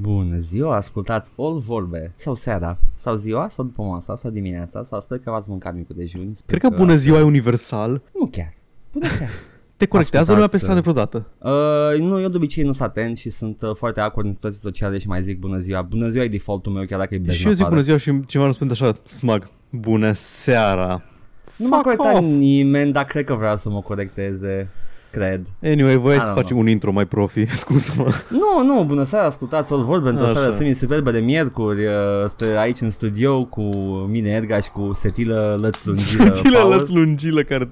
Bună ziua, ascultați All Vorbe Sau seara, sau ziua, sau după masa, sau dimineața Sau sper că v-ați mâncat micul dejun sper Cred că bună ziua e universal. Nu chiar, bună seara Te corectează lumea pe Ascultați, stradă vreodată. uh, Nu, eu de obicei nu sunt atent și sunt uh, foarte acord în situații sociale și mai zic bună ziua Bună ziua e defaultul meu, chiar dacă e Și eu zic bună ziua și cineva răspunde așa, smag. Bună seara. Nu m-a Fuck corectat off. nimeni, dar cred că vreau să mă corecteze Cred Anyway, voi I să don't facem know. un intro mai profi, scuză-mă. Nu, nu, bună seara, ascultați All Vorbe într-o Așa. seară semi-superbă de miercuri uh, Stă aici în studio cu mine Edgar și cu Setilă Lăț Lungilă Tine Paul. lăți lungilă care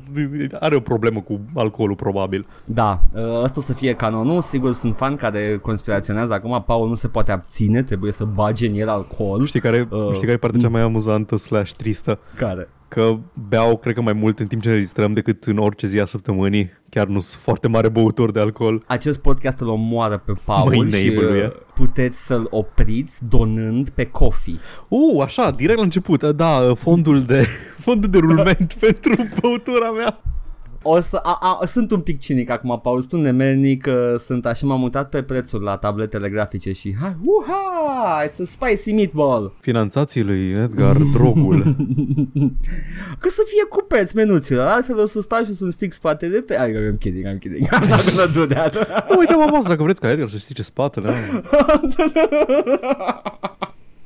are o problemă cu alcoolul probabil. Da, uh, ăsta o să fie canonul Sigur sunt fan care conspiraționează Acum Paul nu se poate abține Trebuie să bage în el alcool Știi care, Uh, știi care e partea cea mai amuzantă slash tristă? Care? Că beau, cred că mai mult în timp ce ne registrăm decât în orice zi a săptămânii. Chiar nu sunt foarte mare băutor de alcool. Acest podcast îl omoară pe Paul Măi, și neighbor-ul uh, e. puteți să-l opriți donând pe coffee Uh, așa, direct la început, da, fondul de, fondul de rulment pentru băutura mea. O să, a, a, sunt un pic cinic acum, Paul, sunt un nemernic, uh, sunt așa, m-am mutat pe prețuri la tabletele grafice și hai, uha, it's a spicy meatball. Finanțații lui Edgar drogul. Că să fie cu preț menuților, altfel o să stau și să-mi stic spatele pe... Ai, I'm kidding, I'm kidding, I'm not gonna do that. nu, uite, mă dacă vreți ca Edgar să strice spatele.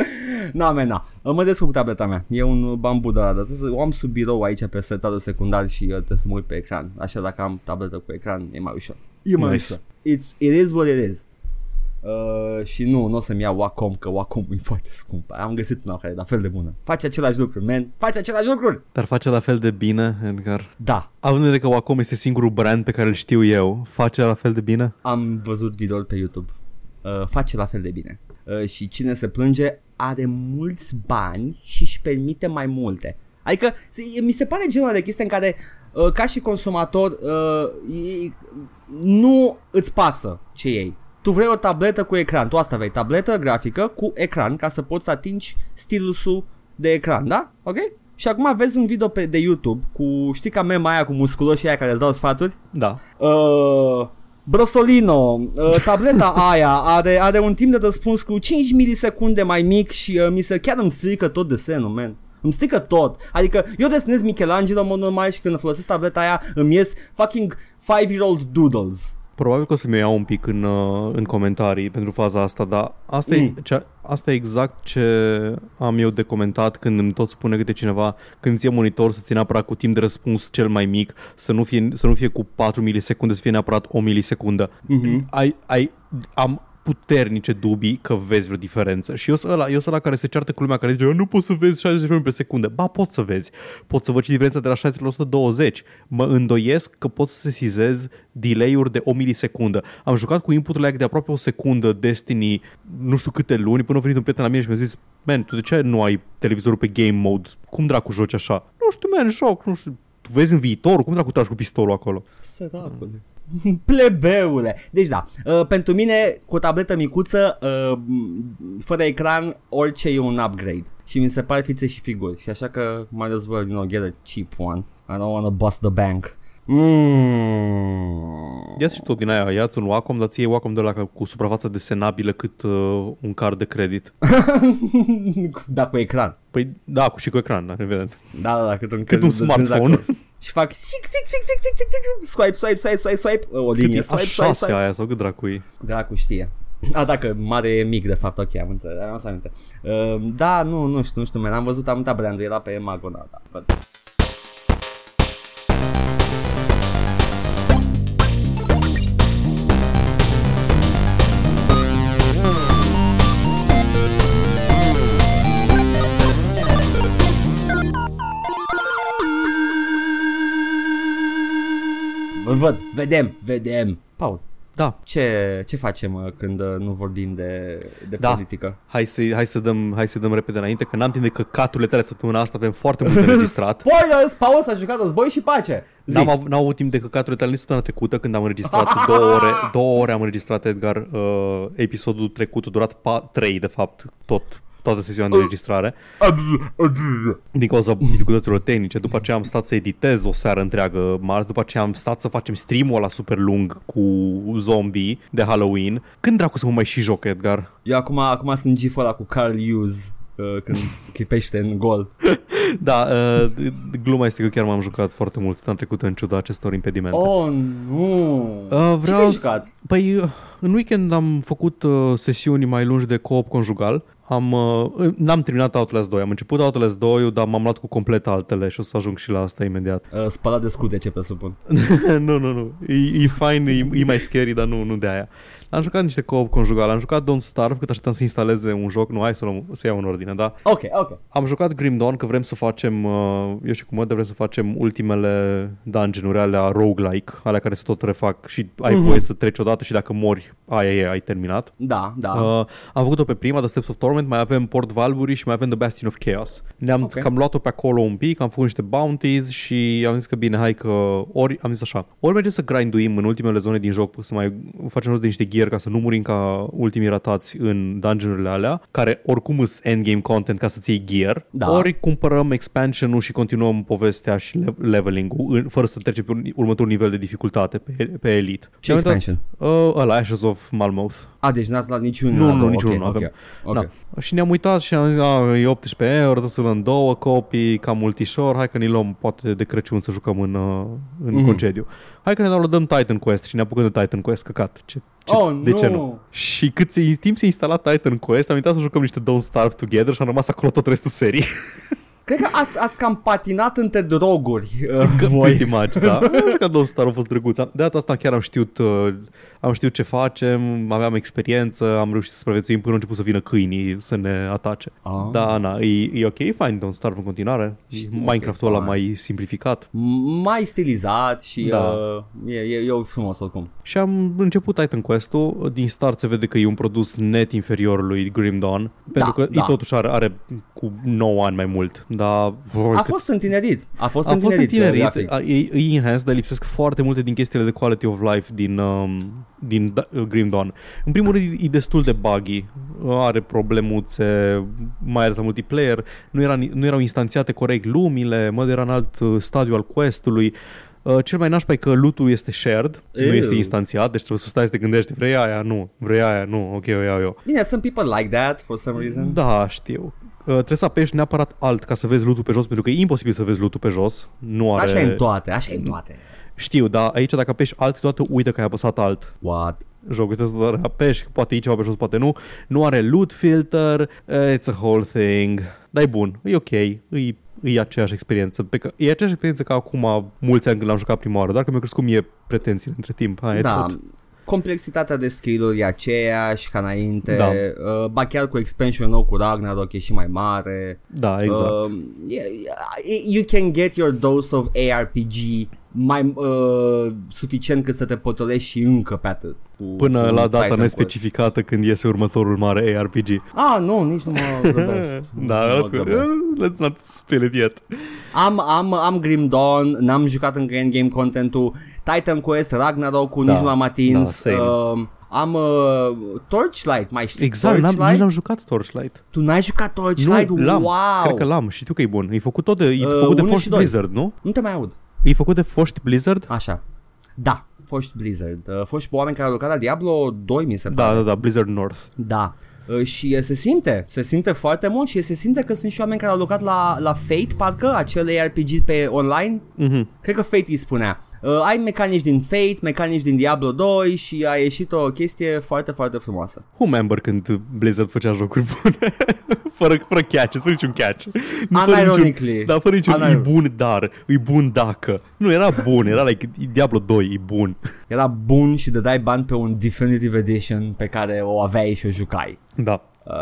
mă. Na, man, na. Mă descurc cu tableta mea. E un bambu de la dar trebuie să o am sub birou aici pe setarul secundar și uh, trebuie să mă uit pe ecran. Așa dacă am tabletă cu ecran e mai ușor. E mai Nice. ușor. It's, it is what it is. Uh, și nu, nu o să-mi iau Wacom, că Wacom e foarte scump. Am găsit una care e la fel de bună. Face același lucru, man. Face același lucruri. Dar face la fel de bine, Edgar. Da, Având în vedere că Wacom este singurul brand pe care îl știu eu, face la fel de bine? am văzut video pe YouTube. Uh, face la fel de bine. Uh, și cine se plânge are mulți bani și își permite mai multe. Adică se- mi se pare genul de chestie în care uh, ca și consumator uh, e- nu îți pasă ce iei. Tu vrei o tabletă cu ecran, tu asta vrei, tabletă grafică cu ecran ca să poți să atingi stilusul de ecran, da? Ok? Și acum vezi un video pe, de YouTube cu, știi ca mema aia cu musculoșii aia care îți dau sfaturi? Da. Uh, Brosolino, uh, tableta aia are, are un timp de răspuns cu 5 milisecunde mai mic și uh, mi se chiar îmi strică tot desenul, man. Îmi strică tot. Adică eu desenez Michelangelo în mod normal și când folosesc tableta aia îmi ies fucking 5-year-old doodles. Probabil că o să-mi iau un pic în, uh, în comentarii pentru faza asta, dar asta, Mm. e, cea, asta e exact ce am eu de comentat când îmi tot spune câte cineva când ți monitor să ții neapărat cu timp de răspuns cel mai mic, să nu fie, să nu fie cu 4 milisecunde, să fie neapărat o milisecundă. Mhm. Ai, ai, am puternice dubii că vezi vreo diferență. Și eu sunt ăla, eu sunt ăla care se ceartă cu lumea care zice, eu nu pot să vezi 60 de frame pe secundă. Ba, pot să vezi. Pot să văd și diferența de la 60 la 120. Mă îndoiesc că pot să sesizez delay-uri de o milisecundă. Am jucat cu input lag de aproape o secundă Destiny nu știu câte luni până a venit un prieten la mine și mi-a zis Man, tu de ce nu ai televizorul pe game mode? Cum dracu joci așa? Nu știu, man, joc, nu știu. Tu vezi în viitor? Cum dracu tragi cu pistolul acolo? Săracule. Plebeule. Deci da, uh, pentru mine cu o tabletă micuță, uh, fără ecran, orice e un upgrade. Și mi se pare fițe și figuri. Și așa că might as well, you know, get a cheap one. I don't wanna bust the bank. Mm. Ia și tot din aia, ia-ți un Wacom, dar ție Wacom de la cu suprafață desenabilă cât uh, un card de credit. da, cu ecran. Păi da, cu și cu ecran, evident. Da, da, da, cât un, Cât un smartphone. Și fac tic, tic, tic, tic, tic, tic, tic, swipe, swipe, swipe, swipe, swipe, o Cât linie, e a swipe, swipe, șasea swipe. aia sau cât dracu e? Dracu știe. A, dacă mare e mic de fapt, ok, am înțeles, am să aminte. Uh, da, nu, nu știu, nu știu, man, am văzut, am uitat brandul, era pe Magona, da. But... Văd, văd, vedem, vedem. Paul, Da, ce, ce facem uh, când uh, nu vorbim de, de Da. politică? hai să, hai, să dăm, hai să dăm repede înainte, că n-am timp de căcaturile tale săptămâna asta, avem foarte mult de înregistrat. Spoilers! Paul s-a jucat război și pace! Zi. N-am, av- n-am avut timp de căcaturile tale nici săptămâna trecută când am înregistrat două ore, două ore am înregistrat Edgar uh, episodul trecut, a durat pa- trei de fapt, tot toată sesiunea de înregistrare din cauza dificultăților tehnice. După aceea am stat să editez o seară întreagă marți, după aceea am stat să facem stream-ul la super lung cu zombie de Halloween. Când dracu să mă mai și joc, Edgar? Eu acum, acum sunt gif ăla cu Carl Hughes uh, când clipește în gol. Da, uh, gluma este că chiar m-am jucat foarte mult săptămâna trecută în ciuda acestor impedimente. Oh, nu! Uh, Ce vreau te-ai să- jucat? Păi, uh, în weekend am făcut uh, sesiuni mai lungi de co-op conjugal. Am, uh, n-am terminat Outlast 2, am început Outlast 2, dar m-am luat cu complet altele și o să ajung și la asta imediat. Uh, spălat de scutece, presupun. nu, nu, nu, e, e fine, e, e mai scary, dar nu, nu de aia. Am jucat niște co-op conjugal, am jucat Don't Starve cât așteptam să instaleze un joc, nu, hai să, luăm, să iau în ordine, da? Ok, ok. Am jucat Grim Dawn că vrem să facem, uh, eu și cu mă vrem să facem ultimele dungeon-uri alea roguelike, alea care se tot refac și ai Mhm. voie să treci odată și dacă mori, aia e, ai terminat. Da, da. Uh, am făcut-o pe prima, The Steps of Torment, mai avem Port Valbury și mai avem The Bastion of Chaos. Ne-am Ok. cam luat-o pe acolo un pic, am făcut niște bounties și am zis că bine, hai că ori, am zis așa, ori mergem să grinduim în ultimele zone din joc, să mai facem rost de niște gear ca să nu murim ca ultimii ratați în dungeonurile alea, care oricum sunt endgame content ca să-ți iei gear, Da. ori cumpărăm expansion-ul și continuăm povestea și le- leveling-ul în- fără să trecem pe un- următorul nivel de dificultate pe, pe Elite. Ce Și am uitat- expansion? Uh, ăla, Ashes of Malmouth. A, deci n-ați luat niciunul Nu, la nu, două. niciunul ok, nu avem. Ok, Da. ok. Și ne-am uitat și am zis, a, e 18 euro, trebuie să luăm două copii, ca multișor, hai că ne luăm poate de Crăciun să jucăm în, uh, în Mhm. concediu. Hai că ne downloadăm Titan Quest și ne apucăm de Titan Quest, căcat. Ce, ce, Oh, de ce nu. nu? Și cât se, timp se instala Titan Quest, am uitat să jucăm niște Don't Starve Together și am rămas acolo tot restul serii. Cred că ați, ați cam patinat între droguri uh, Că voi. pretty much, da. Am jucat Don't Starve, a fost drăguț. De data asta chiar am știut, uh, am știut ce facem, aveam experiență, am reușit să supraviețuim până au început să vină câinii să ne atace. Ah. Da, Ana, e, e ok, e fine Don't Starve în continuare. Știu Minecraft-ul că e ăla fine. mai simplificat. Mai stilizat și Da. uh, e, e, e frumos oricum. Și am început Titan Quest-ul, din start se vede că e un produs net inferior lui Grim Dawn, pentru că da. e totuși are, are cu 9 ani mai mult, dar... A fost întinerit. A fost a fost întinerit. uh, întinerit, grafic. a- e, e enhanced, dar lipsesc foarte multe din chestiile de quality of life din, um, din Da- Grim Dawn. În primul rând e destul de buggy, are problemuțe, mai ales la multiplayer, nu, era, nu erau instanțiate corect lumile, mă era în alt uh, stadiu al quest-ului, Uh, cel mai nașpa e că loot-ul este shared, nu Ew. este instanțiat, deci trebuie să stai să te gândești, vrei aia? Nu, vrei aia? Nu, ok, o iau eu. Bine, sunt people like that for some reason. Da, știu. Uh, trebuie să apeși neapărat alt ca să vezi loot pe jos, pentru că e imposibil să vezi loot pe jos. Nu are... Așa e în toate, așa e în toate. Știu, dar aici dacă apeși alt, câteodată uită că ai apăsat alt What? joc. Trebuie să doar apeși, poate e ceva pe jos, poate nu. Nu are loot filter, uh, it's a whole thing. Dar e bun, e ok, e, e aceeași experiență. Pe că, e aceeași experiență ca acum mulți ani când l-am jucat prima oară, doar că mi-a crescut mie pretențiile între timp. Hai, da, tot. Complexitatea de skill-uri e aceeași ca înainte. Da. Uh, ba chiar cu expansion nou cu Ragnarok e și mai mare. Da, exact. Uh, yeah, yeah, you can get your dose of ARPG mai uh, suficient cât să te potolești și încă pe atât. Cu, Până cu la data Titan nespecificată când iese următorul mare ARPG. Quest. Ah, nu, nici nu mă grăbesc. da, Nu mă let's, go. grăbesc. let's not spill it yet. Am, am, am Grim Dawn, n-am jucat încă endgame content-ul, Titan Quest, Ragnarok-ul, Da, nici nu l-am atins. da, same. uh, am uh, Torchlight, mai știi Exact, n-am, Torchlight? nici n-am jucat Torchlight. Tu n-ai jucat Torchlight? Nu, l-am. Wow! Cred că l-am și știu că e bun. E făcut tot de, e Uh, făcut de unul și Forced doi. Blizzard, nu? Nu te mai aud. E făcut de Forced Blizzard? Așa. Da, Forced Blizzard. Uh, fost și oameni care au lucrat la Diablo 2, mi se Da, pare. da, da, Blizzard North. Da. Uh, și uh, se simte, se simte foarte mult și se simte că sunt și oameni care au lucrat la, la Fate, parcă, acel RPG pe online. Mhm. Cred că Fate îi spunea. Uh, ai mecanici din Fate, mecanici din Diablo 2 și a ieșit o chestie foarte, foarte frumoasă. Who remember când Blizzard făcea jocuri bune? fără, fără catch, fără niciun catch. Nu, fără Unironically. Niciun, da, fără niciun, e Unironic. bun, dar, e bun dacă. Nu, era bun, era like, e Diablo 2, e bun. Era bun și dădeai bani pe un Definitive Edition pe care o aveai și o jucai. Da. Uh,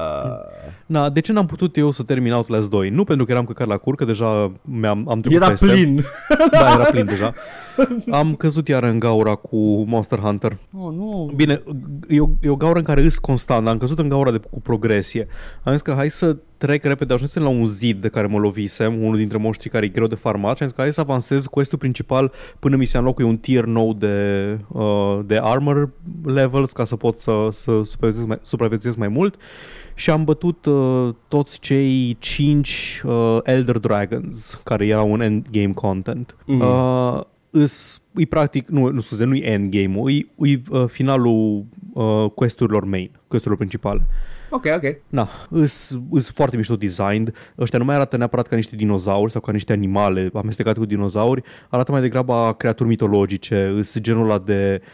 Na, de ce n-am putut eu să termin Outlast 2? Nu pentru că eram căcat la cur, că deja mi-am, am trecut era peste. plin. Da, era plin deja. Am căzut iar în gaura cu Monster Hunter. Oh, nu. Bine, e o, e o gaură în care îs constant, dar am căzut în gaura de, cu progresie. Am zis că hai să trec repede, ajunsem la un zid de care mă lovisem, unul dintre monștrii care e greu de farmat și am zis că hai să avansez questul principal până mi se înlocui un tier nou de, uh, de armor levels ca să pot să, să supraviețuiesc, mai, supraviețuiesc mai mult și am bătut uh, toți cei 5 uh, Elder Dragons care erau un endgame content. Mhm. Uh, îs, e practic, nu, nu scuze, nu e endgame-ul, e, e uh, finalul uh, questurilor main, questurilor principale. Ok, ok. Na, îs, îs foarte mișto designed. Ăștia nu mai arată neapărat ca niște dinozauri sau ca niște animale amestecate cu dinozauri, arată mai degrabă a creaturi mitologice, îs genul ăla de uh,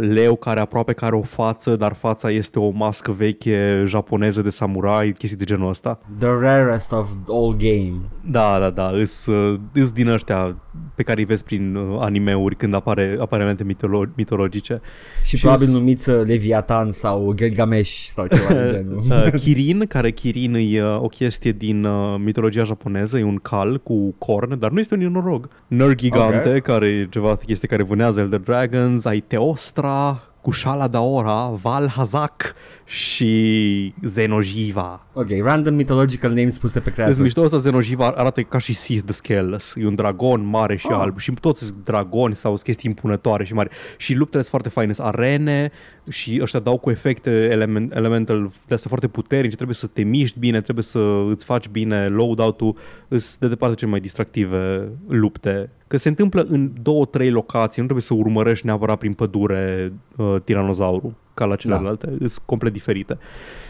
leu care aproape că are o față, dar fața este o mască veche japoneză de samurai, chestii de genul ăsta. The rarest of all game. Da, da, da, îs, uh, îs din ăștia pe care îi vezi prin uh, animeuri când apare, apare elemente mitolo- mitologice. Și, Și probabil îs- numiți uh, Leviathan sau Gilgamesh sau ceva de genul. Uh, Kirin, care Kirin e uh, o chestie din uh, mitologia japoneză, e un cal cu corn, dar nu este un inorog. Nergigante, Ok. care e ceva chestie care vânează Elder Dragons, ai Teostra, Kushala Daora, Val Hazak și Zenojiva. ok, random mythological names puse pe Deci creator. mișto ăsta Zenojiva arată ca și Sith the Scaleless. E un dragon mare și Ah. alb și toți sunt dragoni sau sunt chestii impunătoare și mari. Și luptele sunt foarte faine, sunt arene și ăștia dau cu efecte element, elemental de astea foarte puternice, trebuie să te miști bine, trebuie să îți faci bine loadout-ul, sunt de departe cele mai distractive lupte. Că se întâmplă în două, trei locații, nu trebuie să urmărești neapărat prin pădure uh, tiranozaurul ca la celelalte, da. sunt complet diferite.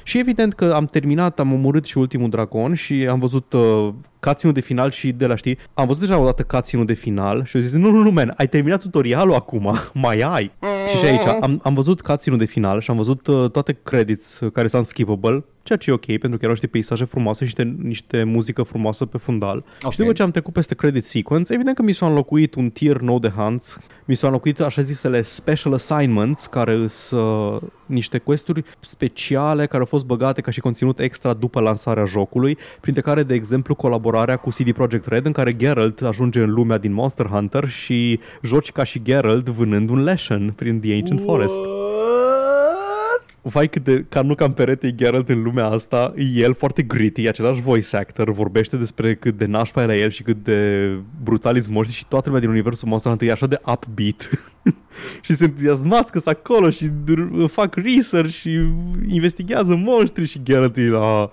Și evident că am terminat, am omorât și ultimul dragon și am văzut uh, cutscene de final și de la știi, am văzut deja o dată cutscene de final și au zis, nu, nu, nu, man, ai terminat tutorialul acum, mai ai. și și aici am, am văzut cutscene de final și am văzut uh, toate credits uh, care sunt skippable, ceea ce e ok, pentru că erau niște peisaje frumoase și niște, niște muzică frumoasă pe fundal. Ok. Și după ce am trecut peste credit sequence, evident că mi s-a înlocuit un tier nou de hunts, mi s-au înlocuit așa zisele special assignments, care sunt uh, niște questuri speciale care au fost băgate ca și conținut extra după lansarea jocului, printre care, de exemplu, colaborarea cu CD Projekt Red, în care Geralt ajunge în lumea din Monster Hunter și joci ca și Geralt vânând un lesson prin The Ancient Forest. What? Vai cât de, ca nu cam perete e Geralt în lumea asta, e el foarte gritty, e același voice actor, vorbește despre cât de nașpa era el și cât de brutal monștri și toată lumea din universul Monster Hunter e așa de upbeat și sunt entuziasmați că sunt acolo și dur- fac research și investigează monștri și Geralt e la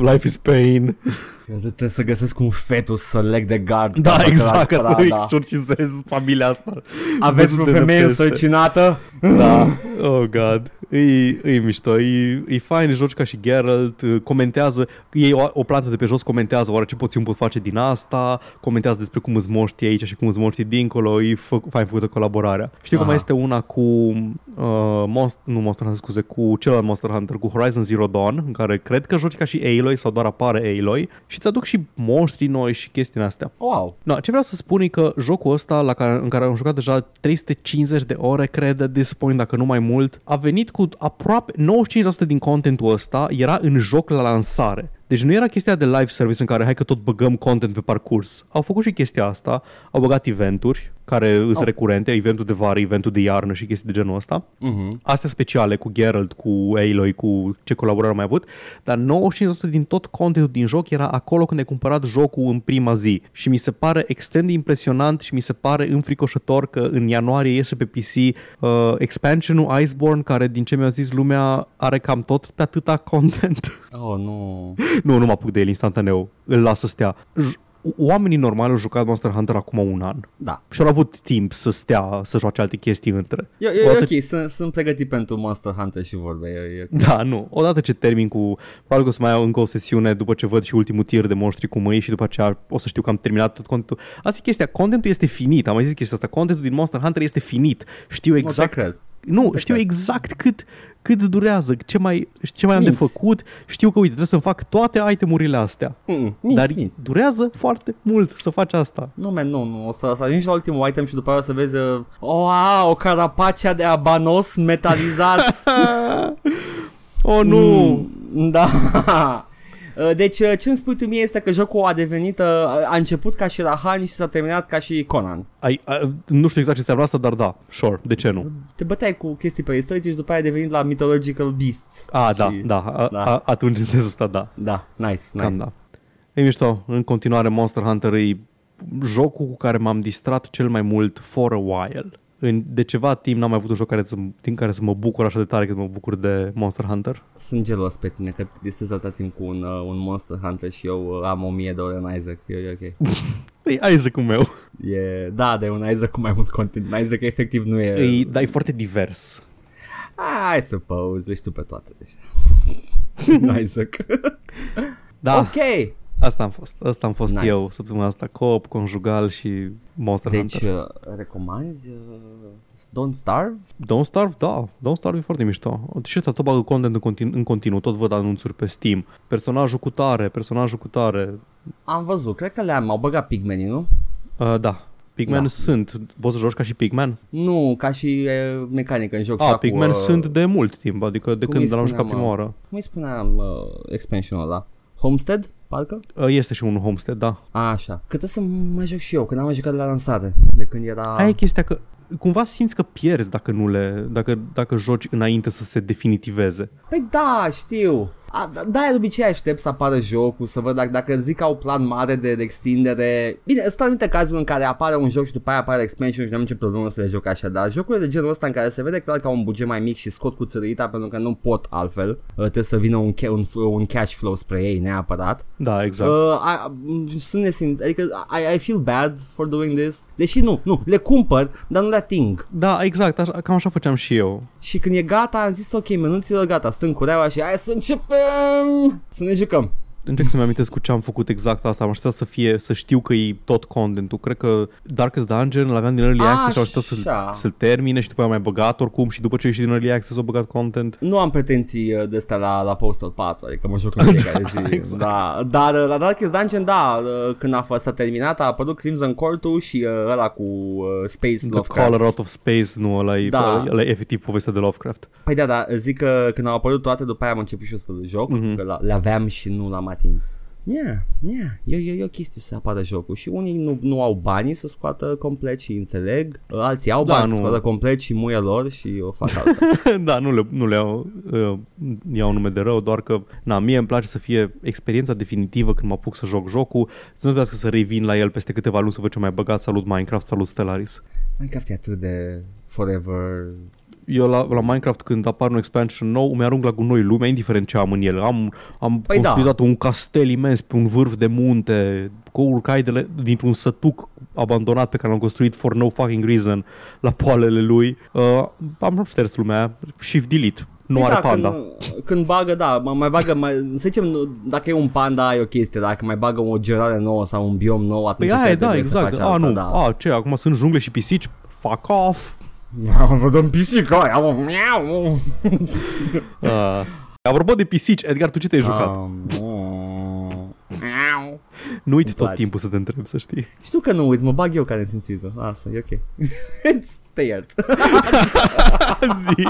life is pain. Trebuie să găsesc un fetus să leg de gard. Da, ca să exact, ca căra- să da. exorcizez familia asta. Aveți vreo Văzut de femeie peste. însărcinată? Da, oh god, e, e mișto, e, e fain, joci ca și Geralt, comentează, ei o, o plantă de pe jos comentează oare ce poți pot face din asta, comentează despre cum îți moști aici și cum îți moști dincolo, e fă, fain făcută colaborarea. Știu că Aha. mai este una cu, uh, Monst- nu Monster Hunter, scuze, cu celălalt Monster Hunter, cu Horizon Zero Dawn, în care cred că joci ca și Aloy sau doar apare Aloy și ți aduc și monștri noi și chestii din astea. Wow. No, ce vreau să spun e că jocul ăsta, la care, în care am jucat deja 350 de ore, cred, at this point, dacă nu mai mult, a venit cu aproape 95% din contentul ăsta era în joc la lansare. Deci nu era chestia de live service în care hai că tot băgăm content pe parcurs. Au făcut și chestia asta, au băgat eventuri care sunt Oh. recurente, eventul de vară, eventul de iarnă și chestii de genul ăsta. Mhm. Astea speciale cu Geralt, cu Aloy, cu ce colaborare am mai avut, dar 95% din tot contentul din joc era acolo când ai cumpărat jocul în prima zi. Și mi se pare extrem de impresionant și mi se pare înfricoșător că în ianuarie iese pe PC uh, expansionul Iceborne, care din ce mi-a zis lumea are cam tot pe atâta content. Oh, nu. nu, nu mă apuc de el instantaneu, îl las să stea. J- oamenii normali au jucat Monster Hunter acum un an Da. și au avut timp să stea, să joace alte chestii între. E, e, Odată- e ok, sunt, sunt pregătit pentru Monster Hunter și vorbe. E, e... Da, nu. Odată ce termin cu... Probabil că o să mai iau încă o sesiune după ce văd și ultimul tir de monștri cu mâini și după aceea o să știu că am terminat tot contentul. Asta e chestia. Contentul este finit. Am mai zis chestia asta. Contentul din Monster Hunter este finit. Știu exact... Nu te cred. Nu, te știu cred. exact cât, cât durează, ce mai, ce mai am de Minți. făcut. Știu că, uite, trebuie să-mi fac toate itemurile astea. Mm, minți, Dar minți. durează foarte mult să faci asta. Nu, man, nu, nu. O să, să ajungi la ultimul item și după aia o să vezi uh, wow, o carapacea de abanos metalizat. oh, nu! Mm, da. Uh, Deci uh, ce îmi spui tu mie este că jocul a devenit, uh, a început ca și Rahan și s-a terminat ca și Conan. Ai, a, nu știu exact ce înseamnă asta, dar da, sure, de ce nu? Te băteai cu chestii preistorice și după aia a devenit la Mythological Beasts. A, și... da, da, a, da. A, atunci în sensul ăsta, da. Da, nice, nice. Cam da. E mișto, în continuare Monster Hunter e jocul cu care m-am distrat cel mai mult for a while. În, de ceva timp n-am mai avut un joc care să, din care să mă bucur așa de tare cât mă bucur de Monster Hunter. Sunt gelos pe tine că te distezi atâta timp cu un, uh, un Monster Hunter și eu uh, am o mie de ore în Isaac. E, e ok. E Isaac-ul meu. E, da, de un Isaac cu mai mult content. Un Isaac efectiv nu e... E, dar e foarte divers. I suppose, le știu pe toate deja. Isaac. Da, Ok. Asta am fost. Asta am fost Nice. eu săptămâna asta. Co-op, conjugal și Monster Deci, Hunter. uh, recomanzi uh, Don't Starve? Don't Starve, da. Don't Starve e foarte mișto. Și ăsta tot bagă content în continuu, în continuu, tot văd anunțuri pe Steam. Personajul cu tare, personajul cu tare. Am văzut, cred că le-am, au băgat pigmenii, nu? Uh, da. Pigman Da. sunt. Poți să joci ca și Pigman? Nu, ca și uh, mecanică în joc. și Ah, cu, Pigman uh, sunt de mult timp, adică de cum când îi l-am spuneam, jucat prima mă? oară. Cum îi spuneam uh, expansionul ăla? Homestead, parcă? Uh, Este și un Homestead, da. A, așa. Că trebuie să mai joc și eu, că n-am mai jucat de la lansare. De când era... Aia e chestia că cumva simți că pierzi dacă nu le, dacă, dacă joci înainte să se definitiveze. Păi da, știu. A, da, de obicei aștept să apară jocul, să văd dacă, dacă zic că au plan mare de, de extindere. Bine, sunt anumite cazuri în care apare un joc și după aia apare expansion și nu am nicio problemă să le joc așa, dar jocurile de genul ăsta în care se vede clar că au un buget mai mic și scot cu țărâita pentru că nu pot altfel, uh, trebuie să vină un, ca- un, un cash flow spre ei neapărat. Da, exact. Uh, Uh, I, m- sunt nesimț, adică I, I feel bad for doing this, deși nu, nu, le cumpăr, dar nu le ating. da, exact, așa, cam așa făceam și eu. Și când e gata, am zis ok, menuților gata, stâng cureaua și hai să începem să ne jucăm. Încerc să-mi amintesc cu ce am făcut exact asta. Am așteptat să fie, să știu că e tot contentul. Cred că Darkest Dungeon l-aveam din Early Access și am așteptat Așa. să, să-l termine și după aia am mai băgat oricum și după ce a ieșit din Early Access au băgat content. Nu am pretenții uh, de astea la, la Postal 4, adică mă joc în fiecare zi. exact. da, dar uh, la Darkest Dungeon, da, uh, când a fost a terminat, a apărut Crimson Court-ul și uh, ăla cu uh, Space The Lovecraft. Color Out of Space, nu, ăla e, Da. ăla e efectiv povestea de Lovecraft. Păi da, da, zic că când au apărut toate, după aia am început și eu să-l joc, Mhm. mm-hmm. că la- le aveam și nu l-am atins. Yeah, yeah, e, e, e o chestie să apară jocul și unii nu, nu au banii să scoată complet și înțeleg, alții au Da, bani nu. să scoată complet și muie lor și o fac altfel. da, nu le, nu le iau, uh, iau nume de rău, doar că na, mie îmi place să fie experiența definitivă când mă apuc să joc jocul, să nu trebuiască să revin la el peste câteva luni să văd ce mai băgat, salut Minecraft, salut Stellaris. Minecraft e atât de forever Eu la, la Minecraft când apare un expansion nou îmi arunc la gunoi lumea, indiferent ce am în el. Am, am Păi da. construit da. un castel imens pe un vârf de munte, cu urcai de le, dintr-un sătuc abandonat pe care l-am construit for no fucking reason la poalele lui. Uh, am șters lumea, shift delete. Nu Păi are da, panda. Când, când bagă, da, mai, mai bagă, mai, să zicem, nu- dacă e un panda e o chestie, dacă mai bagă o gerare nouă sau un biom nou, atunci Păi aia, chiar da, trebuie să exact. faci A, alta, nu, da. a, ce, acum sunt jungle și pisici? Fuck off! Vă dăm pisică aia, mă, miau. Uh, apropo de pisici, Edgar, tu ce te-ai jucat? Ah, mă. Miau. nu uite îmi tot place. timpul să te întreb, să știi. Știu că nu uiți, mă bag eu care am simțit-o. Asta, e ok. Te iert. Zi!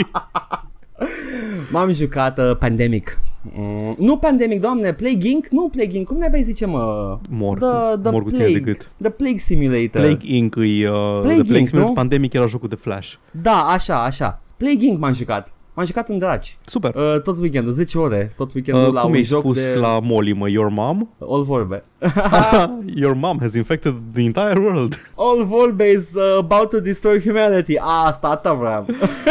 M-am jucat uh, Pandemic. Mm, nu Pandemic, doamne, Plague Inc? Nu Plague Inc, cum ne-ai zice, mă? Mor, The, the mor cu tine de Plague. gât. The Plague Simulator. Plague Inc. e... Uh, Plague Plague, Plague Inc., Simulator nu? Pandemic era jocul de Flash. Da, așa, așa. Plague Inc m-am jucat. M-am jucat în dragi. Super. Uh, tot weekendul, 10 ore. Tot weekendul Uh, la cum un ai joc spus de la Molly, mă? Your mom? all vorbe. Your mom has infected the entire world. All vorbe is uh, about to destroy humanity. Asta, asta vreau.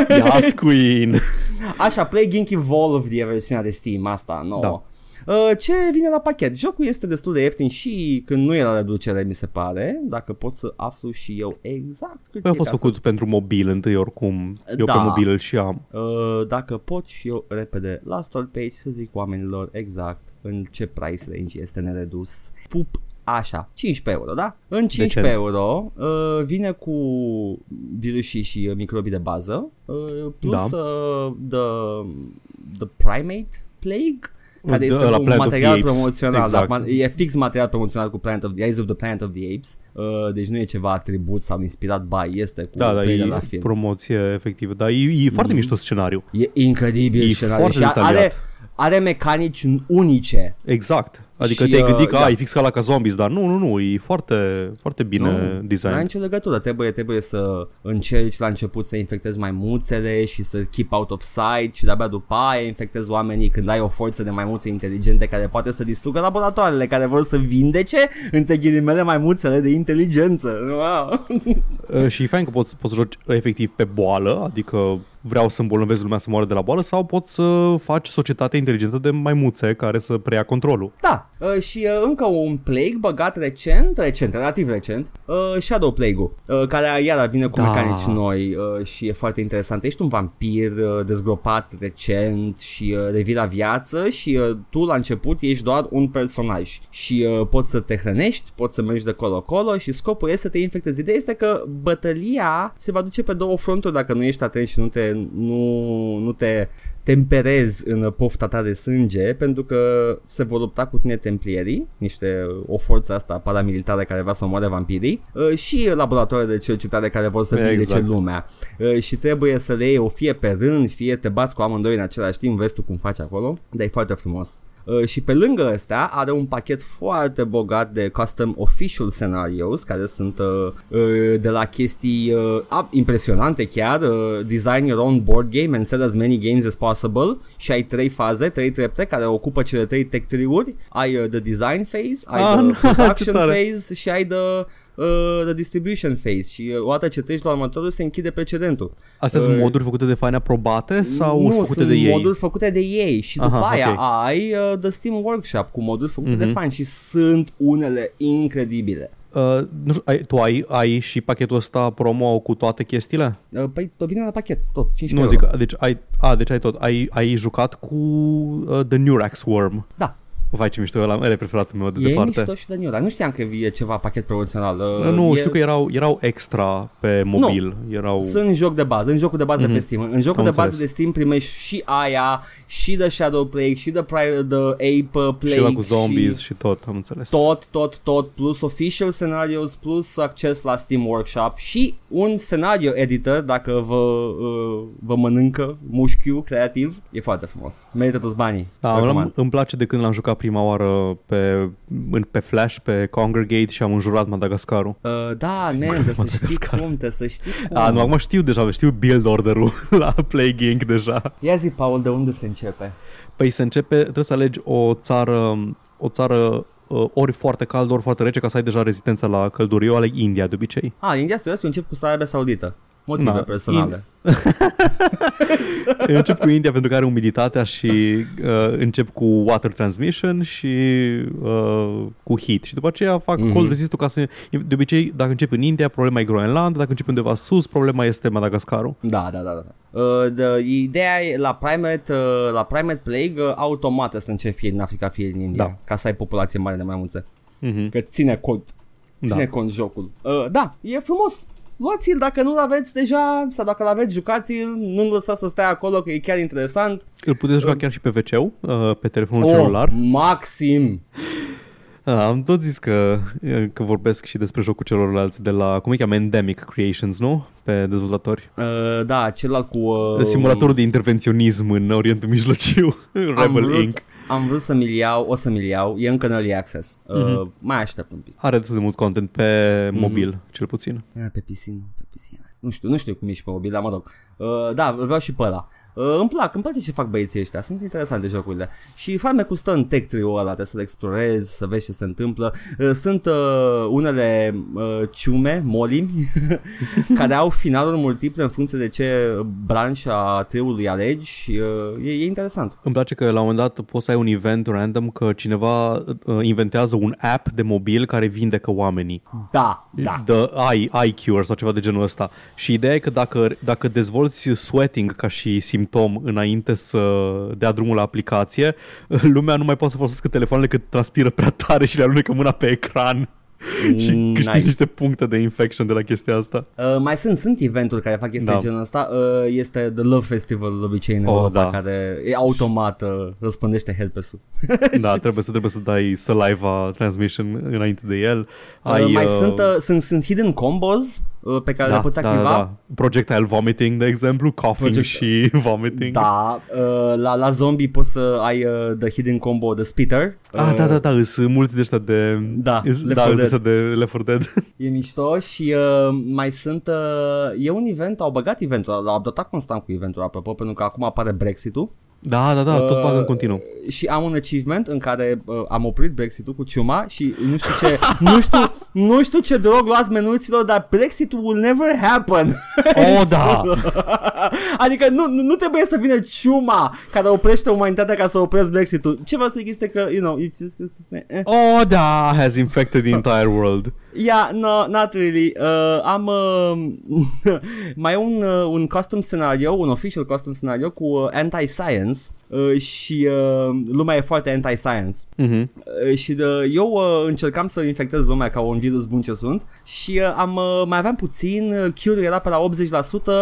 Yes, queen. Așa, Plague Inc. Evolved e versiunea de Steam, asta nouă. Da. Uh, ce vine la pachet? Jocul este destul de ieftin și când nu e la reducere, mi se pare, dacă pot să aflu și eu exact cât Păi a e fost ca făcut pentru mobil întâi oricum. Eu Da. pe mobil îl și am. Să, uh, dacă pot și eu repede la store page să zic oamenilor exact în ce price range este neredus. Pup Așa, 15 euro, da? În 15 Decent. euro uh, vine cu virusii și uh, microbii de bază, uh, plus Da. uh, the, the primate plague, care The- este la un Planet of material the Apes. promoțional, Exact. da, e fix material promoțional cu Planet of the Eyes of the Planet of the Apes, uh, deci nu e ceva atribut sau inspirat by, este cu Da, da, trailer e la film. promoție efectivă. Dar e, e foarte mișto scenariu. E incredibil E scenariu foarte și are, detaliat. Are mecanici unice. Exact. Adică Și, te-ai uh, gândit că da. ai fix ca la ca zombies, dar nu, nu, nu, e foarte, foarte bine Nu, Nu ai design. nicio legătură, trebuie, trebuie să încerci la început să infectezi maimuțele și să keep out of sight și de-abia după aia infectezi oamenii când ai o forță de maimuțe inteligente care poate să distrugă laboratoarele care vor să vindece între ghilimele maimuțele de inteligență. Wow. Uh, Și e fain că poți, poți să joci efectiv pe boală, adică vreau să îmbolnăvesc lumea să moară de la boală sau poți să faci societate inteligentă de maimuțe care să preia controlul. Da, uh, și uh, încă un plague băgat recent, recent, relativ recent, uh, Shadow Plague-ul, uh, care iară vine cu Da. mecanici noi uh, și e foarte interesant. Ești un vampir uh, dezgropat recent și uh, revii la viață și uh, tu la început ești doar un personaj și uh, poți să te hrănești, poți să mergi de colo-colo și scopul este să te infectezi. Ideea este că bătălia se va duce pe două fronturi dacă nu ești atent și nu te, nu, nu te temperezi în pofta ta de sânge pentru că se vor lupta cu tine templierii, niște o forță asta paramilitară care vrea să omoare vampirii uh, și laboratoare de cercetare care vor să vindece Exact. lumea Uh, și trebuie să le iei o fie pe rând, fie te bați cu amândoi în același timp, vezi tu cum faci acolo, dar e foarte frumos. Uh, și pe lângă ăsta are un pachet foarte bogat de custom official scenarios care sunt uh, uh, de la chestii uh, ah, impresionante chiar, uh, design your own board game and sell as many games as possible și ai trei faze, trei trepte care ocupă cele trei tech tree-uri, ai uh, the design phase, ai Ah, the nu, ce production tare. phase și ai the uh, the distribution phase și uh, odată ce treci la următorul se închide precedentul. Astea sunt Uh, moduri făcute de fani aprobate sau nu, sunt făcute sunt de ei? moduri făcute de ei și după Aha, aia ok. ai uh, The Steam Workshop cu moduri făcute de Mhm. fani și sunt unele incredibile. Uh, nu știu, ai, tu ai, ai și pachetul ăsta promo cu toate chestiile? Uh, Păi vine la pachet, tot, 15 Nu euro. zic, deci ai, a, deci ai tot. Ai, ai jucat cu uh, The Nurax Worm. Da, Vai ce mișto, ăla ăla e preferatul meu de e departe. mișto și de New Nu știam că e ceva pachet promoțional. Uh, Nu, e... știu că erau, erau extra pe mobil. Erau... Sunt în joc de bază, în jocul de bază Mhm. de pe Steam. În jocul Am de bază înțeles. de Steam primești și aia, și The Shadow Plague, și The, Pri- the Ape uh, Plague, și la cu zombies și și tot, am înțeles. tot, tot, tot, plus official scenarios, plus acces la Steam Workshop și un scenario editor dacă vă, uh, vă mănâncă mușchiul creativ. E foarte frumos. Merită toți banii. Da, Recomand. îmi, îmi place de când l-am jucat prima oară pe, în, pe Flash, pe Congregate și am înjurat Madagascarul. Uh, da, man, trebuie să știi Madagascar. cum, trebuie să știi cum. A, nu, acum știu deja, știu build order-ul la Plague Inc. deja. Ia zi, Paul, de unde se începe? Păi se începe, trebuie să alegi o țară, o țară uh, ori foarte caldă, ori foarte rece, ca să ai deja rezistența la căldură. Eu aleg India de obicei. Ah, India, serios, eu încep cu Arabia Saudită. Motive Da, personale. Eu încep cu India pentru că are umiditatea și uh, încep cu water transmission și uh, cu heat. Și după aceea fac Mhm. mm-hmm. cold resist ca să... De obicei, dacă încep în India, problema e Groenland, dacă încep undeva sus, problema este Madagascarul. Da, da, da, da. Uh, de, ideea e la Primate, uh, la Primate Plague uh, automat să începi fie din Africa, fie din India, Da. ca să ai populație mare de mai mulțe. Mm-hmm. Că ține cont. Ține Da. cont jocul. Uh, da, e frumos. Luați-l dacă nu-l aveți deja sau dacă l-aveți, jucați-l, nu-l lăsați să stea acolo că e chiar interesant. Îl puteți juca chiar și pe wc uh, pe telefonul celular. maxim! Da, am tot zis că, că vorbesc și despre jocul celorlalți de la, cum e cheamă, Endemic Creations, nu? Pe dezvoltatori. Uh, da, celălalt cu... Uh, Simulatorul de intervenționism în Orientul Mijlociu, am Rebel vrut, Inc. Am vrut să mi-l iau, o să mi-l iau, e încă în early access. Uh, Mhm. Mai aștept un pic. Are destul de mult content pe Mhm. mobil, cel puțin. Ah, Pe PC nu, pe PC. Nu știu, nu știu cum e și pe mobil, dar mă rog. Uh, da, vreau și pe ăla. Uh, îmi plac, îmi place ce fac băieții ăștia, sunt interesante jocurile. Și farmecul stă în tech tree-ul ăla, trebuie să-l explorezi, să vezi ce se întâmplă. Uh, sunt uh, unele uh, ciume, molimi, care au finaluri multiple în funcție de ce branch a tree-ului alegi și uh, e, e interesant. Îmi place că la un moment dat poți să ai un event random că cineva uh, inventează un app de mobil care vindecă oamenii. Da, da. The eye, eye cure sau ceva de genul ăsta. Și ideea e că dacă, dacă dezvolți sweating ca și simptom înainte să dea drumul la aplicație, lumea nu mai poate să folosească telefoanele că transpiră prea tare și le alunecă mâna pe ecran. și Mm, câștigi nice. niște puncte de infection de la chestia asta. Uh, mai sunt, sunt eventuri care fac chestii Da. da. genul ăsta. Uh, este The Love Festival de obicei în Oh, Europa da. care e automat uh, răspândește herpesul. Da, trebuie să trebuie să dai saliva transmission înainte de el. Ai, Ai, uh, mai uh, sunt, uh, sunt, sunt hidden combos uh, pe care Da, le poți da, activa. da, da. Projectile vomiting, de exemplu, coughing Project- și vomiting. Da, uh, la, la zombie poți să ai uh, the hidden combo, the spitter. Ah, Uh, da, da, da, îs mulți de ăștia de... Da, îs, Left da, 4 îs de Dead. ăștia de Left 4 Dead. E mișto și uh, mai sunt, uh, e un event, au băgat eventul, l-au updatat constant cu eventul, apropo, pentru că acum apare Brexit-ul Da, da, da, tot Uh, bagă în continuu. și am un achievement în care uh, am oprit Brexit-ul cu ciuma și nu știu ce, nu știu, nu știu ce drog luați menuților, dar Brexit will never happen. Oh, da! adică nu, nu, nu trebuie să vină ciuma care oprește umanitatea ca să opresc Brexit-ul. Ce vreau să zic este că, you know, it's just, it's just, eh. Oh, da, has infected the entire world. Yeah, no, not really. Uh, am uh, mai e un, uh, un custom scenario, un official custom scenario cu uh, anti-science uh, și uh, lumea e foarte anti-science. Mhm. Uh, și uh, eu uh, încercam să infectez lumea ca un virus bun ce sunt și uh, am uh, mai aveam puțin, uh, cure era pe la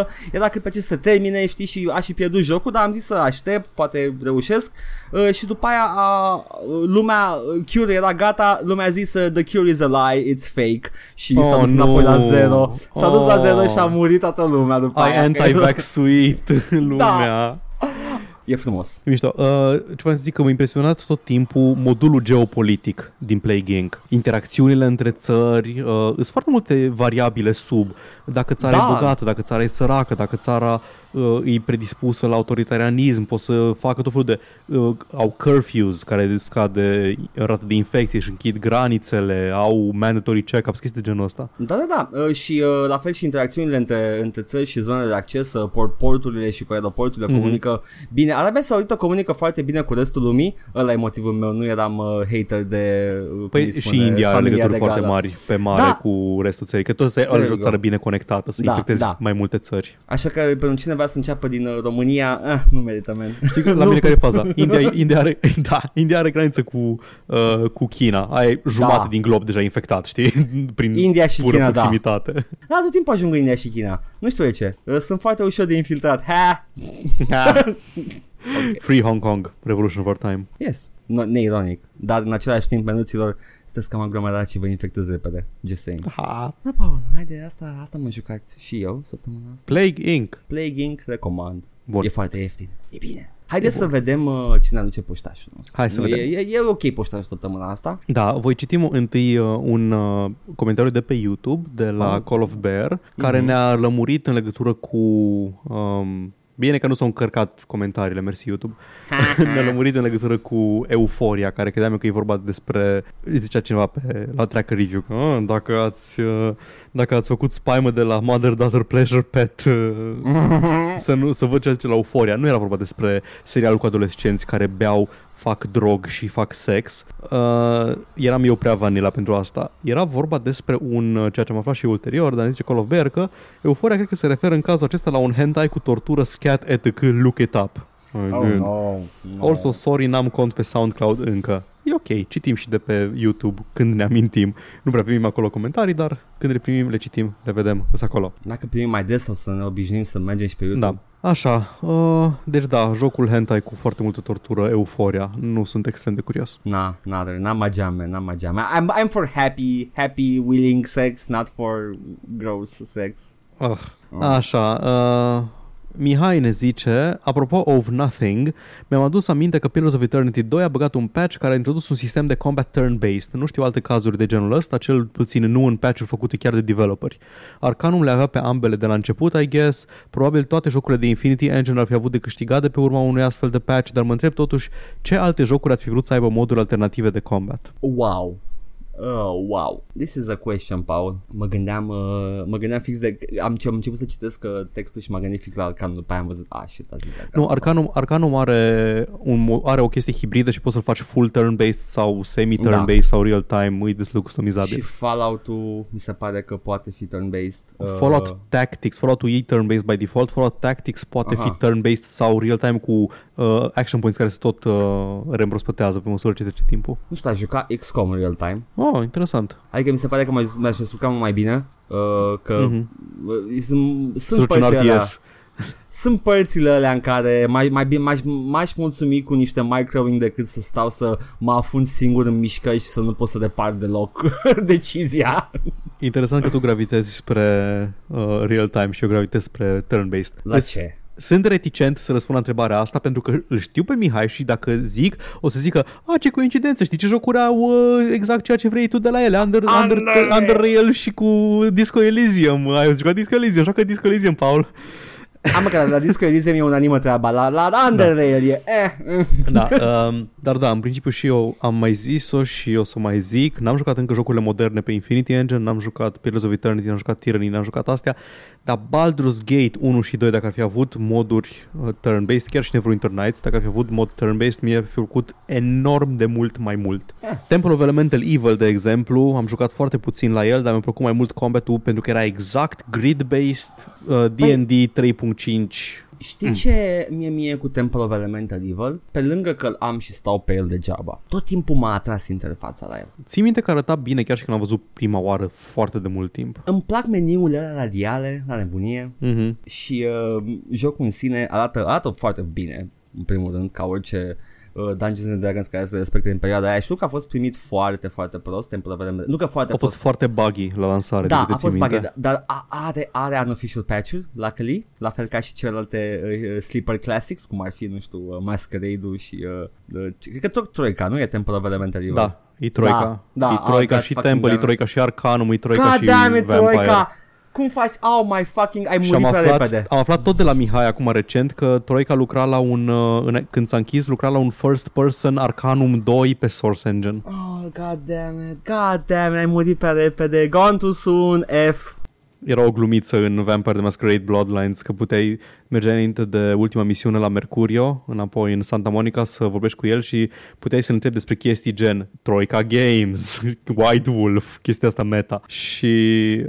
80%, era cât pe ce să se termine, știi, și aș fi pierdut jocul, dar am zis să aștept, poate reușesc uh, și după aia a, uh, lumea, uh, cure era gata, lumea a zis uh, the cure is a lie, it's fake și s-a Oh, dus nu. înapoi la zero, s-a dus la Oh. zero și a murit toată lumea după Ai aia. anti-vax sweet, lumea. E frumos. E Mișto. Uh, ce vreau să zic că m-a impresionat tot timpul modulul geopolitic din Plague Inc. Interacțiunile între țări, uh, sunt foarte multe variabile sub. Dacă țara Da. e bogată, dacă țara e săracă, dacă țara uh, e predispusă la autoritarianism, pot să facă tot felul de... Uh, au curfews care scade rata de infecție și închid granițele, au mandatory check-ups, chestii de genul ăsta. Da, da, da. Uh, și uh, la fel și interacțiunile între, între țări și zonele de acces, uh, port, porturile și cu aeroporturile Mhm. comunică bine. Arabia Saudită comunică foarte bine cu restul lumii. Ăla e motivul meu, nu eram uh, hater de uh, cum Păi îi și spune, India are familia legături foarte regală. mari pe mare Da. cu restul țării, că tot să There e you o go. țară bine conectată, să Da, infectezi da. mai multe țări. Așa că pentru cine vrea să înceapă din uh, România, eh, nu merită, man. Știi că la Nu. mine care e faza? India, India, are, da, India are graniță cu, uh, cu China. Ai e jumătate Da. din glob deja infectat, știi? Prin India și pură China, da. proximitate. Da, tot timpul ajung în India și China. Nu știu de ce. Uh, Sunt foarte ușor de infiltrat. Ha! Free Hong Kong, Revolution of Our Time. Yes. No, neironic. Dar în același timp, menuților, sunteți cam aglomerați și vă infectez repede. Just saying. Ha. Da, Paul, haide, asta, asta mă jucați și eu săptămâna asta. Plague Inc. Plague Inc. recomand. Bun. E foarte ieftin. E bine. Haideți să vedem uh, cine aduce poștașul nostru. Hai să Nu, vedem. E, e, e ok poștașul săptămâna asta. Da, voi citim întâi uh, un uh, comentariu de pe YouTube de la Oh. Call of Bear care Mhm. ne-a lămurit în legătură cu... Um, bine că nu s-au încărcat comentariile, mersi YouTube. ne-a lămurit în legătură cu euforia, care credeam eu că e vorba despre... Zicea cineva pe, la Tracker Review că "Ah, dacă ați, uh, dacă ați făcut spaimă de la Mother Daughter Pleasure Pet uh, să, nu, să văd ce zice la euforia. Nu era vorba despre serialul cu adolescenți care beau fac drog și fac sex. Uh, eram eu prea vanila pentru asta. Era vorba despre un, uh, ceea ce am aflat și ulterior, dar ne zice Call of Bear că euforia cred că se referă în cazul acesta la un hentai cu tortură scat etc. Look it up. Oh, Good. no, no. Also, sorry, n-am cont pe SoundCloud încă. E ok, citim și de pe YouTube când ne amintim. Nu prea primim acolo comentarii, dar când le primim, le citim, le vedem, sunt acolo. Dacă primim mai des sau să ne obișnuim să mergem și pe YouTube. Da. Așa, uh, deci da, jocul hentai cu foarte multă tortură, euforia, nu sunt extrem de curios. Na, na, not my jam, man, not my jam. I'm, I'm for happy, happy, willing sex, not for gross sex. Uh, așa, uh, Mihai ne zice, apropo of nothing, mi-am adus aminte că Pillars of Eternity 2 a băgat un patch care a introdus un sistem de combat turn-based. Nu știu alte cazuri de genul ăsta, cel puțin nu în patch-uri făcute chiar de developeri. Arcanum le avea pe ambele de la început, I guess. Probabil toate jocurile de Infinity Engine ar fi avut de câștigat de pe urma unui astfel de patch, dar mă întreb totuși ce alte jocuri ați fi vrut să aibă moduri alternative de combat. Wow. Oh, wow. This is a question, Paul. Mă gândeam, uh, mă gândeam fix de... Am, am început să citesc uh, textul și m-am gândit fix la Arcanum. După aia am văzut, ah, shit, a zis de Arcanum. Nu, Arcanum, Arcanum are, un, mo- are o chestie hibridă și poți să-l faci full turn-based sau semi-turn-based sau real-time, e destul de customizabil. Și Fallout-ul mi se pare că poate fi turn-based. Uh, Fallout Tactics, Fallout-ul e turn-based by default, Fallout Tactics poate Aha. fi turn-based sau real-time cu uh, action points care se tot uh, reîmbrăspătează pe măsură ce trece timpul. Nu știu, aș juca XCOM în real time. Oh, interesant. Adică mi se pare că m-aș, m-aș descurca mult mai bine. Uh, că Mhm. uh, sunt, sunt Să joci un părțile alea- RTS. Sunt părțile alea în care mai, mai bine m-aș, m-aș mulțumi cu niște microwing decât să stau să mă afund singur în mișcări și să nu pot să depart deloc decizia. Interesant că tu gravitezi spre uh, real-time și eu gravitez spre turn-based. La Deci, ce? Sunt reticent să răspund la întrebarea asta pentru că îl știu pe Mihai și dacă zic, o să zică, a, ce coincidență, știi ce jocuri au uh, exact ceea ce vrei tu de la ele, Under, Under, Under- Under Rail și cu Disco Elysium. Ai jucat Disco Elysium, joacă Disco Elysium, Paul. Am că la Disco Elysium e unanimă treaba, la, la Under Rail e eh, eh. Da, um, dar da, în principiu și eu am mai zis-o și o să o mai zic. N-am jucat încă jocurile moderne pe Infinity Engine, n-am jucat Pillars of Eternity, n-am jucat Tyranny, n-am jucat astea, dar Baldur's Gate 1 și 2, dacă ar fi avut moduri uh, turn-based, chiar și Neverwinter Nights, dacă ar fi avut mod turn-based, mi-a fi făcut enorm de mult mai mult. Eh. Temple of Elemental Evil, de exemplu, am jucat foarte puțin la el, dar mi-a plăcut mai mult combat-ul pentru că era exact grid-based, uh, D&D 3.5 Știi ce mie mie cu Temple of Elemental Evil? Pe lângă că îl am și stau pe el degeaba, tot timpul m-a atras interfața la el. Ții minte că arăta bine chiar și când am văzut prima oară foarte de mult timp. Îmi plac meniurile alea radiale, la nebunie, Mm-hmm. și uh, jocul în sine arată, arată foarte bine, în primul rând, ca orice uh, Dungeons and Dragons care se respecte în perioada aia. Știu că a fost primit foarte, foarte prost, Temple of Elemental Nu că foarte A fost prost. foarte buggy la lansare. Da, de câte a fost ții minte. buggy, dar a- are, are unofficial patch-uri, luckily, la fel ca și celelalte uh, Sleeper Classics, cum ar fi, nu știu, uh, Masquerade-ul și, uh, uh, cred că tot Troica, nu e Temple of Elemental Evil? Da, e Troica. Da, da, e Troica oh, și God Temple, fucking e Troica și Arcanum, e Troica God și damn it, Vampire. Troica! Cum faci? Oh my fucking, ai Și am murit prea aflat, repede. am aflat tot de la Mihai acum recent că Troica lucra la un, uh, în, când s-a închis, lucra la un first person Arcanum 2 pe Source Engine. Oh, god damn it, god damn it, ai murit prea repede, gone too soon, F. Era o glumiță în Vampire the Masquerade Bloodlines că puteai merge înainte de ultima misiune la Mercurio, înapoi în Santa Monica să vorbești cu el și puteai să-l întrebi despre chestii gen Troika Games, White Wolf, chestia asta meta. Și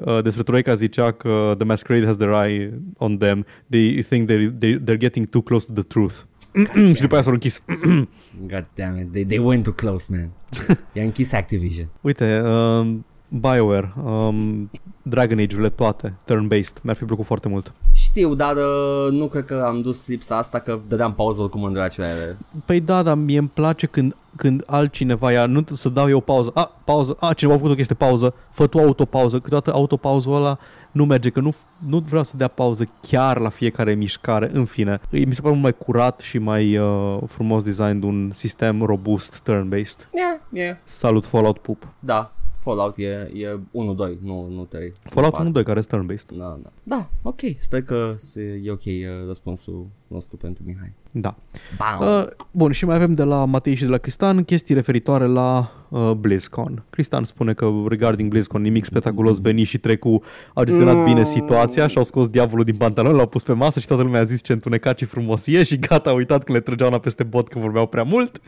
uh, despre Troika zicea că The Masquerade has their eye on them. They think they're, they're, they're getting too close to the truth. și după aia s-au închis. God damn it, they, they went too close, man. I-a închis Activision. Uite, um, BioWare, um, Dragon Age-urile toate, turn-based, mi-ar fi plăcut foarte mult. Știu, dar uh, nu cred că am dus lipsa asta că dădeam pauză oricum în dracile. Păi da, dar mie îmi place când, când altcineva ia, nu să dau eu pauză, a, pauză, a, cineva a făcut o chestie pauză, fă tu autopauză, câteodată autopauzul ăla nu merge, că nu, nu vreau să dea pauză chiar la fiecare mișcare, în fine. Îi- Mi se pare mult mai curat și mai uh, frumos designed un sistem robust turn-based. Yeah, yeah. Salut Fallout Pup. Da, Fallout e, e 1-2, nu, nu 3. Fallout 1-2 care este turn-based. Da, da. Da, ok. Sper că se- e ok uh, răspunsul nostru pentru Mihai. Da. Bam! Uh, bun, și mai avem de la Matei și de la Cristan chestii referitoare la uh, BlizzCon. Cristan spune că regarding BlizzCon nimic spectaculos veni și trecu au gestionat Mm. bine situația și au scos diavolul din pantalon, l-au pus pe masă și toată lumea a zis ce întunecat și frumos e și gata, a uitat când le trăgeau una peste bot că vorbeau prea mult.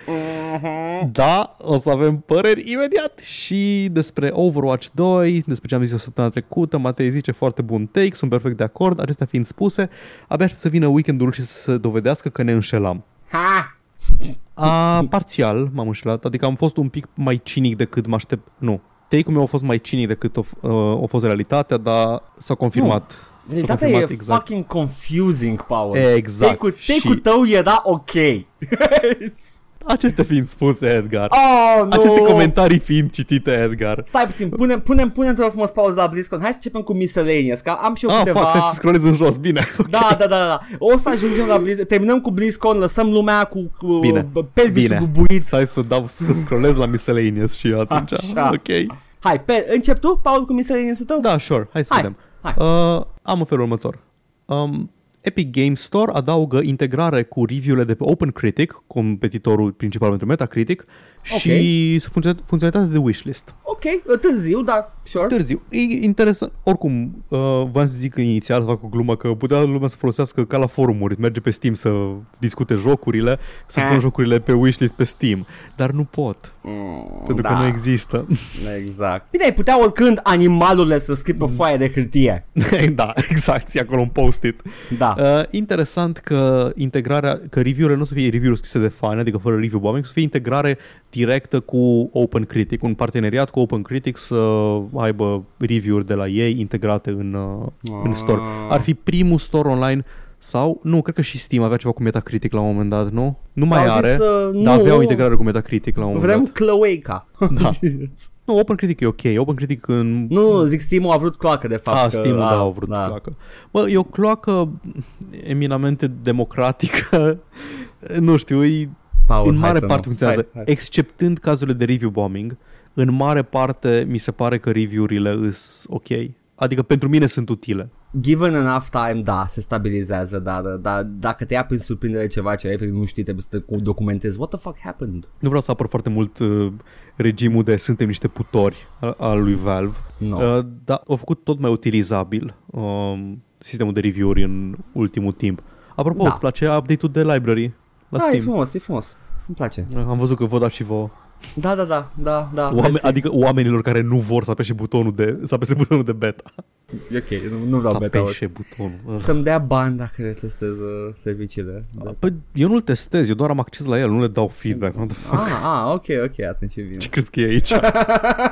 Da, o să avem păreri imediat și despre Overwatch 2, despre ce am zis o săptămâna trecută, Matei zice foarte bun take, sunt perfect de acord, acestea fiind spuse, abia aștept să vină weekendul și să se dovedească că ne înșelam. Ha! A, parțial m-am înșelat, adică am fost un pic mai cinic decât mă aștept, nu. Take-ul meu a fost mai cinic decât a, f- uh, a fost realitatea, dar s-a confirmat. S-a Realitatea confirmat e fucking confusing, Paul. Exact. Take-ul, Și- take-ul tău era ok. Acestea fiind spuse, Edgar. oh, nu! Aceste comentarii fiind citite, Edgar. Stai puțin, punem, punem, punem într-o frumos pauză la BlizzCon. Hai să începem cu miscellaneous, că am și eu Ah, câteva... fac, să scrollez în jos, bine. Da, da, da, da. O să ajungem la BlizzCon. Terminăm cu BlizzCon, lăsăm lumea cu, cu Bine, pelvisul bine. bubuit. Stai să dau, să scrollez la miscellaneous și eu atunci. Așa. Ok. Hai, pe, încep tu, Paul, cu miscellaneous-ul tău? Da, sure, hai să Hai, vedem. hai. Uh, am în felul următor. Um, Epic Games Store adaugă integrare cu review-urile de pe OpenCritic, competitorul principal pentru Metacritic, și funcțion- funcționalitatea de wishlist. Ok, târziu, dar sure. Târziu. E interesant. Oricum, uh, v-am să zic inițial, să fac o glumă, că putea lumea să folosească ca la forumuri, merge pe Steam să discute jocurile, să spună Ah. jocurile pe wishlist pe Steam. Dar nu pot, Mm, pentru da, că nu există. Exact. Bine, ai putea oricând animalurile să scrie pe o foaie de hârtie. da, exact, ți acolo un post-it. Da. Uh, interesant că integrarea, că review-urile nu o să fie review-uri scrise de fani, adică fără review bombing, să fie integrare directă cu OpenCritic, un parteneriat cu OpenCritic să aibă review-uri de la ei integrate în, uh, în store. Ar fi primul store online Sau, nu, cred că și Steam avea ceva cu Metacritic la un moment dat, nu? Nu mai Au are, zis, uh, dar nu, avea o integrare cu Metacritic la un moment Vrem dat. Cloaca. Da. Nu, OpenCritic e ok. OpenCritic în... nu, zic Steam-ul a vrut cloacă de fapt. Ah, că- Steam-ul, a, da, au vrut cloacă. Bă, e o cloacă eminamente democratică. nu știu, e, Paul, în hai mare să parte nu. funcționează. Hai, hai. Exceptând cazurile de review bombing, în mare parte mi se pare că review-urile sunt ok. Adică pentru mine sunt utile. Given enough time, da, se stabilizează, dar da, da, dacă te ia prin surprindere ceva ce efectiv nu știi, trebuie să te documentezi. What the fuck happened? Nu vreau să apăr foarte mult uh, regimul de suntem niște putori al, al lui Valve, No. uh, dar au făcut tot mai utilizabil um, sistemul de review-uri în ultimul timp. Apropo, Da. îți place update-ul de library la da, e Steam? frumos, e frumos. Îmi place. Am văzut că vă dați și vouă. Da, da, da, da, da. Oameni, mersi. adică oamenilor care nu vor să apese butonul de, să apese butonul de beta. E ok, nu, nu vreau Să beta apese butonul. Uh. Să-mi dea bani dacă le testez uh, serviciile. Da. Păi eu nu-l testez, eu doar am acces la el, nu le dau feedback. What the fuck? Ah, ah, ok, ok, atunci e bine. Ce crezi că e aici?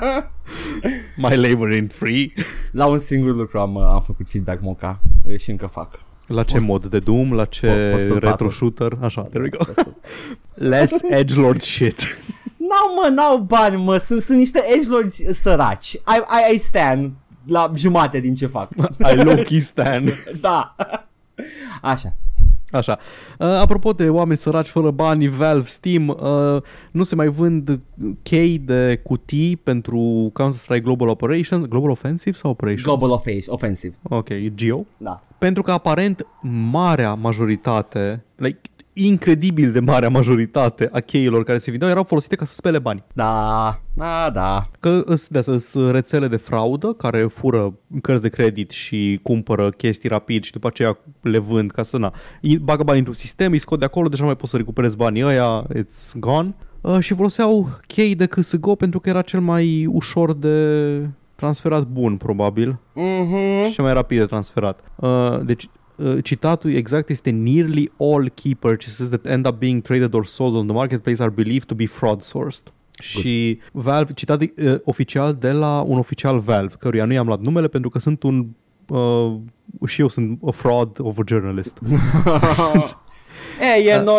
My labor in free. La un singur lucru am, uh, am făcut feedback moca uh, și încă fac. La ce Post- mod? De Doom? La ce Postul retro patru. shooter? Așa, there we go. Less edgelord shit. N-au mă, n-au bani mă, sunt, sunt niște edgelords săraci. I, I, I stand la jumate din ce fac. I low-key stand. da. Așa. Așa. Uh, apropo de oameni săraci fără bani, Valve, Steam, uh, nu se mai vând chei de cutii pentru Counter-Strike Global Operations, Global Offensive sau Operations? Global offensive, offensive. Ok, e Geo. Da. Pentru că aparent marea majoritate, like, incredibil de marea majoritate a cheilor care se vindeau erau folosite ca să spele bani. Da, da, da. Că îs- de asta sunt rețele de fraudă care fură cărți de credit și cumpără chestii rapid și după aceea le vând ca să na. Îi bagă bani într-un sistem, îi scot de acolo, deja nu mai poți să recuperezi banii ăia, it's gone. Uh, și foloseau chei de CSGO pentru că era cel mai ușor de transferat bun, probabil, Mhm. și cel mai rapid de transferat. Uh, deci uh, citatul exact este nearly all key purchases that end up being traded or sold on the marketplace are believed to be fraud sourced. Și Valve, citat uh, oficial de la un oficial Valve, căruia nu i-am luat numele pentru că sunt un uh, și eu sunt a fraud of a journalist. e, e no,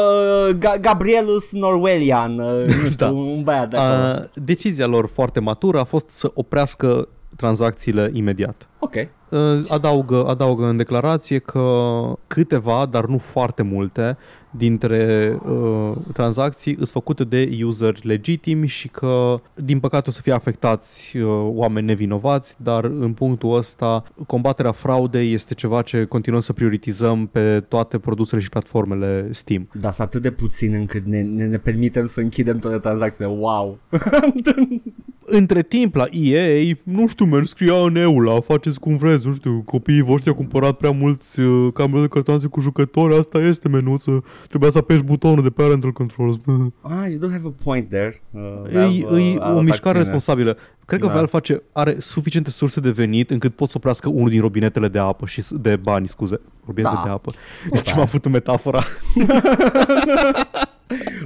Ga- Gabrielus Norwelian, uh, nu știu, Da. un băiat de acolo. Uh, decizia lor foarte matură a fost să oprească tranzacțiile imediat. Ok. Uh, Adaugă, adaugă în declarație că câteva, dar nu foarte multe, dintre uh, tranzacții sunt făcute de useri legitimi și că, din păcate, o să fie afectați uh, oameni nevinovați, dar în punctul ăsta, combaterea fraudei este ceva ce continuăm să prioritizăm pe toate produsele și platformele Steam. Dar sunt atât de puțin încât ne, ne, ne permitem să închidem toate tranzacțiile. Wow. Între timp, la EA, nu știu, merg, scria în EULA, faceți cum vreți, nu știu, copiii voștri au cumpărat prea mulți uh, camere de cartonație cu jucători, asta este menuță, trebuia să apeși butonul de parental controls. Ah, you do have a point there. Uh, E, Valve, uh, e a o luat mișcare acțiune. responsabilă. Cred că Da. Valve face, are suficiente surse de venit încât pot să oprească unul din robinetele de apă și s- de bani, scuze. Robinete Da. de apă. Tot Deci are. m-am făcut metafora.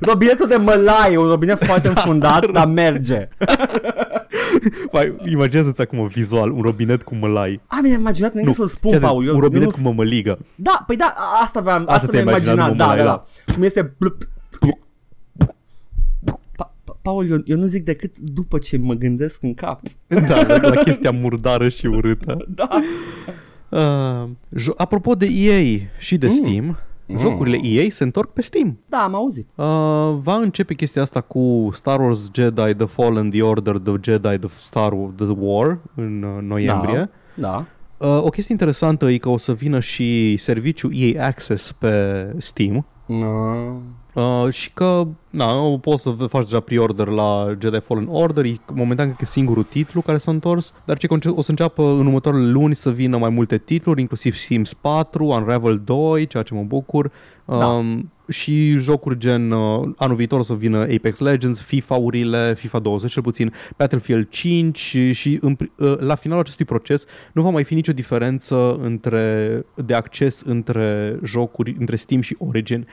Robinetul de mălai, un robinet foarte înfundat, dar merge. Mai, imaginează-ți acum vizual un robinet cu mălai. Am imaginat, înainte să-l spun, fii atent, Paul. Eu, un robinet eu cu nu- mămăligă. Da, păi da, a- asta aveam, asta, ți-ai mi-am imaginat, imaginat, mă, da, da, mălai, da. Cum este... blup, Pa- Pa- Paul, eu, eu nu zic decât după ce mă gândesc în cap. Da, la, la chestia murdară și urâtă. Da. Uh, jo- apropo de EA și de Mm. Steam, jocurile EA se întorc pe Steam. Da, am auzit. Uh, va începe chestia asta cu Star Wars Jedi The Fallen, The Order, The Jedi, The Star Wars, The War în uh, noiembrie. Da. Uh, o chestie interesantă e că o să vină și serviciul EA Access pe Steam. No. Uh, și că na, o poți să faci deja pre-order la Jedi Fallen Order, e momentan cred că e singurul titlu care s-a întors, dar ce conce- o să înceapă în următoarele luni să vină mai multe titluri, inclusiv Sims 4, Unravel 2, ceea ce mă bucur, Da. um, și jocuri gen uh, anul viitor o să vină Apex Legends, FIFA-urile, FIFA 20 cel puțin, Battlefield 5 și, și în, pri- uh, la finalul acestui proces nu va mai fi nicio diferență între, de acces între jocuri, între Steam și Origin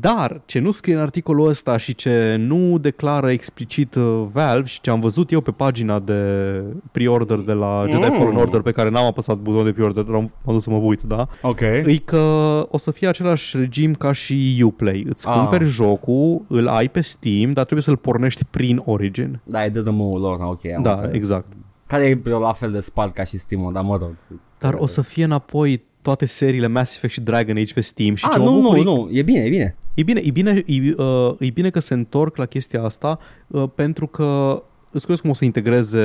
Dar ce nu scrie în articolul ăsta și ce nu declară explicit uh, Valve și ce am văzut eu pe pagina de pre-order de la Jedi Mm. Fallen Order pe care n-am apăsat butonul de pre-order, dar am m-am dus să mă uit, da? Ok. E că o să fie același regim ca și Uplay. Îți Ah. cumperi jocul, îl ai pe Steam, dar trebuie să-l pornești prin Origin. Da, e de demo lor, ok, am da, înțeles. exact. Care e la fel de spart ca și Steam-ul, dar mă rog. Dar o să fie înapoi toate seriile Mass Effect și Dragon Age pe Steam și Ah, ce mă nu, bucur nu, e- nu, e bine, e bine. E bine, e bine, e, uh, e bine că se întorc la chestia asta uh, pentru că îți curios cum o să integreze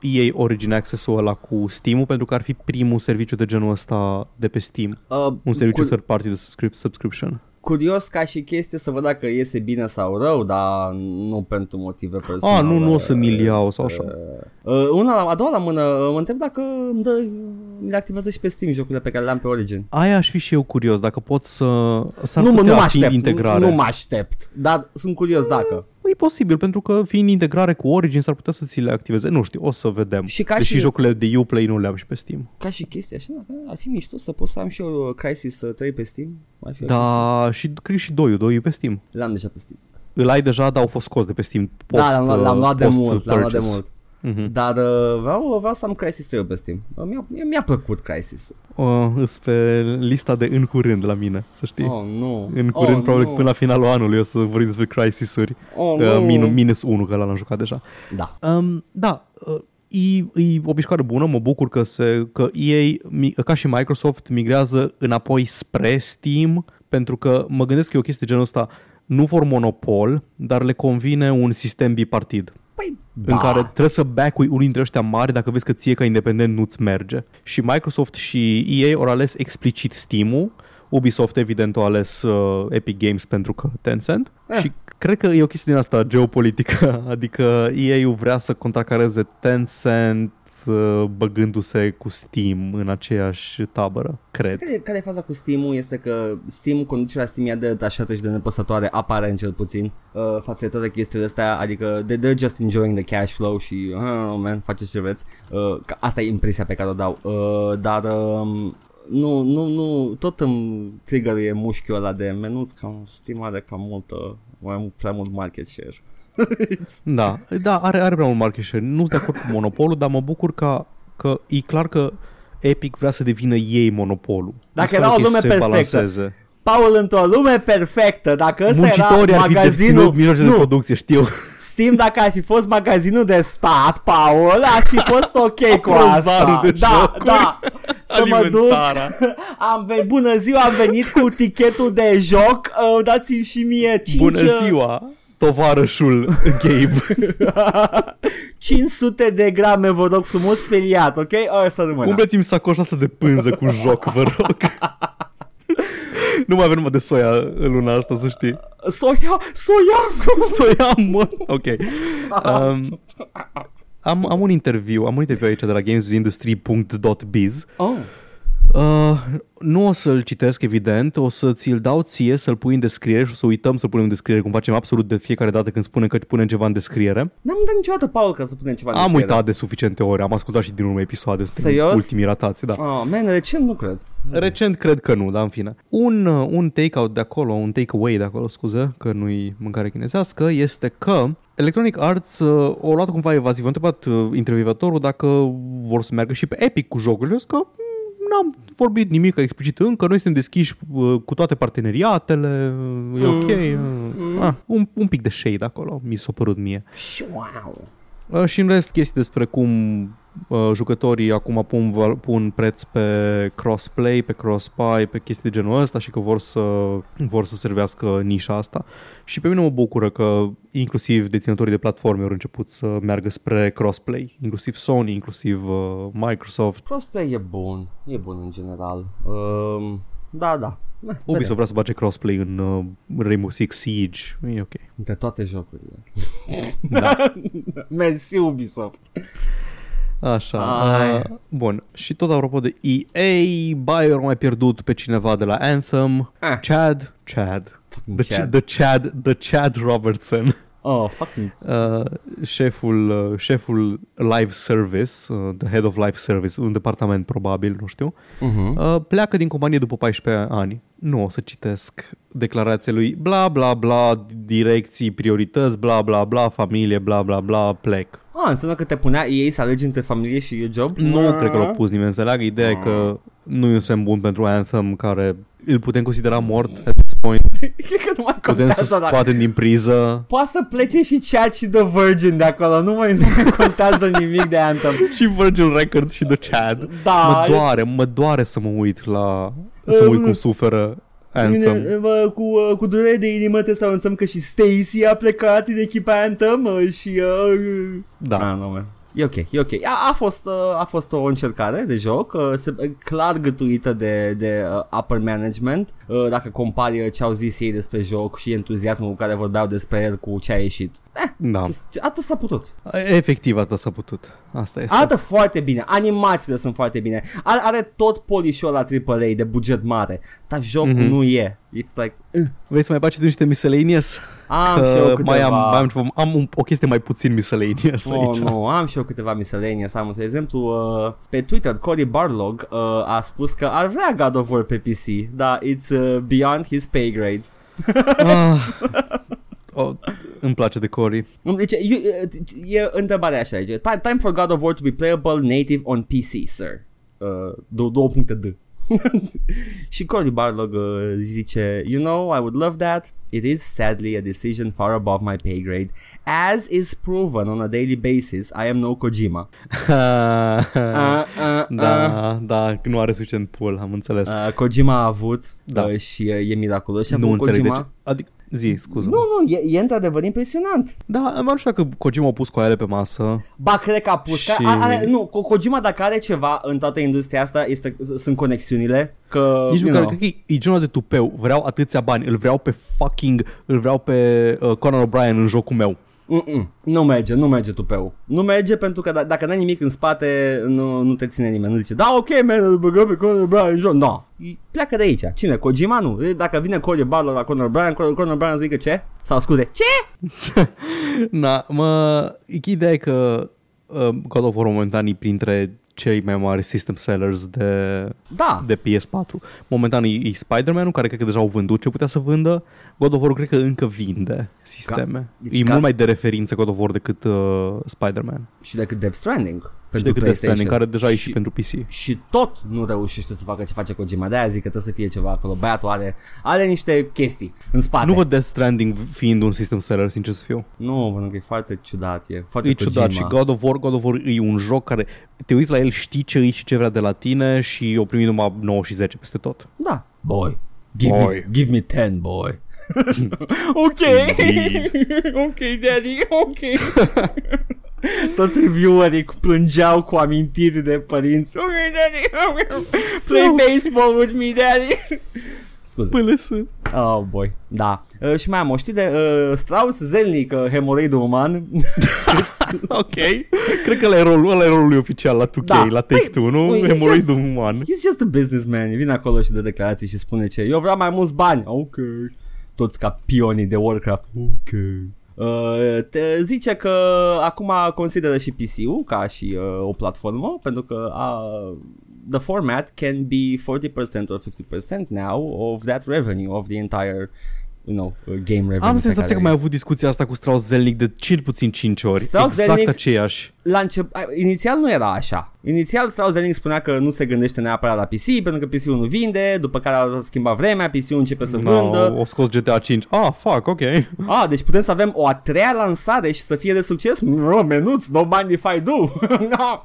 EA Origin Access-ul ăla cu Steam-ul pentru că ar fi primul serviciu de genul ăsta de pe Steam. Uh, Un serviciu cu- third party de subscrip- subscription. Curios ca și chestie să văd dacă iese bine sau rău, dar nu pentru motive personale. Ah, nu, nu o să mi-l iau sau așa. Uh, una, a doua la mână, uh, mă întreb dacă îmi dă, mi le activează și pe Steam jocurile pe care le-am pe Origin. Aia aș fi și eu curios, dacă pot să... S-ar Nu, mă, putea nu mă fiind aștept, integrare. nu mă aștept, dar sunt curios dacă. E posibil, pentru că fiind integrare cu Origin s-ar putea să ți le activeze. Nu știu, o să vedem. Și ca Deși și- jocurile de Uplay nu le-am și pe Steam. Ca și chestia așa, da, ar fi mișto să pot să am și eu uh, Crisis uh, 3 pe Steam. Ar fi o chestie. Da, și cred și 2 2 e pe Steam. L-am deja pe Steam. Îl ai deja, dar au fost scos de pe Steam post, da, l-am, luat- l-am luat de post mult, l-am luat de purchase. mult. Mhm. Dar uh, vreau, vreau să am Crisis 3 pe Steam. Uh, Mi-a, mi-a, mi-a plăcut Crisis. Uh, îs pe lista de în curând la mine, să știi. Oh, nu. În curând, oh, probabil nu. până la finalul anului o să vorbim despre Crysis-uri. Oh, Uh, nu. minus, minus 1, că l-am jucat deja. Da. Um, da, uh, e, e o mișcare bună, mă bucur că, se, că EA, mi- ca și Microsoft, migrează înapoi spre Steam, pentru că mă gândesc că e o chestie de genul ăsta, nu vor monopol, dar le convine un sistem bipartid. Păi, în care trebuie să back-ui unul dintre ăștia mari dacă vezi că ție ca independent nu-ți merge. Și Microsoft și EA au ales explicit Steam-ul, Ubisoft evident a ales uh, Epic Games pentru că Tencent Eh. și cred că e o chestie din asta geopolitică, adică EA-ul vrea să contracareze Tencent uh, băgându-se cu Steam în aceeași tabără, cred. Care, care e faza cu Steam-ul este că Steam, conducerea Steam e de detașată și de nepăsătoare, aparent cel puțin, uh, față de toate chestiile astea, adică they, they're just enjoying the cash flow și, oh, man, faceți ce vreți. Uh, că asta e impresia pe care o dau. Uh, dar um, nu, nu, nu, tot îmi trigger mușchiul ăla de menuț, cam Steam are cam multă, mai mult, prea mult market share. Da, da, are, are prea mult market share. Nu sunt de acord cu monopolul, dar mă bucur că, că e clar că Epic vrea să devină ei monopolul. Dacă Nu era o că lume se perfectă, balanceze. Paul, într-o lume perfectă, dacă ăsta era Muncitorii ar fi magazinul... deținut mijloace de Nu, producție, știu. Steam, dacă ar fi fost magazinul de stat, Paul, ar fi fost ok cu asta. Aprozarul de da, jocuri. da. Să mă duc. Alimentarea. Am venit, bună ziua, am venit cu tichetul de joc. Uh, dați-mi și mie 5, Bună ziua, tovarășul Gabe. 500 de grame, vă rog frumos, feliat, ok? O să rămână. Umbleți-mi sacoșa asta de pânză cu joc, vă rog. nu mai avem numai de soia în luna asta, să știi. Soia, soia. Soia, mă. Ok. Um, am, am un interviu, am un interviu aici de la gamesindustry.biz Oh. Uh, nu o să-l citesc, evident, o să ți-l dau ție să-l pui în descriere și o să uităm să punem în descriere, cum facem absolut de fiecare dată când spunem că punem ceva în descriere. N-am dat niciodată, Paul, ca să punem ceva în Am descriere. uitat de suficiente ori, am ascultat și din urmă episoade, suntem Serios? ultimii ratați, da. Oh, man, recent nu cred. Recent cred că nu, dar în fine. Un, uh, un take-out de acolo, un take-away de acolo, scuze, că nu-i mâncare chinezească, este că Electronic Arts uh, o luat cumva evaziv. A întrebat uh, intervievatorul dacă vor să meargă și pe Epic cu jocurile. Eu zic că "Mm, n-am vorbit nimic explicit încă, noi suntem deschiși uh, cu toate parteneriatele, uh, e ok. Uh, ah, un, un pic de shade acolo, mi s-a părut mie. Și wow. Uh, și în rest chestii despre cum uh, jucătorii acum pun, val- pun preț pe crossplay, pe crossbuy, pe chestii de genul ăsta și că vor să, vor să servească nișa asta. Și pe mine mă bucură că inclusiv deținătorii de platforme au început să meargă spre crossplay, inclusiv Sony, inclusiv uh, Microsoft. Crossplay e bun, e bun în general. Um, da, da. Meh, Ubisoft vrea să bage crossplay în uh, Rainbow Six Siege, e ok. Între toate jocurile. Da. Mersi Ubisoft. Așa, Ai. uh, bun. Și tot apropo de EA, Bayer a mai pierdut pe cineva de la Anthem, Ah. Chad, Chad, Fucking the Chad. Chad. the Chad, the Chad Robertson. Oh, fucking... Uh, șeful, uh, șeful live service, uh, the head of live service, un departament probabil, nu știu, Uh-huh. uh, pleacă din companie după 14 ani. Nu o să citesc declarația lui bla bla bla, direcții, priorități, bla bla bla, familie, bla bla bla, plec. Ah, înseamnă că te punea ei să alegi între familie și job? Nu cred că l-a pus nimeni să leagă. Ideea e că nu e un semn bun pentru Anthem care îl putem considera mort at this point. Cred că nu mai Putem să contează dacă... scoatem din priză Poate să plece și Chad și The Virgin de acolo, nu mai, nu mai contează nimic de Anthem. și Virgin Records și The Chad. Da, Mă doare, mă doare să mă uit la... Să mă uit cum suferă Anthem. Bine, bă, cu, uh, cu durere de inimă trebuie să anunțăm că și Stacy a plecat din echipa Anthem uh, și... Uh, Da. Ah, nu, man. E ok, e ok. A, a, fost, uh, a fost o încercare de joc, uh, se, uh, clar gătuită de, de uh, upper management, uh, dacă compari uh, ce au zis ei despre joc și entuziasmul cu care vorbeau despre el cu ce a ieșit. Eh, Da. ce, ce, atât s-a putut. Efectiv atât s-a putut. Asta este. Arată foarte bine, animațiile sunt foarte bine, are, are tot polișul la AAA de buget mare, dar jocul Mhm. nu e. It's like... Uh, Vrei să mai faci tu niște miscellaneous? am Că și eu câteva... mai am, mai am, am un, o chestie mai puțin miscellaneous Oh, aici. nu, am și eu câteva miscellaneous. Am, de exemplu, uh, pe Twitter, Cory Barlog uh, a spus că ar vrea God of War pe PC, dar it's uh, beyond his pay grade. Ah. Oh, îmi place de Cory. Deci, e, e întrebarea așa, zice, time, time for God of War to be playable native on PC, sir. Uh, două, două puncte D. și Cory Barlog uh, zice, you know, I would love that. It is sadly a decision far above my pay grade. As is proven on a daily basis, I am no Kojima. Uh, uh, uh. da, da, nu are suficient pull, am înțeles. Uh, Kojima a avut Da. uh, și uh, e miraculos și nu acum înțeleg Kojima... de ce. Adică, zi, scuză Nu, nu, e, e într-adevăr impresionant. Da, nu știu dacă Kojima a pus coaiele pe masă. Ba, cred că a pus. Și- Și... Are, are, nu, Ko- Kojima dacă are ceva în toată industria asta, este, sunt conexiunile. Că, Nici you măcar, know, cred că e, e genul de tupeu. Vreau atâția bani, îl vreau pe fucking, îl vreau pe uh, Conan O'Brien în jocul meu. Mm-mm. Nu merge, nu merge tupeu. Nu merge pentru că d- dacă n-ai nimic în spate, nu, nu te ține nimeni. Nu zice, da, ok, man, îl băgăm pe Conor O'Brien în joc. No. Pleacă de aici. Cine? Kojima? Nu. Dacă vine Cory Barlow la Conor O'Brien, Conor Conor O'Brien zică ce? Sau scuze, ce? Na, mă, ideea e că uh, God of War momentan e printre cei mai mari system sellers de, Da. de PS4. Momentan e, e Spider-Man-ul, care cred că deja au vândut ce putea să vândă. God of War cred că încă vinde sisteme. Deci e ca- mult mai de referință God of War decât uh, Spider-Man. Și decât Death Stranding. Și Pentru decât Death PlayStation. Stranding, care deja e și Și- pentru PC. și tot nu reușește să facă ce face Kojima. De-aia zic că trebuie să fie ceva acolo. Băiatul are, are niște chestii în spate. Nu văd Death Stranding fiind un system seller, sincer să fiu. Nu, pentru că e foarte ciudat. E foarte E ciudat Kojima. și God of War, God of War e un joc care te uiți la el, știi ce e și ce vrea de la tine și o primi numai 9 și 10 peste tot. Da. Boy. Give, Boy. Me, give me 10, boy. ok. Indeed. ok, daddy, ok. Toți reviewerii plângeau cu amintiri de părinți. Ok, daddy, play No. baseball with me, daddy. Scuze. Păi sunt. Oh, boy. Da. Uh, și mai am o știre. Uh, Strauss Zelnic, uh, hemoroidul uman. ok. Cred că ăla e rolul, ăla e rolul lui oficial la 2K, Da. la Take-Two, nu? Păi, Hemoroidul it's uman. He's just a businessman. Vine acolo și dă declarații și spune ce eu vreau mai mulți bani. Ok. Toți ca pionii de Warcraft. Ok. Uh, te zice că acum consideră și PC-ul ca și uh, o platformă pentru că uh, the format can be 40% or 50% now of that revenue of the entire you know, uh, game revenue. Am pe senzația care- că mai avut discuția asta cu Strauss Zelnick de cel puțin 5 ori. Strauss exact Zelnick- aceeași. la încep... a, inițial nu era așa. Inițial Strauss Zelnick spunea că nu se gândește neapărat la PC pentru că PC-ul nu vinde, după care a schimbat vremea, PC-ul începe să No, vândă. o scos GTA 5. Ah, fuck, ok. Ah, deci putem să avem o a treia lansare și să fie de succes? No, menuț, no mind if I do. no.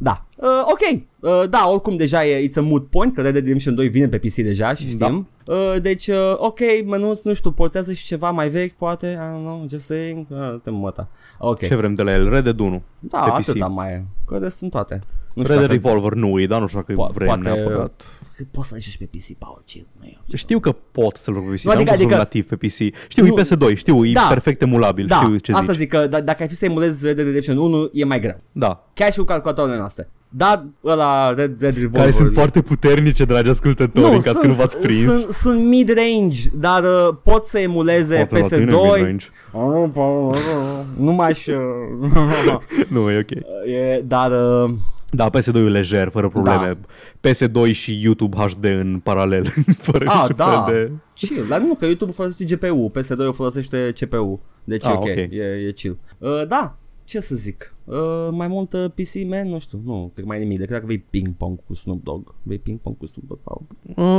Da, uh, ok, uh, da, oricum deja e it's a moot point, că Red Dead Redemption 2 vine pe PC deja și știm. Da. Uh, deci, uh, ok, menuț, nu știu, portează și ceva mai vechi, poate, I don't know, just saying, uh, te măta. Ok, Ce vrem de la el? Red Dead 1. da, pe PC. atâta mai e, că de sunt toate. Nu Red Dead dacă- Revolver nu e, dar nu știu dacă Po- vrem poate- neapărat. Că Poți să-l joci pe PC, Paul, chill, nu e Știu că pot să-l joc pe PC, Nu, dar adică- nu pot să adică- nativ pe PC. Știu, Nu. e PS2, știu, e Da. perfect emulabil, Da, știu ce asta zici. zic că d- dacă ai fi să emulezi Red Dead Redemption 1 e mai greu. Da. Chiar și cu calculatoarele noastre. Da, ăla Red, Red Revolver. Care sunt foarte puternice, dragi ascultători, în caz că nu v-ați prins. Sunt, sunt mid-range, dar uh, pot să emuleze Poate la tine, PS2. mid-range. nu m-aș... uh, Nu, e ok. e, dar... uh, Da, PS2-ul lejer, fără probleme. PS2 și YouTube HD în paralel, fără Ah, niciun da. fel de... Chill, dar nu, că YouTube folosește GPU, PS2 folosește CPU, deci Ah, e ok, ok. E, e chill. Uh, da, ce să zic, uh, mai mult uh, PC, man, nu știu, nu, cred că mai nimic, decât dacă vei ping-pong cu Snoop Dogg, vei ping-pong cu Snoop Dogg, Paul.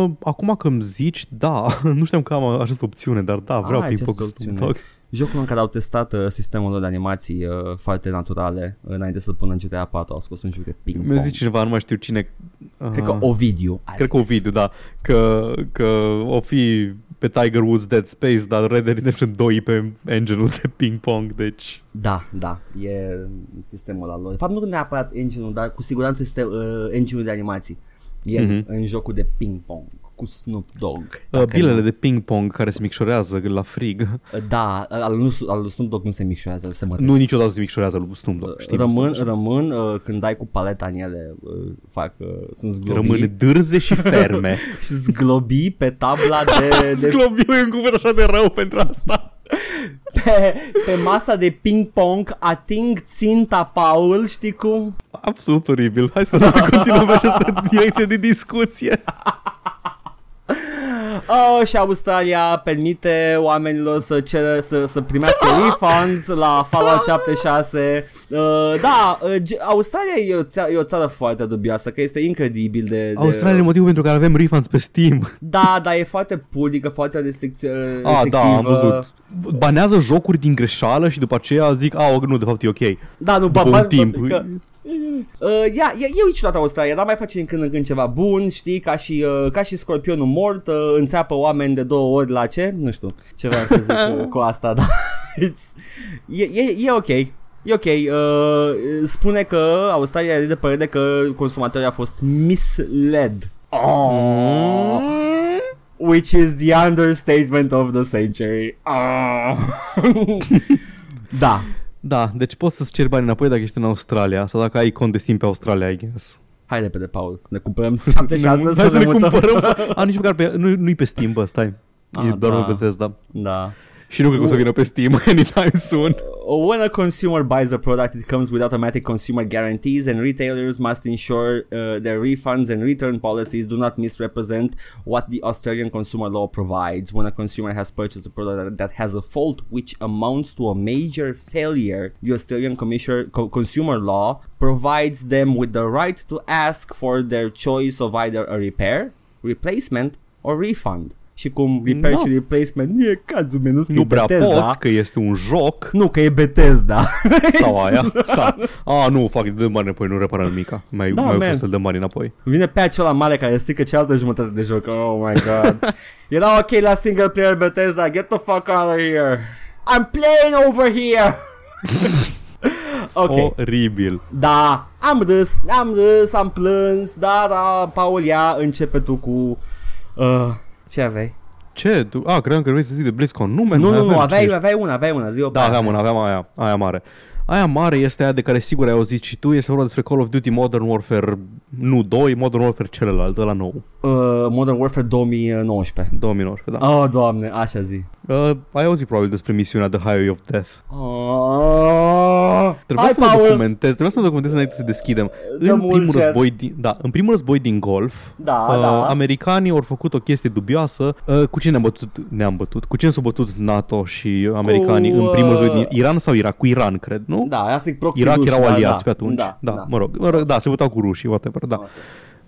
Uh, acum că îmi zici, da, nu știam că am această opțiune, dar da, vreau Ai ping-pong cu această Snoop opțiune. Dogg. Jocul în care au testat uh, sistemul lor de animații uh, foarte naturale uh, înainte să-l pună în GTA 4, au scos un joc de ping-pong. Mi-a zis cineva, nu mai știu cine... Cred că uh, Ovidiu a Cred că zis. Ovidiu, da, că, că o fi pe Tiger Woods Dead Space, dar Red Dead Redemption 2 pe engine-ul de ping-pong, deci... Da, da, e sistemul ăla lor. De fapt, nu neapărat engine-ul, dar cu siguranță este uh, engine-ul de animații. E Mhm. mm-hmm. în jocul de ping-pong cu Snoop Dogg. Uh, Dacă bilele nu- de ping-pong care se micșorează la frig. Da, al, lui- al lui Snoop Dogg nu se mișorează, se mă Nu niciodată se micșorează lui Snoop Dogg, știi? Rămân, asta? rămân uh, când dai cu paleta în ele, uh, fac, uh, sunt zglobi Rămân dârze și ferme. și zglobi pe tabla de, de Sclobiu e un cuvânt așa de rău pentru asta. pe, pe masa de ping-pong, ating ținta Paul, știi cum? Absolut oribil. Hai să nu continuăm pe această direcție de discuție. Oh, și Australia permite oamenilor să, ceră, să, să primească refunds la Fallout 76. Uh, da, uh, Ge- Australia e o, țară, e o țară foarte dubioasă, că este incredibil de... de Australia e motivul pentru care avem refunds pe Steam. Da, dar e foarte pudică, foarte restricție, Ah, da, am văzut. Banează jocuri din greșeală și după aceea zic, a, nu, de fapt e ok. Da, nu, După ba, un ba, timp. Că, Uh, ia, ia, eu niciodată Australia, dar mai face din când în când ceva bun, știi, ca și, uh, ca și scorpionul mort, uh, înțeapă oameni de două ori la ce? Nu știu ce vreau să zic uh, cu asta, dar It's, e, e, e ok. E ok, uh, spune că Australia e de părere că consumatorii au fost misled. Oh. Which is the understatement of the century. Oh. da, Da, deci poți să-ți ceri bani înapoi dacă ești în Australia sau dacă ai cont de Steam pe Australia, I guess. Hai repede, Paul, să ne cumpărăm 76 Hai să, să ne mutăm. cumpărăm. A, nici măcar pe, nu, nu-i pe Steam, bă, stai. Ah, e doar da. da. pe Bethesda. Da. Și nu cred că o să vină pe Steam anytime soon. When a consumer buys a product, it comes with automatic consumer guarantees, and retailers must ensure uh, their refunds and return policies do not misrepresent what the Australian consumer law provides. When a consumer has purchased a product that has a fault which amounts to a major failure, the Australian Co- Consumer Law provides them with the right to ask for their choice of either a repair, replacement, or refund. Și cum repair Da. și replacement nu e cazul minus că Nu e prea Bethesda. poți, că este un joc Nu, că e Bethesda. sau aia. Da. A, nu, fac, dă bani înapoi, nu repara nimica. Mai, Da, mai man. ușor să-l dăm bani înapoi. Vine pe acela mare care strică cealaltă jumătate de joc. Oh my god. Era ok la single player Bethesda. Get the fuck out of here. I'm playing over here. ok. Oribil. Da, am râs, am râs, am plâns, da, da, Paul, ia, începe tu cu... Uh, ce aveai? Ce? Tu? A, credeam că vrei să zici de BlizzCon. Nu, man, Nu, mai nu, nu, avem. aveai, Ce- aveai una, aveai una, zi-o pe Da, aia. aveam una, aveam aia, aia mare. Aia mare este aia de care sigur ai auzit și tu, este vorba despre Call of Duty Modern Warfare, nu 2, Modern Warfare celălalt, ăla nou, Uh, Modern Warfare 2019. 2019, da. Oh, doamne, așa zi. Uh, ai auzit probabil despre misiunea The Highway of Death. Oh, Trebuia Hai, să mă Paul. documentez, trebuia să mă documentez înainte să deschidem. Dă În mult primul chat. război din, da, în primul război din Golf, Da, uh, da. americanii au făcut o chestie dubioasă. Uh, cu cine ne-am bătut? Ne-am bătut. Cu cine s-au bătut NATO și americanii Cu, în primul război din uh, Iran sau Irak? Cu Iran, cred, nu? Da, aia zic proxy Irak ruși, erau da, aliați da, pe atunci. Da, da, mă rog, mă rog, da, se băteau cu rușii, whatever, da. Ok.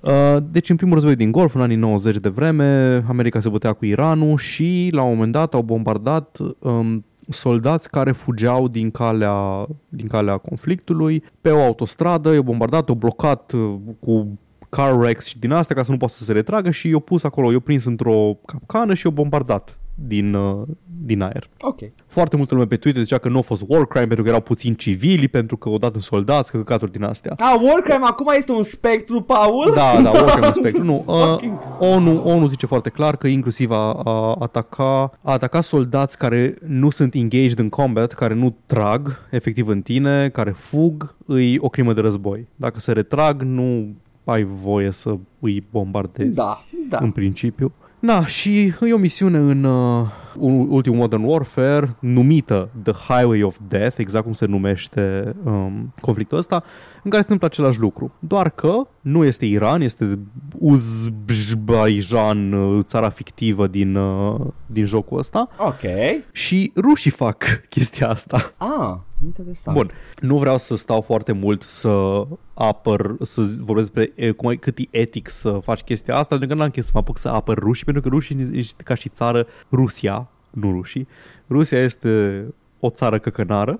Uh, deci în primul război din Golf, în anii 90 de vreme, America se bătea cu Iranul și la un moment dat au bombardat um, soldați care fugeau din calea, din calea conflictului pe o autostradă, i-au bombardat, i-au blocat uh, cu car wrecks și din astea ca să nu poată să se retragă și i-au pus acolo, i-au prins într-o capcană și i-au bombardat din, uh, din aer. Ok. Foarte multă lume pe Twitter zicea că nu a fost war crime pentru că erau puțini civili, pentru că odată soldați, că căcaturi din astea. A, Warcraft acum este un spectru, Paul? Da, da, war crime spectru. Nu, uh, Fucking- ONU, ONU zice foarte clar că inclusiv a, a, ataca, a ataca soldați care nu sunt engaged în combat, care nu trag efectiv în tine, care fug, îi o crimă de război. Dacă se retrag, nu ai voie să îi bombardezi Da, da. în principiu. Na, și e o misiune în uh, un- ultimul Modern Warfare numită The Highway of Death, exact cum se numește um, conflictul ăsta, în care se întâmplă același lucru. Doar că nu este Iran, este Uzbekistan, uh, țara fictivă din, uh, din jocul ăsta Ok. și rușii fac chestia asta. Ah, interesant. Bun, nu vreau să stau foarte mult să apăr, să vorbesc despre e, cum, e- cât e etic să faci chestia asta, pentru că n-am chef să mă apuc să apăr rușii, pentru că rușii este ca și țară, Rusia, nu rușii, Rusia este o țară căcănară,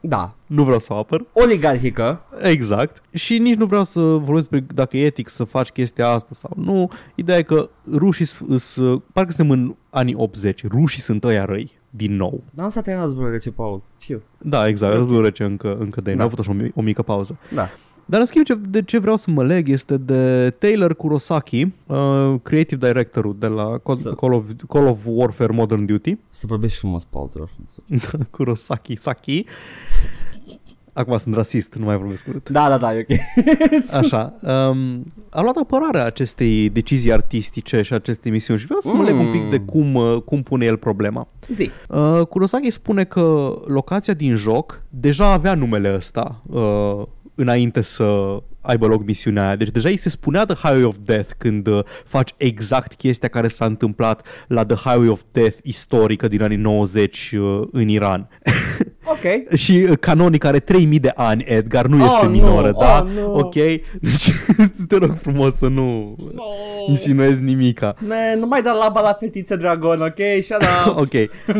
Da. nu vreau să o apăr, Oligarhică. exact, și nici nu vreau să vorbesc despre dacă e etic să faci chestia asta sau nu, ideea e că rușii, s- s- parcă suntem în anii 80, rușii sunt ăia răi, din nou. Dar asta te războiul rece, Paul. Chill. Da, exact, Ok. războiul rece încă, încă de Da. da. Am avut așa o, mi- o mică pauză. Da. Dar în schimb ce, de ce vreau să mă leg este de Taylor Kurosaki, uh, creative directorul de la Să- Call of, Call of Warfare Modern Duty. Să vorbești frumos, Paul, te rog frumos. Kurosaki, Saki. Acum sunt rasist, nu mai vorbesc urât. Da, da, da, e ok. Așa, um, a luat apărarea acestei decizii artistice și acestei misiuni și vreau să mă leg un pic de cum, uh, cum pune el problema. Zi. Uh, Kurosaki spune că locația din joc deja avea numele ăsta uh, înainte să aibă loc misiunea aia. Deci deja îi se spunea The Highway of Death când uh, faci exact chestia care s-a întâmplat la The Highway of Death istorică din anii 90 uh, în Iran. Ok. și uh, canonic are 3000 de ani, Edgar, nu este Oh, nu, minoră, da? oh, nu. Ok? Deci te rog frumos să nu insinuezi nimica. Man, nu mai da laba la fetițe dragon, ok? Shut up. ok,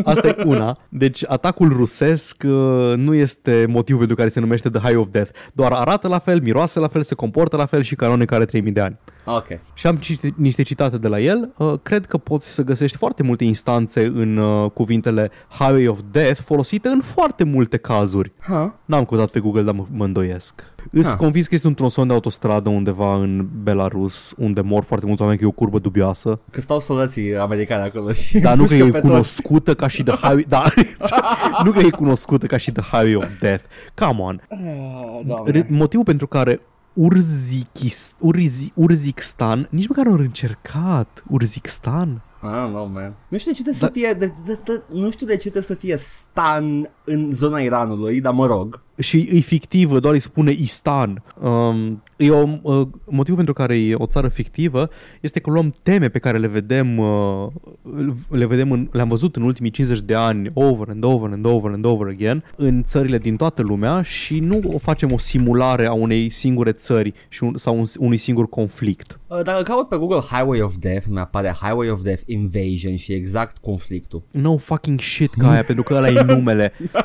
asta e una. Deci atacul rusesc uh, nu este motivul pentru care se numește The High of Death. Doar arată la fel, miroase la fel, se comportă la fel și canonic are 3000 de ani. Ok. Și am citi- niște citate de la el. Uh, cred că poți să găsești foarte multe instanțe în uh, cuvintele Highway of Death folosite în foarte multe cazuri. Huh? N-am căutat pe Google, dar mă, mă îndoiesc. Îs Ha. convins că este un tronson de autostradă undeva în Belarus, unde mor foarte mulți oameni, că e o curbă dubioasă. Că stau soldații americani acolo și Dar nu că împușcă e pe toți. cunoscută ca și The Highway... Da, nu că e cunoscută ca și The Highway of Death. Come on. Ah, Re- Doamne. Motivul pentru care Urzikis, Urzi, Urzikistan, nici măcar nu au încercat Urzikistan. I don't know, man. Nu știu de ce trebuie să Da- fie, de, de, de, nu știu de ce trebuie să fie stan în zona Iranului, dar mă rog. și e fictivă, doar îi spune Istan. Um, e o, uh, motivul pentru care e o țară fictivă este că luăm teme pe care le vedem, uh, le vedem în, le-am văzut în ultimii 50 de ani over and over and over and over again în țările din toată lumea și nu o facem o simulare a unei singure țări și un, sau un, unui singur conflict. Uh, Dacă caut pe Google Highway of Death, mi apare Highway of Death Invasion și exact conflictul. No fucking shit ca aia, pentru că ăla e numele.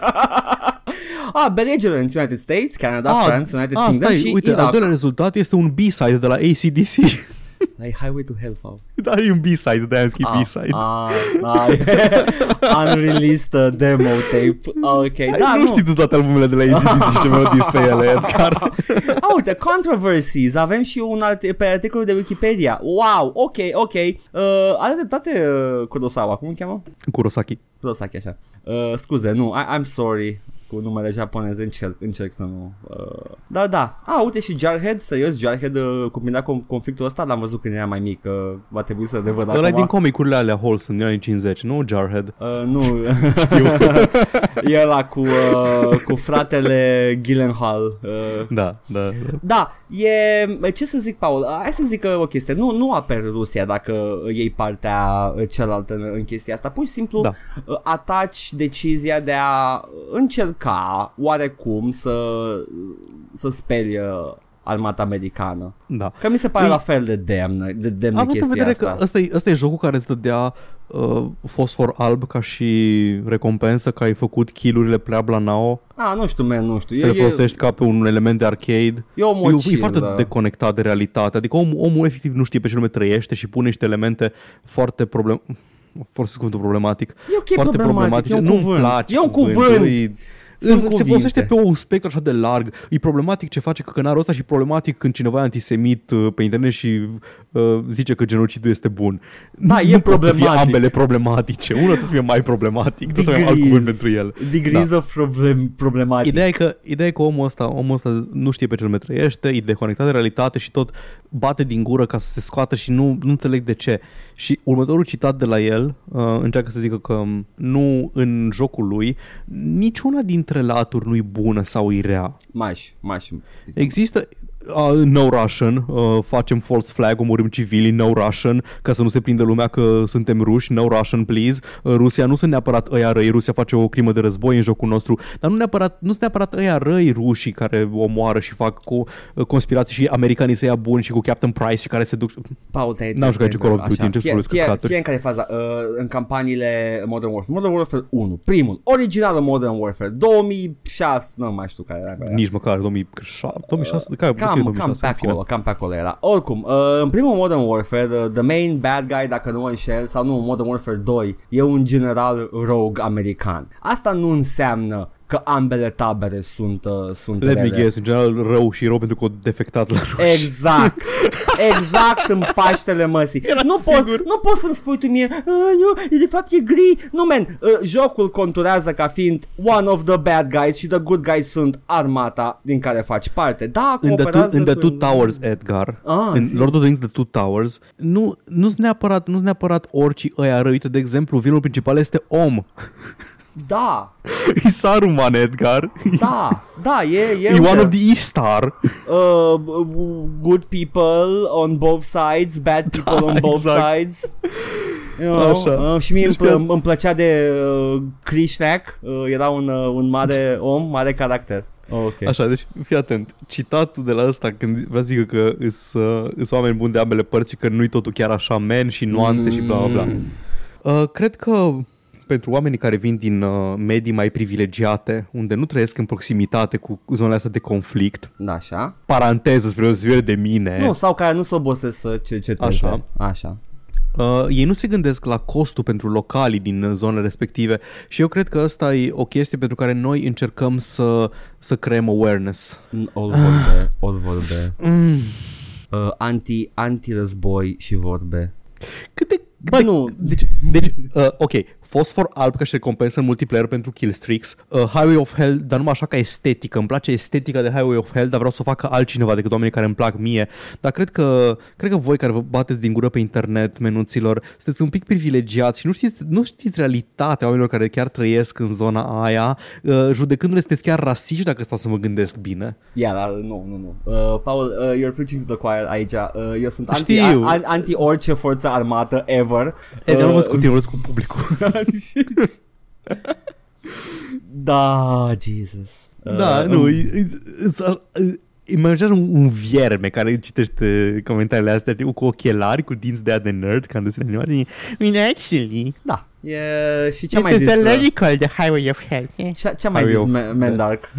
Ah, belligerents United States, Canada, France, United ah, Kingdom stai, și uite, al Irak. doilea rezultat este un B-side de la ACDC. Like Highway to Hell, Paul. da, e un B-side, de-aia am scris B-side. Ah, ah, unreleased uh, demo tape. Ok, Hai, da, nu, nu. știi tu toate albumele de la ACDC și ce melodii sunt pe ele, Edgar. Ah, uite, controversies. Avem și un alt, pe articolul de Wikipedia. Wow, ok, ok. Uh, are dreptate uh, Kurosawa, cum îl cheamă? Kurosaki. Kurosaki, așa. Uh, scuze, nu, I, I'm sorry cu numele japonez încerc, încerc să nu uh, Dar da, ah, uite și Jarhead Serios, Jarhead uh, cuprindea com- conflictul ăsta L-am văzut când era mai mic uh, Va trebui să revăd Ăla e acum. din comicurile alea Wholesome din anii 50, nu Jarhead. Uh, nu. Știu. E ăla cu, uh, cu fratele Gyllenhaal uh, Da, da, da. Da, e, ce să zic, Paul, hai să zic uh, o chestie, nu, nu aperi Rusia dacă iei partea uh, cealaltă în, în chestia asta, pur și simplu Da. uh, ataci decizia de a încerca oarecum să, să speli uh, armata americană. da. Că mi se pare Îi- la fel de demnă, de demnă Având în chestia vedere asta. că ăsta e, ăsta e jocul care îți dădea uh, fosfor alb ca și recompensă că ai făcut kill-urile prea Blanao, Ah, nu știu, man, nu știu. să le folosești ca pe un element de arcade. e, e o E, e mocir, foarte da. deconectat de realitate. Adică omul, omul efectiv nu știe pe ce lume trăiește și pune niște elemente foarte problem... folosesc cuvântul problematic. E ok foarte problematic, e un Nu-mi cuvânt. place E un cuvântul, cuvânt. e- Sunt se cuvinte. folosește pe un spectru așa de larg. E problematic ce face căcănarul ăsta și problematic când cineva e antisemit uh, pe internet și uh, zice că genocidul este bun. Da, nu e pot să fie problematic. ambele problematice. Unul trebuie să fie mai problematic, trebuie să avem alt cuvânt pentru el. Degrees of problem, problematic. Ideea e, că, ideea e că omul ăsta, omul ăsta nu știe pe ce lume trăiește, e deconectat de realitate și tot bate din gură ca să se scoată și nu, nu înțeleg de ce. Și următorul citat de la el uh, încearcă să zică că um, nu în jocul lui niciuna dintre laturi nu-i bună sau e rea. Maș, maș. Există uh, no Russian, uh, facem false flag, omorâm civili, no Russian, ca să nu se prindă lumea că suntem ruși, no Russian please. Uh, Rusia nu sunt neapărat ăia răi, Rusia face o crimă de război în jocul nostru, dar nu, neapărat, nu sunt neapărat ăia răi rușii care omoară și fac cu uh, conspirații și americanii să ia buni și cu Captain Price și care se duc... Paul, te N-am jucat nici Call of Duty, încep să vorbesc căcaturi. Fie în care e faza, uh, în campaniile Modern Warfare. Modern Warfare 1, primul, originalul Modern Warfare, 2006, nu mai știu care era. pe aia. Nici măcar 2007, 2006, care, Cam, 2006, cam pe în fine. acolo, cam pe acolo era. Oricum, uh, în primul Modern Warfare, the, the main bad guy, dacă nu mă înșel, sau nu, Modern Warfare 2, e un general rogue american. Asta nu înseamnă că ambele tabere sunt, uh, sunt Let me rele. guess, în general rău și rău pentru că o defectat la ruși. Exact, exact în Paștele măsii. Era nu, sigur. pot, nu poți să-mi spui tu mie, "Ah, nu, de fapt e gri. Nu, man, uh, jocul conturează ca fiind one of the bad guys și the good guys sunt armata din care faci parte. Da, în The, two, cooperează în the cu- Two Towers, Edgar, Ah, în zi. Lord of the Rings The Two Towers, nu nu sunt neapărat, nu neapărat orice ăia răi. Uite, de exemplu, vilul principal este om. Da, e Saruman, Edgar. da, da, e, e, E one uite, of the E-Star. uh, good people on both sides, bad people on both exact. sides. You know, Așa. Uh, și mie Deci îmi, că- îmi, îmi plăcea de uh, Krishnak, uh, era un, uh, un mare om, mare caracter. Oh, ok. Așa, deci fii atent. Citatul de la ăsta când vrea să zică că îs, uh, îs oameni buni de ambele părți și că nu-i totul chiar așa men și nuanțe și bla bla bla. Mm. Uh, cred că pentru oamenii care vin din uh, medii mai privilegiate, unde nu trăiesc în proximitate cu zonele astea de conflict, Da, așa. paranteză spre deosebire de mine, Nu, sau care nu se obosesc să cerceteze. Așa. Așa. Uh, ei nu se gândesc la costul pentru localii din uh, zonele respective și eu cred că asta e o chestie pentru care noi încercăm să, să creăm awareness. Mm, All vorbe, all vorbe. Mm. Uh, anti, anti-război și vorbe. Cât de... Bă, nu, Deci, deci uh, ok, fosfor alb ca și recompensă în multiplayer pentru killstreaks, uh, Highway of Hell, dar numai așa ca estetică, îmi place estetica de Highway of Hell, dar vreau să o facă altcineva decât oamenii care îmi plac mie, dar cred că, cred că voi care vă bateți din gură pe internet, menuților, sunteți un pic privilegiați și nu știți, nu știți realitatea oamenilor care chiar trăiesc în zona aia, uh, judecându-le sunteți chiar rasiști dacă stau să mă gândesc bine. Ia, dar nu, nu, nu. Uh, Paul, uh, you're preaching to the choir aici. Uh, eu sunt anti, Știu. an, anti orice forță armată ever. E, uh, nu Uh, vorbesc cu tine, vorbesc cu publicul. da, Jesus. Uh, Da, nu, um, e, e, e, Imaginează un, un vierme care citește comentariile astea știi, cu ochelari, cu dinți de aia de nerd, ca în desene animate. I mean, actually, Da. E, și ce mai it zis? is Uh, illogical, the highway of hell. ce, ce mai Highway zis of Ma- Man Dark?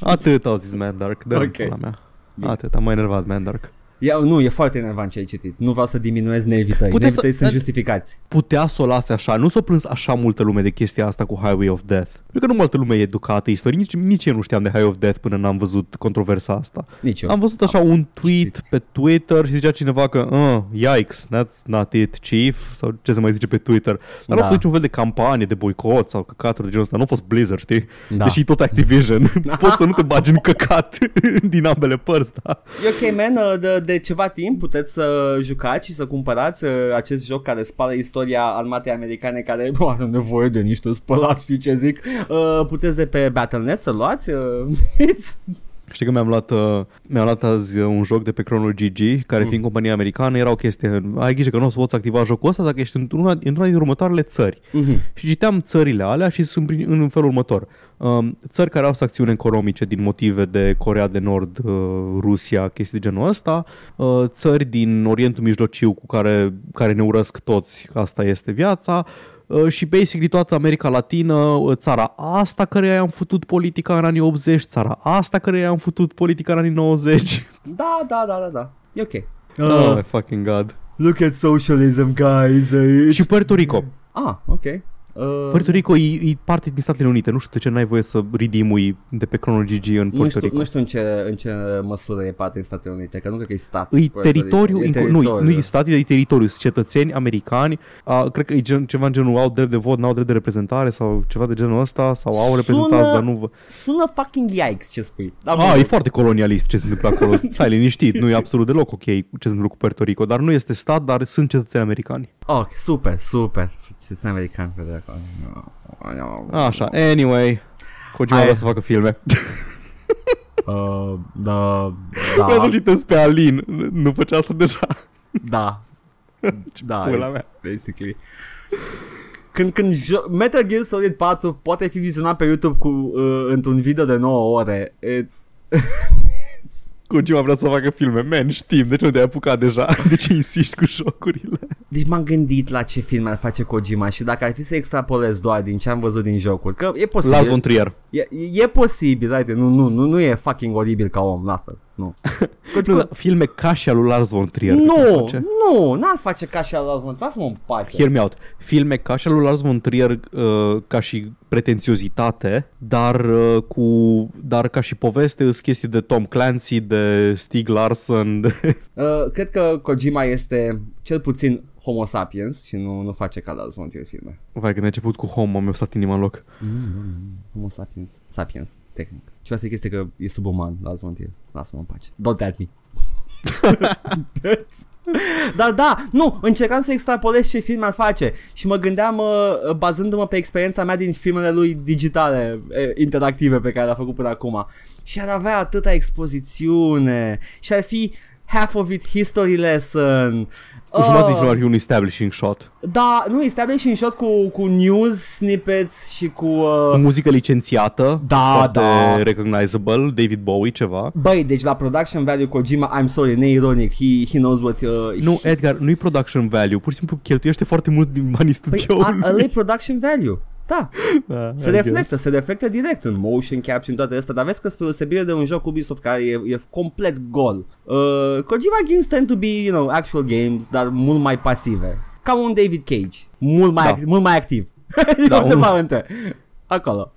Atât au zis Man Dark, dă Ok. okay. mea. Bine. Atât, am mai enervat Man Dark. Ia, nu, e foarte enervant ce ai citit. Nu vreau să diminuez nervii tăi. Puteți Nervii tăi să- sunt justificați. Putea să o lase așa, nu s-a plâns așa multă lume de chestia asta cu Highway of Death. Pentru că nu multă lume e educată istorie, nici, nici eu nu știam de Highway of Death până n-am văzut controversa asta. Nici eu. Am văzut așa un tweet citit. pe Twitter și zicea cineva că uh, yikes, that's not it, chief, sau ce se mai zice pe Twitter. Dar Da. nu a fost niciun fel de campanie, de boicot sau căcaturi de genul ăsta. Nu a fost Blizzard, știi? Da. Deși e tot Activision. Poți să nu te bagi în căcat din ambele părți, da? E ok, man, uh, de, de ceva timp puteți să jucați și să cumpărați uh, acest joc care spală istoria armatei americane care bă, are nevoie de niște spălați, știi ce zic? Uh, puteți de pe Battle.net să luați. Uh, it's- Știi că mi-am luat, uh, mi-am luat azi uh, un joc de pe Chrono GG, care Mm. fiind companie americană, era o chestie, ai grijă că nu o să poți activa jocul ăsta dacă ești într-una, într-una din următoarele țări. Mhm. Și citeam țările alea și sunt prin- în felul următor. Um, țări care au sancțiuni economice din motive de Corea de Nord, uh, Rusia, chestii de genul ăsta, uh, țări din Orientul Mijlociu cu care, care ne urăsc toți, asta este viața, uh, și basically toată America Latină, uh, țara asta care am futut politica în anii 80, țara asta care am futut politica în anii 90. Da, da, da, da, da. E ok. Oh, my fucking god. look at socialism, guys. Uh, Și Puerto Rico. Ah, ok. Uh, Puerto Rico e, e parte din Statele Unite, nu știu de ce n-ai voie să ridimui de pe ChronoGG în nu Puerto știu, Rico. nu știu în ce, în ce măsură e parte în Statele Unite, că nu cred că e stat. Îi Puerto teritoriu, Rico. E inco- nu, teritoriu. nu e stat, e teritoriu, sunt cetățeni americani, a, cred că e gen, ceva în genul au drept de vot, n-au drept de reprezentare sau ceva de genul ăsta, sau au Sună- reprezentați, dar nu vă... Sună fucking yikes ce spui. Dar A, bun. e foarte colonialist ce se întâmplă acolo, stai liniștit, nu e absolut deloc ok ce se întâmplă cu Puerto Rico, dar nu este stat, dar sunt cetățeni americani. Ok, super, super. Ce sunt american pe de acolo. Așa, anyway, Kojima Hai. vrea să facă filme. Uh, da, da, Vreau să-l citesc pe Alin, nu făcea asta deja. da. da, pula it's mea. basically. Când, când jo- Metal Gear Solid 4 poate fi vizionat pe YouTube cu, uh, într-un video de 9 ore, it's... Kojima vrea să facă filme, man, știm, de ce nu te-ai apucat deja? De ce insisti cu jocurile? Deci m-am gândit la ce film ar face Kojima și dacă ar fi să extrapolez doar din ce am văzut din jocuri, că e posibil. Lars von Trier. E, e posibil, uite, nu, nu, nu, nu e fucking oribil ca om, lasă, nu. Că- Nu, că- da, filme ca și al lui Lars von Trier. nu, cât face. nu, n-ar face ca și ala mă, lasă-mă în pace. Hear me out. Filme ca și al lui Lars von Trier uh, ca și pretențiozitate, dar, uh, cu, dar ca și poveste sunt chestii de Tom Clancy, de Stieg Larsson, de... Uh, cred că Kojima este cel puțin homo sapiens și nu, nu face ca Lars von Trier filme. Vai, când a început cu Homo, mi-a stat inima în loc. Homo sapiens, sapiens, tehnic. Ceva să chestie că e subuman Lars von Trier. Lasă-mă în pace. Don't at me. Dar da, nu, încercam să extrapolez ce film ar face și mă gândeam uh, bazându-mă pe experiența mea din filmele lui digitale, eh, interactive pe care le-a făcut până acum și ar avea atâta expozițiune și ar fi half of it history lesson. Cu jumătate din Ah. film ar fi un establishing shot. Da, nu, establishing shot cu, cu news snippets și cu... Uh, Cu muzică licențiată, Da, foarte da. recognizable, David Bowie, ceva. Băi, deci la production value Kojima, I'm sorry, neironic, he, he knows what... Uh, Nu, he, Edgar, nu-i production value, pur și simplu cheltuiește foarte mult din banii păi, studioului. a- ăla e production value. Da, Da, se I reflectă, guess. se reflectă direct în motion capture, în toate astea, dar vezi că spre deosebire de un joc Ubisoft care e, e complet gol. Uh, Kojima games tend to be, you know, actual games, dar mult mai pasive. Ca un David Cage, mult mai, Da. act- mult mai activ. Da, da, un- Acolo.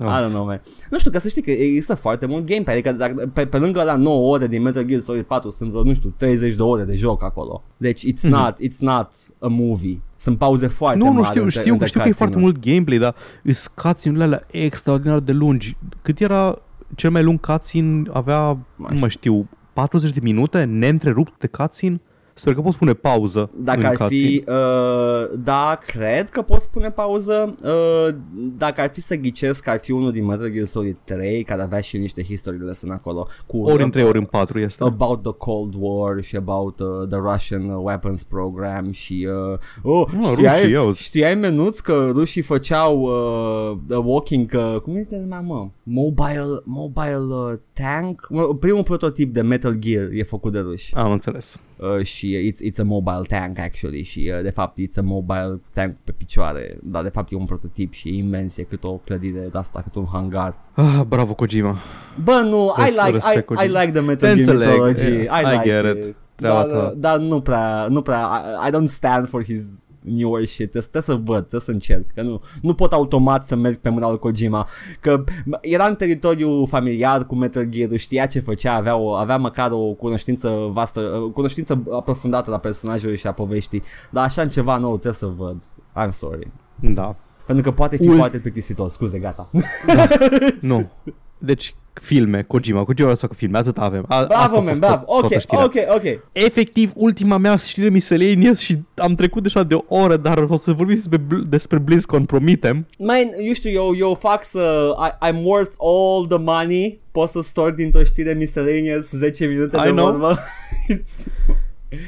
Ah. I don't know, man. Nu știu, că să știi că există foarte mult gameplay, adică dacă, pe, pe lângă la 9 ore din Metal Gear Solid 4 sunt vreo, nu știu, 30 de ore de joc acolo. Deci it's Mhm. not, it's not a movie. Sunt pauze foarte Nu, mari nu știu, între- știu, între știu că e cutscene-uri. foarte mult gameplay, dar îs cutscene-urile alea extraordinar de lungi. Cât era cel mai lung cutscene? Avea, nu mai știu, 40 de minute neîntrerupt de cutscene? Sper că poți pune pauză Dacă în ar cutscene. fi, uh, da, cred că poți pune pauză. Uh, dacă ar fi să ghicesc, ar fi unul din Metal Gear Solid 3, care avea și niște history lesson acolo. Cu Ori în 3, ori în 4 este. about the Cold War și about uh, the Russian uh, weapons program și uh, oh, Mă, știai, rușii, auzi. știai menuț că rușii făceau uh, the walking uh, cum este numea mă mobile mobile uh, tank Mă, primul prototip de Metal Gear e făcut de ruși Am înțeles. uh, și it's, it's a mobile tank actually și uh, de fapt it's a mobile tank pe picioare dar de fapt e un prototip și e imens e cât o clădire de asta cât un hangar Ah, bravo Kojima. Bă, nu, I Res- like, I, respect I Kojima. like the Metal Te Gear înțeleg, mythology. yeah, I, I like get it. it. Treaba Dar, ta. dar nu prea, nu prea, I, I don't stand for his newer shit. Trebuie, trebuie să văd, trebuie să încerc. Că nu, nu pot automat să merg pe mâna lui Kojima. Că era în teritoriu familiar cu Metal Gear, știa ce făcea, avea, o, avea măcar o cunoștință vastă, o cunoștință aprofundată la personajului și a poveștii. Dar așa în ceva nou trebuie să văd. I'm sorry. Da. Pentru că poate fi Ui. foarte plictisitor. Scuze, gata. Nu. Deci, filme, Kojima. Kojima vrea să facă filme, atât avem. A, asta Bravo, a man, fost bravo. tot- Ok, toată știrea. ok, ok. Efectiv, ultima mea știre miscellaneous și am trecut deja de o oră, dar o să vorbim despre, Bl- despre BlizzCon, promitem. Man, eu știu, eu, eu fac să... I, I'm worth all the money. Pot să storc dintr-o știre miscellaneous 10 minute I de know. vorbă. It's-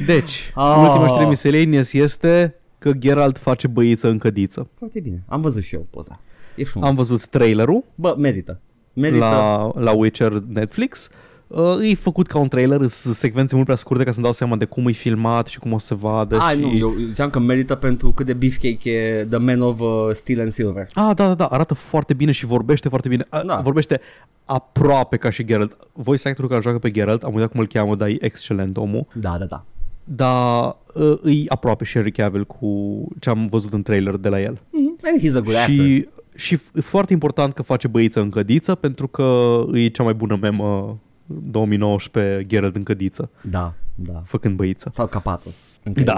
Deci, Ah. ultima știre miscellaneous este că Geralt face băiță în cădiță. Foarte bine. Am văzut și eu poza. E frumos. Am văzut trailerul Bă, merită. Merită. la, la Witcher Netflix. Uh, e făcut ca un trailer, sunt secvențe mult prea scurte ca să-mi dau seama de cum e filmat și cum o să se vadă. Ai, și... nu, eu ziceam că merită pentru cât de beefcake e The Man of uh, Steel and Silver. Ah, da, da, da, arată foarte bine și vorbește foarte bine. A, Da. Vorbește aproape ca și Geralt. Voice actorul care joacă pe Geralt, am uitat cum îl cheamă, dar e excelent omul. Da, da, da. dar uh, îi aproape Henry Cavill cu ce am văzut în trailer de la el. Mm, and he's a good actor. Și, și e foarte important că face băiță în cădiță pentru că e cea mai bună memă 2019 Geralt în cădiță, Da, da. făcând băiță. Sau Capatos. Încă Da.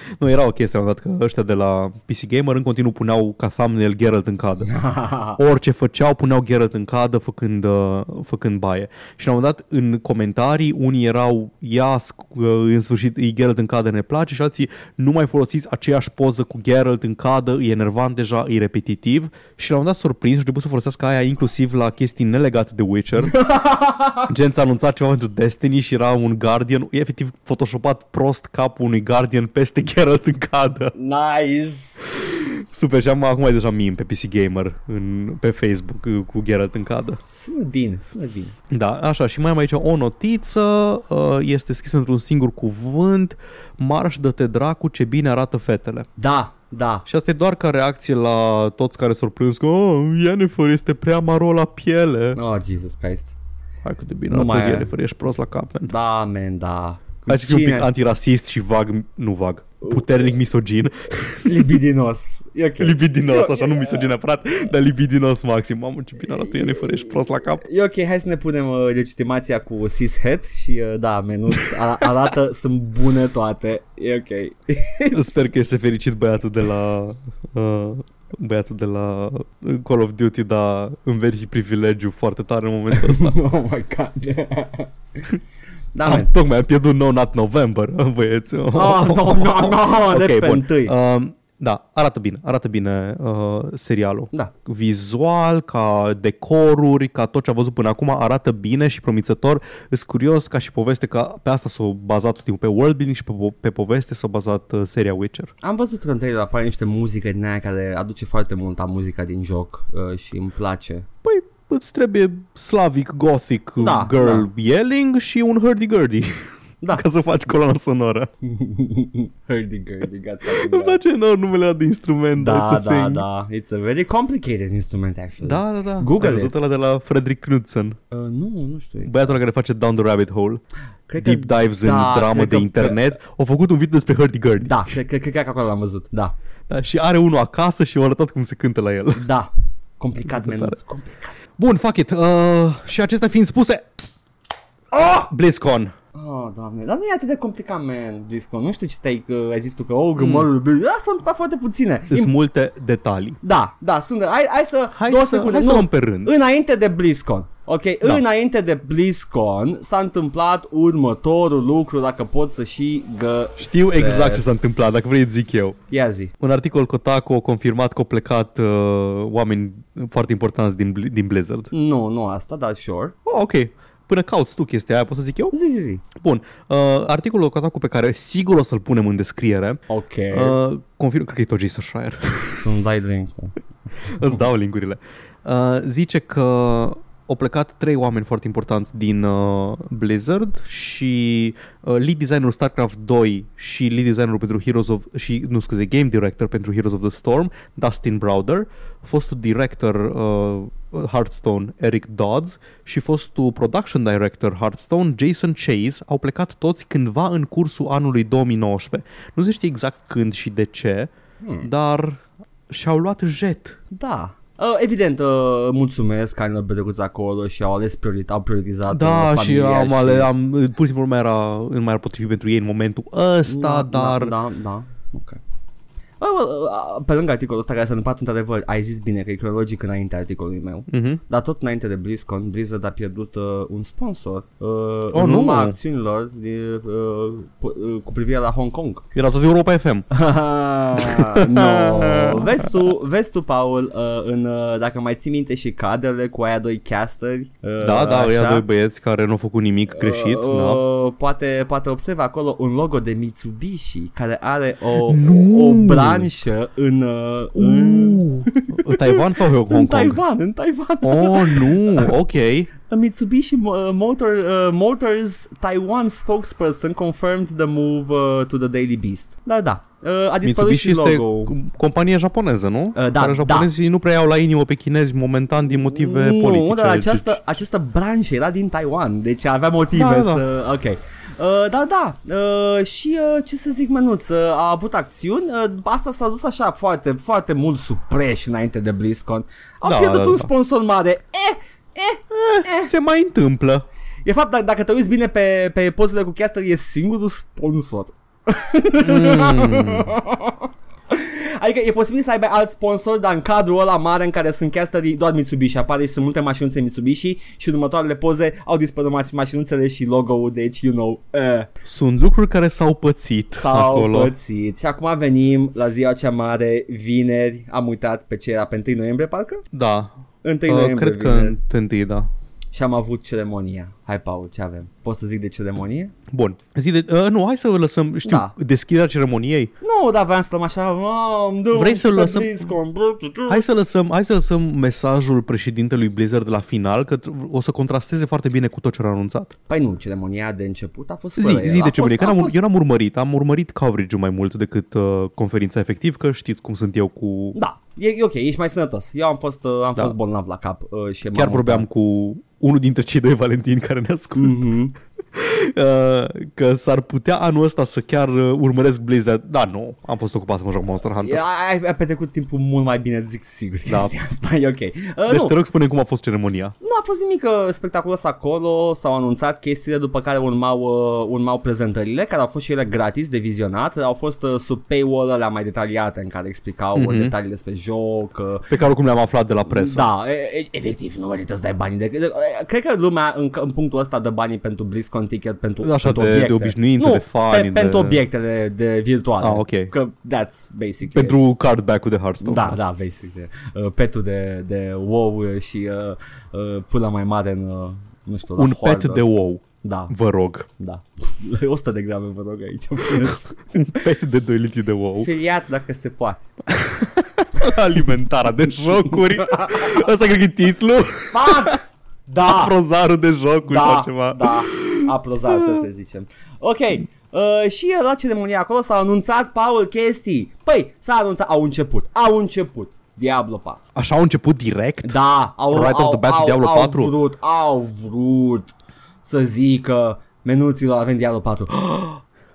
Există. Nu, era o chestie, am dat că ăștia de la PC Gamer în continuu puneau ca thumbnail Geralt în cadă. Orice făceau, puneau Geralt în cadă făcând, uh, făcând baie. Și la un moment dat, în comentarii, unii erau, ia, sc- uh, în sfârșit, e Geralt în cadă, ne place, și alții, nu mai folosiți aceeași poză cu Geralt în cadă, e enervant deja, e repetitiv. Și la un moment dat, surprins, și trebuie să folosească aia inclusiv la chestii nelegate de Witcher. Gen s-a anunțat ceva pentru Destiny și era un Guardian, e efectiv photoshopat prost capul unui Guardian peste Geralt în cadă. nice. Super, și am, acum e deja meme pe PC Gamer în, pe Facebook uh, cu Geralt în cadă. Sună bine, sună bine. Da, așa, și mai am aici o notiță, uh, este scris într-un singur cuvânt, marș de te dracu, ce bine arată fetele. Da, da. Și asta e doar ca reacție la toți care s-au plâns că oh, Yennefer este prea maro la piele. Oh, Jesus Christ. Hai cât de bine Nu arată mai e. Yennefer, ești prost la cap, man. Da, man, da. Hai să fiu un pic Cine? antirasist și vag, nu vag, puternic misogin, Libidinos. E ok. libidinos, E- așa nu misogin neapărat, dar libidinos maxim. Mamă, ce bine arată Yennefer, ești prost la cap. E ok, hai să ne punem uh, legitimația cu cishet și uh, da, menu arată, sunt bune toate. E ok. Sper că este fericit băiatul de la... Uh, băiatul de la Call of Duty, dar învergi privilegiu foarte tare în momentul ăsta. oh my god. Da, am, man. tocmai am pierdut No Not November, băieți. Oh, no, no, no, de pe bun. întâi. Uh, da, arată bine, arată bine uh, serialul. Da. Vizual, ca decoruri, ca tot ce am văzut până acum, arată bine și promițător. Îs curios ca și poveste, că pe asta s-a bazat tot timpul, pe worldbuilding și pe, po- pe poveste s-a bazat uh, seria Witcher. Am văzut că în trailer apare niște muzică din aia care aduce foarte mult a muzica din joc uh, și îmi place. Păi, îți trebuie slavic, gothic, Da, girl da. yelling și un hurdy-gurdy Da. ca să faci coloana sonoră. Hurdy-gurdy, got Îmi place enorm numele ăla de instrument. Da, it's a da, thing. da. It's a very complicated instrument, actually. Da, da, da. Google Ai văzut it. ăla de la Frederick Knudsen, Uh, nu, nu știu. exact. băiatul ăla care face Down the Rabbit Hole, Cred deep dives în da, dramă cred de că- internet. Au făcut un video despre hurdy-gurdy. Da, cred, cred, cred că acolo l-am văzut, da. Da, și are unul acasă și au arătat cum se cântă la el. Da. Complicat, Super man. tare. Complicat. Bun, fuck it. Uh, și acestea fiind spuse... Oh! BlizzCon. Oh, doamne, dar nu e atât de complicat, man, BlizzCon. Nu știu ce te-ai uh, ai zis tu că, oh, gâmărul, mm. da, sunt pa- foarte puține. Sunt Im- multe detalii. da, da, sunt, hai, hai să, Hai două să, secunde, hai să nu, luăm pe rând. Înainte de BlizzCon, ok? Da. Înainte de BlizzCon s-a întâmplat următorul lucru, dacă pot să și găsesc. Știu exact ce s-a întâmplat, dacă vrei îți zic eu. Ia zi. Un articol Kotaku a confirmat că au plecat uh, oameni foarte importanți din, Bli- din Blizzard. Nu, nu asta, dar sure. Oh, ok. Până cauți tu chestia aia, pot să zic eu? Zi, zi, zi. Bun. Uh, articolul Kotaku pe care sigur o să-l punem în descriere Ok. uh, confirm, cred că e tot Jason Schreier. Să-mi dai drink Îți dau linkurile. Uh, zice că au plecat trei oameni foarte importanți din uh, Blizzard și uh, lead designerul StarCraft 2 și lead designerul pentru Heroes of și nu scuze, game director pentru Heroes of the Storm, Dustin Browder, fostul director uh, Hearthstone Eric Dodds și fostul production director Hearthstone Jason Chase au plecat toți cândva în cursul anului 2019. Nu se știe exact când și de ce, Hmm. dar și-au luat jet. Da. Uh, evident, uh, mulțumesc că ai petrecut acolo și au ales priorit- au prioritizat Da, uh, și familia am, ale, am, pur și simplu nu mai era, nu mai era potrivit pentru ei în momentul ăsta, da, dar... Da, da, da. ok. Well, well, uh, pe lângă articolul ăsta care s-a întâmplat într-adevăr, ai zis bine că e cronologic înainte articolului meu. Mhm. Dar tot înainte de BlizzCon, Blizzard a pierdut uh, un sponsor uh, Oh, în nu. urma acțiunilor de, uh, pu- uh, cu privire la Hong Kong. Era tot Europa FM. no. Vezi tu, vezi tu, Paul, uh, în, uh, dacă mai ții minte și cadrele cu aia doi casteri. Uh, Da, da, așa, ăia doi băieți care nu au făcut nimic greșit. Uh, da. uh, poate, poate observa acolo un logo de Mitsubishi care are o, Nu! o, o branșă în, uh, în, Uh, Taiwan sau Hong în Kong? Taiwan, în Taiwan. Oh, nu, ok. A Mitsubishi uh, Motor, uh, Motors Taiwan spokesperson confirmed the move uh, to the Daily Beast. Da, da. Uh, a dispărut Mitsubishi și este logo. companie japoneză, nu? Uh, da, Care japonezii nu prea iau la inimă pe chinezi momentan din motive nu, politice. dar această, această branșă era din Taiwan, deci avea motive Da, da. să... Ok. Uh, dar da, uh, și uh, ce să zic mănuț, uh, a avut acțiuni, uh, asta s-a dus așa foarte, foarte mult sub preș înainte de BlizzCon. Au Da, pierdut da, un da. sponsor mare, eh, eh, Eh, se mai întâmplă. De fapt, dacă, dacă te uiți bine pe, pe pozele cu Caster, e singurul sponsor. Mm. Adică e posibil să aibă alt sponsor, dar în cadrul ăla mare în care sunt casterii doar Mitsubishi, apare și sunt multe mașinuțe Mitsubishi și în următoarele poze au dispărut maș- mașinuțele și logo-ul, deci, you know, uh, Sunt lucruri care s-au pățit s-au acolo. pățit. Și acum venim la ziua cea mare, vineri, am uitat pe ce era, pe 1 noiembrie, parcă? Da. 1 Uh, noiembrie, cred că vineri. în întâi, da. Și am avut ceremonia. Hai, Paul, ce avem? Poți să zic de ceremonie? Bun. Zi de, uh, nu, hai să lăsăm, știu, Da. deschiderea ceremoniei. Nu, dar vreau să luăm așa, "Mam, dă-mi Vrei să pe lăsăm- BlizzCon, bă, tu, tu." Hai să lăsăm, hai să lăsăm mesajul președintelui Blizzard de la final, că tr- o să contrasteze foarte bine cu tot ce a anunțat. Păi nu, ceremonia de început a fost Zi, fără el. zi A de ce fost- că a n-am, fost- eu n-am urmărit, am urmărit coverage-ul mai mult decât uh, conferința efectiv, că știți cum sunt eu cu... Da, e, e ok, ești mai sănătos. Eu am fost, uh, am Da. fost bolnav la cap uh, și Chiar m-am vorbeam cu unul dintre cei doi Valentini care dann ist gut. Mhm. uh, că s-ar putea anul ăsta să chiar uh, urmăresc Blizzard. Da, nu, am fost ocupat să mă joc Monster Hunter. E, ai, ai petrecut timpul mult mai bine, zic sigur. Da. Da. Asta e ok. Uh, Deci nu, te rog spune cum a fost ceremonia. nu a fost nimic uh, spectaculos acolo, s-au anunțat chestiile după care urmau, uh, urmau prezentările, care au fost și ele gratis de vizionat, au fost uh, sub paywall alea mai detaliate în care explicau Mhm. uh detalii despre joc, uh, Pe care oricum le-am aflat de la presă. Da, e, e, efectiv, nu merită să dai banii. De, de, cred că lumea în, în punctul ăsta dă banii pentru BlizzCon ticket, pentru, Așa, pentru de- de obiecte. obișnuință, nu, de fani, pe, de- pentru obiectele de virtuale. Ah, ok. Că that's basically Pentru card back-ul de Hearthstone. Da, da, basically. Uh, petul de, de WoW și uh, uh, pula mai mare în, uh, nu știu, la Un pet hoardă. de WoW, Da, vă rog. da. 100 de grame, vă rog, aici. puneți. Un pet de 2 litri de WoW. Filiat dacă se poate. Alimentarea de jocuri. Asta cred că e titlul. Fuck! Da! Prozarul de jocuri sau da, ceva. Da, aplozată să zicem. Ok, uh, și la ceremonia acolo s-au anunțat, Paul, chestii. Păi, s-a anunțat, au început, au început. Diablo 4. Așa au început direct? Da, au, Right off au, the bat cu au, Diablo au 4? vrut, au vrut să zică menuților avem Diablo 4.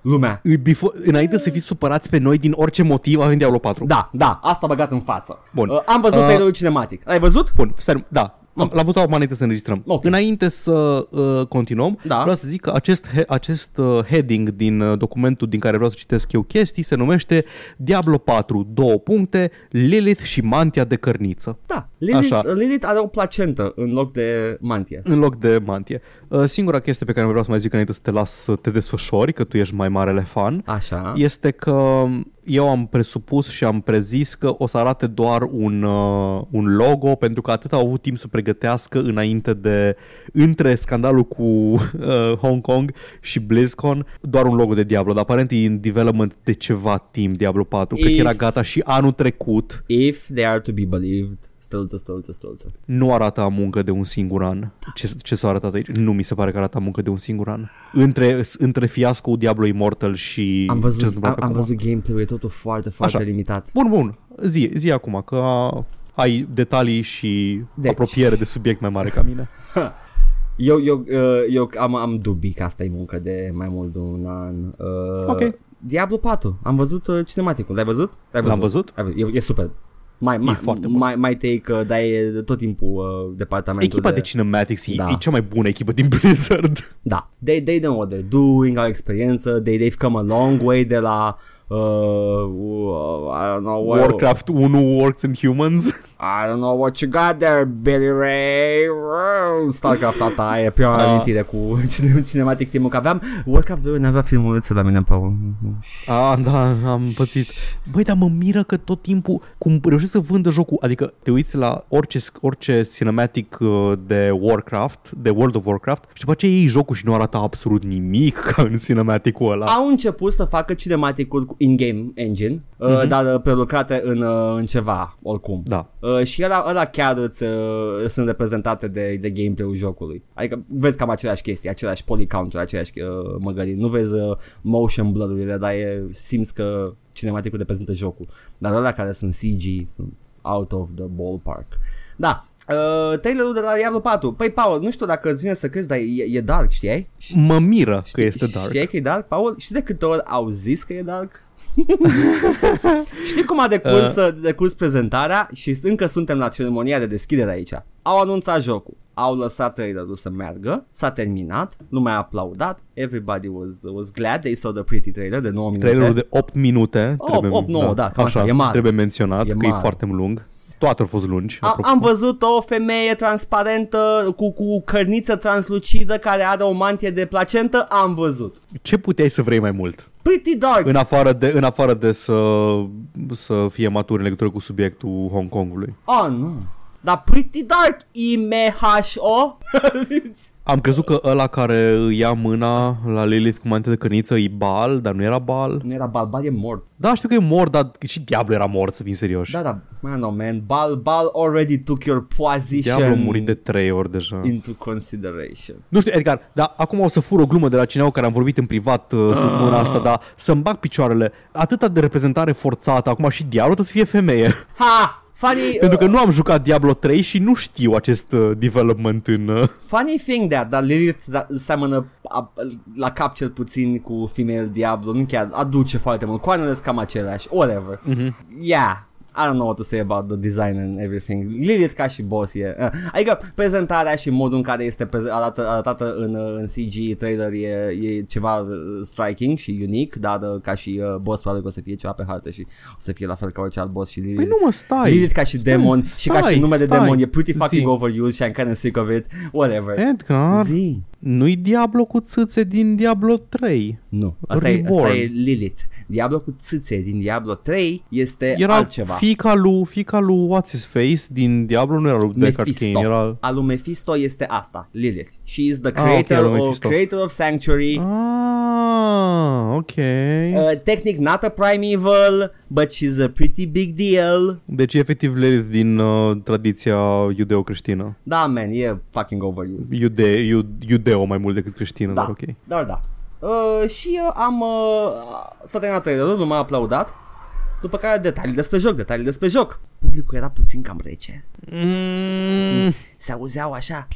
Lumea. Îi Before, înainte să fiți supărați pe noi din orice motiv avem Diablo 4. Da, da, asta băgat în față. Bun. Uh, am văzut Uh, trailerul cinematic. L-ai văzut? Bun, stai, da. Am, l-am văzut acum înainte să înregistrăm. Ok. Înainte să uh, continuăm, Da. vreau să zic că acest, he- acest uh, heading din uh, documentul din care vreau să citesc eu chestii se numește Diablo 4, două puncte, Lilith și mantia de cărniță. Da. Lilith, Așa. Lilith are o placentă în loc de mantie. În loc de mantie. Uh, singura chestie pe care vreau să mai zic înainte să te las să te desfășori, că tu ești mai marele fan, Așa. este că eu am presupus și am prezis că o să arate doar un, uh, un logo pentru că atât au avut timp să pregătească înainte de între scandalul cu uh, Hong Kong și BlizzCon doar un logo de Diablo, dar aparent e în development de ceva timp Diablo 4. Cred că If- era gata și anul trecut. If they are to be believed. Stălță, stălță, stălță. Nu arată a muncă de un singur an. Ce, ce s-a arătat aici? Nu mi se pare că arată a muncă de un singur an. Între, între fiasco Diablo Immortal și Am ce se văzut, întâmplă am, pe am acum. văzut gameplay-ul, e totul foarte, foarte Așa. limitat. Bun, bun. Zi, zi acum că ai detalii și Deci. deci. apropiere de subiect mai mare ca mine. Eu, eu, uh, eu am, am dubii că asta e muncă de mai mult de un an. Uh, Ok. Diablo 4, am văzut uh, cinematicul, l-ai văzut? L-ai L-am văzut. Ai văzut? E, e super. Mai, mai, foarte bun. mai, mai take, uh, dar e tot timpul uh, departamentul Echipa de... de cinematics e, Da. e cea mai bună echipă din Blizzard. Da, they, they know what they're doing, au experiență, they, they've come a long way de la... Uh, uh, I don't know what, Warcraft 1 Works and Humans. I don't know what you got there, Billy Ray. Starcraft asta aia e prima Ah. amintire cu cine- cinematic team că aveam. Warcraft 2 n-avea filmulețul la mine, Paul. Ah, da, am pățit. Băi, dar mă miră că tot timpul cum reușesc să vândă jocul, adică te uiți la orice, orice cinematic uh, de Warcraft, de World of Warcraft și după aceea iei jocul și nu arată absolut nimic ca în cinematicul ăla. Au început să facă cinematicul cu in-game engine, uh, dar uh, prelucrate în, uh, în ceva, oricum. Da. Uh, și ăla, ăla chiar îți, uh, sunt reprezentate de, de gameplay-ul jocului. Adică vezi cam aceleași chestii, aceleași polycount aceleași uh, măgării. Nu vezi uh, motion blur-urile, dar e, simți că cinematicul reprezintă jocul. Dar ăla care sunt CG sunt out of the ballpark. Da, Uh, trailerul de la Diablo 4. Păi, Paul, nu știu dacă îți vine să crezi, dar e, e dark, știai? Mă miră că Știi- este dark. Știai că e dark, Paul? Știi de câte ori au zis că e dark? Știi cum a decurs, uh. decurs prezentarea și încă suntem la ceremonia de deschidere aici. Au anunțat jocul, au lăsat trailerul să meargă, s-a terminat, lumea a aplaudat, everybody was, was glad they saw the pretty trailer de 9 minute. Trailerul de 8 minute. Opt, trebuie, opt, nouă, da, cam așa, așa, e mare. trebuie menționat E că e mare. foarte lung. Toate au fost lungi. A, apropo. am văzut o femeie transparentă cu, cu cărniță translucidă care are o mantie de placentă, am văzut. Ce puteai să vrei mai mult? Pretty dark. În afară de, în afară de să, să fie matur în legătură cu subiectul Hong Kongului. Oh, nu. Dar pretty dark, I-M-H-O. Am crezut că ăla care îi ia mâna la Lilith cu mantea de cărniță e Bal, dar nu era Bal. nu era Bal, Bal e mort. Da, știu că e mort, dar și Diablo era mort, să fim serioși. Da, da, man, no, man, Bal, Bal already took your position Diablo a murit de trei ori deja. into consideration. Nu știu, Edgar, dar acum o să fur o glumă de la cineva care am vorbit în privat uh, săptămâna asta, dar să-mi bag picioarele. Atâta de reprezentare forțată, acum și Diablo trebuie să fie femeie. Ha! Funny, Pentru că uh, nu am jucat Diablo 3 și nu știu acest uh, development în... Uh, funny thing that, dar Lilith da, seamănă a, la cap cel puțin cu Female Diablo, nu chiar aduce foarte mult, coanele sunt cam aceleași, whatever. Mhm. Yeah, I don't know what to say about the design and everything. Lilith ca și boss e... Uh, adică prezentarea și modul în care este prez- arată, arătată în, uh, în CG trailer e, e ceva uh, striking și unic, dar uh, ca și uh, boss probabil că o să fie ceva pe hartă și o să fie la fel ca orice alt boss și Lilith. Păi nu mă, stai! Lilith ca și Stai, demon și ca și stai, nume de stai. demon e pretty fucking Zi. overused și I'm kind of sick of it. Whatever. Edgar, Zi. nu-i Diablo cu țâțe din Diablo 3. Nu, asta e, Reborn. asta e Lilith. Diablo cu țâțe din Diablo 3 este Era altceva. Fica lui, fica lui What's His Face din Diablo, nu era lui Deckard Mephisto. Kane, era... Al lui Mephisto este asta, Lilith. She is the Ah, ok, creator, al lui of, Mephisto. creator of Sanctuary. Ah, ok. Uh, technic not a primeval, but she's a pretty big deal. Deci e efectiv Lilith din uh, tradiția iudeo-creștină. Da, man, e fucking overused. Iude, iu, iudeo mai mult decât creștină, Da, dar ok. dar da. Uh, și uh, am uh, s-a terminat trailerul, nu m-a aplaudat. După care detalii despre joc, detalii despre joc. Publicul era puțin cam rece. Mm, Se auzeau așa.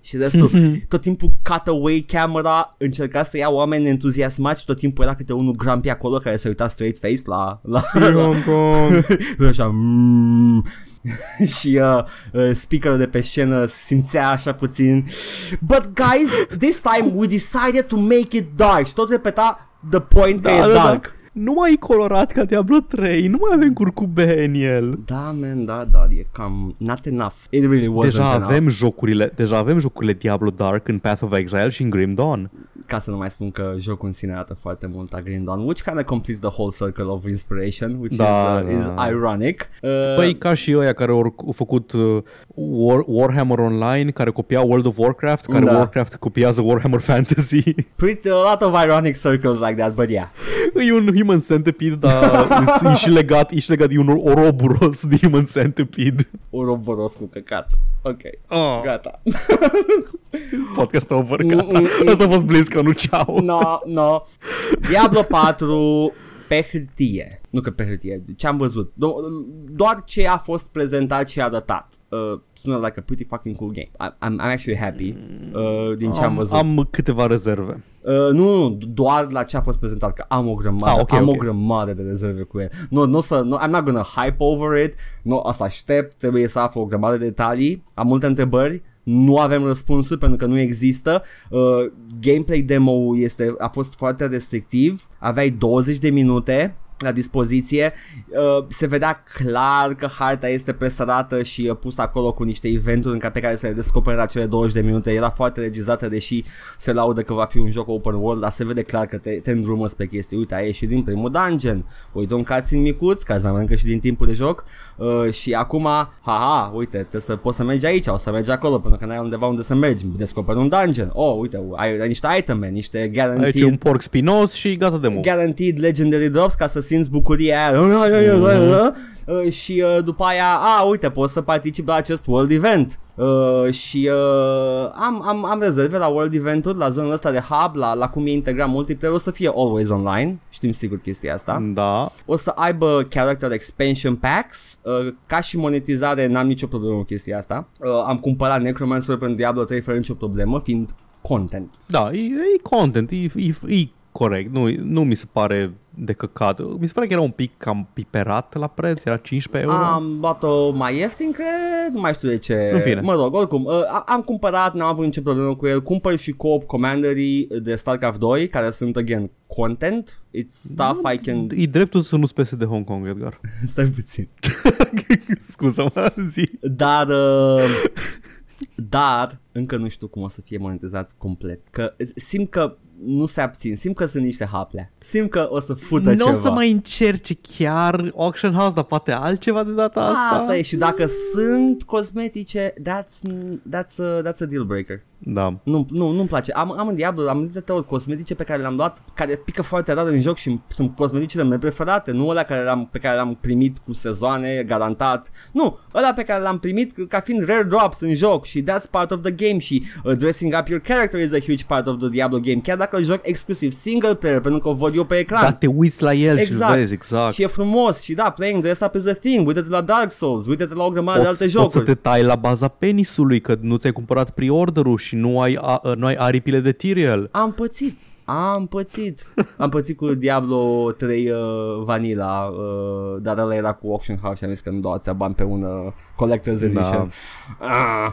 Și restul, tot timpul cutaway camera încerca să ia oameni entuziasmați și tot timpul era câte unul grumpy acolo care se uita straight face la... la, la Hong Kong. așa mm, și uh, uh, speakerul de pe scenă simțea așa puțin But guys, this time we decided to make it dark Și tot repeta the point că e dark Nu mai e colorat ca Diablo 3, nu mai avem curcube în el. Da, man, da, da, e cam not enough It really wasn't Deja enough avem jocurile, deja avem jocurile Diablo Dark în Path of Exile și în Grim Dawn. Ca să nu mai spun că jocul în sine arată foarte mult la Green Dawn Which kind of completes the whole circle of inspiration Which Da, is, uh, da. is ironic uh, Păi ca și ăia care au au făcut uh, War, Warhammer Online, care copia World of Warcraft, care Da. Warcraft copiază Warhammer Fantasy. Pretty, a lot of ironic circles like that, but yeah e un Human Centipede, dar e și legat, e și legat de un oroburos de Human Centipede. Uroboros cu căcat Ok, Oh, gata podcast over, Mm, gata. mm, mm. Asta a fost BlizzCon, ciao. No, no. Diablo 4 pe hârtie. Nu că pe hârtie, ce am văzut. Do- doar ce a fost prezentat și arătat. Uh, sună like a pretty fucking cool game. I- I'm, I'm actually happy uh, din ce am, am, văzut. am câteva rezerve. Uh, nu, nu, doar la ce a fost prezentat, că am o grămadă, Ah, ok, am ok. o grămadă de rezerve cu el. Nu, nu să, nu, I'm not gonna hype over it, nu, asta aștept, trebuie să aflu o grămadă de detalii, am multe întrebări, nu avem răspunsuri pentru că nu există. Uh, gameplay demo este, a fost foarte restrictiv, aveai 20 de minute la dispoziție. Uh, se vedea clar că harta este presărată și uh, pusă acolo cu niște eventuri în care, pe care se le descoperă la cele 20 de minute. Era foarte regizată deși se laudă că va fi un joc open world dar se vede clar că te, te îndrumă spre chestii. Uite ai ieșit din primul dungeon. Uite un cutscene micuț care îți mai mănâncă și din timpul de joc uh, și acum haha uite trebuie să poți să mergi aici o să mergi acolo pentru că n-ai undeva unde să mergi. Descoperi un dungeon. Oh uite ai, ai niște iteme niște Aici guaranteed e un porc spinos și gata de mult. guaranteed legendary drops ca să simți bucuria aia uh, și uh, după aia, a, uite, poți să particip la acest World Event uh, și uh, am, am, am rezerve la World Event-uri, la zona asta de hub, la, la cum e integrat multiplayer, o să fie always online, știm sigur chestia asta. Da. O să aibă character expansion packs, uh, ca și monetizare n-am nicio problemă cu chestia asta. Uh, am cumpărat Necromancer pentru Diablo 3 fără nicio problemă, fiind content. Da, e, e content, e, e, e corect, nu, nu mi se pare de căcat. Mi se pare că era un pic cam piperat la preț, era 15 euro. Am luat-o mai ieftin, cred, nu mai știu de ce. În fine. Mă rog, oricum, uh, am cumpărat, n-am avut nicio problemă cu el. Cumpăr și co-op commanderii de StarCraft 2, care sunt, again, content. It's stuff I can... E dreptul să nu spese de Hong Kong, Edgar. Stai puțin. Scuză-mă, zi. Dar... Uh, dar încă nu știu cum o să fie monetizat complet. Că simt că nu se abțin, simt că sunt niște haple. Simt că o să fută Nu ceva. o să mai încerce chiar Auction House, dar poate altceva de data asta. Asta e și dacă sunt cosmetice, that's, that's, a, that's a deal breaker. Da. Nu, nu, nu-mi place. Am, am în Diablo, am zis de ori cosmetice pe care le-am luat, care pică foarte rar în joc și sunt cosmeticele mele preferate, nu alea care le-am, pe care le-am primit cu sezoane, garantat. Nu, ăla pe care l-am primit ca fiind rare drops în joc și that's part of the game și uh, dressing up your character is a huge part of the Diablo game, chiar dacă îl joc exclusiv single player, pentru că o văd eu pe ecran. Da, te uiți la el Exact. și vezi, exact. Și e frumos și da, playing dress up is a thing, uite-te la Dark Souls, uite-te la o grămadă de alte poți, poți să jocuri. te tai la baza penisului, că nu ți-ai cumpărat pre-order-ul și nu ai, a, nu ai aripile de Tyrael. Am pățit. Am pățit. Am pățit cu Diablo 3 uh, Vanilla, uh, dar ăla era cu Auction House și am zis că nu dau atâția bani pe un uh, Collector's Edition. Ah.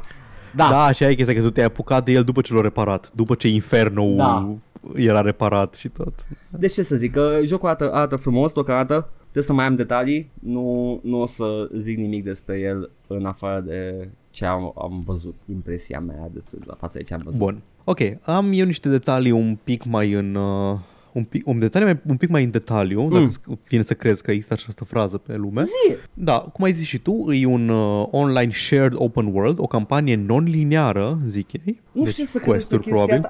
Da. Da, și ai chestia că tu te-ai apucat de el după ce l-a reparat, după ce Inferno Da. era reparat și tot. Deci ce să zic, că jocul arată, arată frumos deocamdată, trebuie să mai am detalii, nu, nu o să zic nimic despre el în afară de ce am, am văzut, impresia mea despre la față de ce am văzut. Bun. Ok, am eu niște detalii un pic mai în... Uh, un, pic, un, detalii mai, un pic mai în detaliu, mm. dacă vine să crezi că există această frază pe lume. Zi! Da, cum ai zis și tu, e un uh, online shared open world, o campanie non-liniară, zic ei. Nu Deci știu să cred despre quest-uri, chestia asta.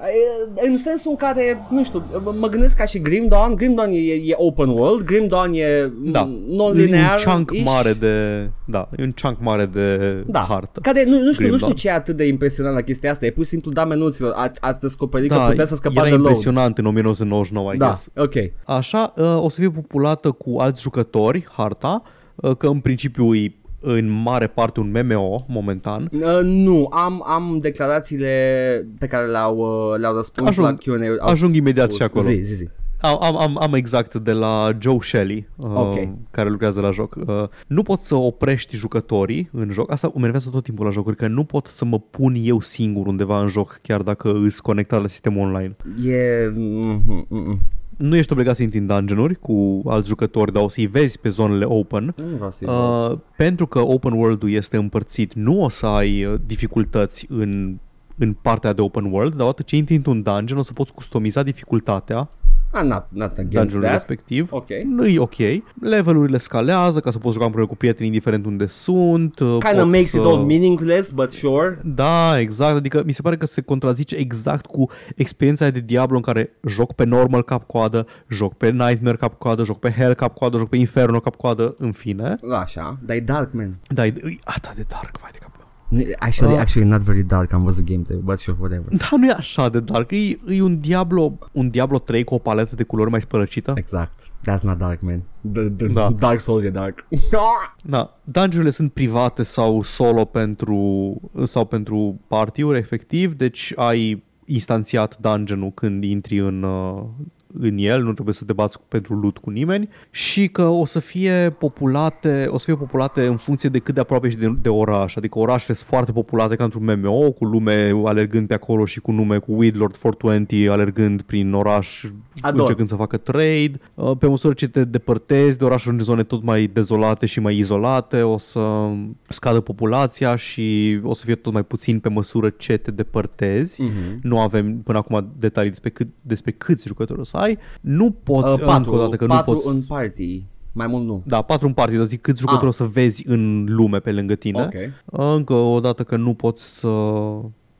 E, În sensul în care, nu știu, mă gândesc ca și Grim Dawn. Grim Dawn e, e open world, Grim Dawn e Da, non-linear. E un chunk mare de, da, e un chunk mare de da. hartă. Care, nu, nu știu, Grim nu știu Dawn. ce e atât de impresionant la chestia asta. E pur și simplu da menuților. Ați, ați descoperit că Da, puteți să scăpați era de load. impresionant în 1999, I Da, guess. ok. Așa, uh, o să fie populată cu alți jucători, harta, uh, că în principiu e în mare parte un MMO momentan. Uh, nu, am, am declarațiile pe care le-au, uh, le-au răspuns Ajung- la Q&A. Au ajung imediat spus. și acolo. Zi, zi, zi. Am, am, am, am exact de la Joe Shelley, uh, Ok. care lucrează la joc. Uh, nu pot să oprești jucătorii în joc. Asta mă enervează tot timpul la jocuri, că nu pot să mă pun eu singur undeva în joc, chiar dacă îs conectat la sistemul online. E... Mm, mm, mm. Nu ești obligat să intri în dungeon cu alți jucători, dar o să-i vezi pe zonele open. Nu vreau să Uh, pentru că open world-ul este împărțit, nu o să ai uh, dificultăți în, în partea de open world, dar odată ce intri într-un dungeon o să poți customiza dificultatea Ah, not, not against dungeonului that. respectiv. Ok. Nu e ok. Levelurile scalează ca să poți juca împreună cu prieteni indiferent unde sunt. uh, Kind of poți makes să... it all meaningless, but sure. Da, exact. Adică mi se pare că se contrazice exact cu experiența de Diablo în care joc pe normal cap-coadă, joc pe Nightmare cap-coadă, joc pe Hell cap-coadă, joc pe Inferno cap-coadă, în fine. Așa, dar e dark, man. Da, e, e atât de dark, vai de capul. meu. Actually, Ah. actually not very dark, am văzut gameplay, but sure, whatever. Da, nu e așa de dark. E, e un Diablo, un Diablo 3 cu o paletă de culori mai spălăcită. Exact. That's not dark, man. The, the Da. Dark Souls e dark. Da, dungeonurile sunt private sau solo pentru sau pentru party-uri efectiv, deci ai instanțiat dungeon-ul când intri în, uh, în el, nu trebuie să te bați pentru loot cu nimeni și că o să fie populate, o să fie populate în funcție de cât de aproape ești de, de oraș, adică orașele sunt foarte populate ca într-un MMO, cu lume alergând pe acolo și cu nume cu Weedlord 420 alergând prin oraș Ador. încercând să facă trade. Uh, Pe măsură ce te depărtezi de oraș în zone tot mai dezolate și mai izolate, o să scadă populația și o să fie tot mai puțin pe măsură ce te depărtezi. Mhm. Nu avem până acum detalii despre, cât, despre câți jucători o să ai. Nu poți, Uh, încă patru, o dată, că patru nu poți... în party. Mai mult nu. Da, patru în party, dar zic câți jucători Ah. o să vezi în lume pe lângă tine. Ok. Încă o dată că nu poți să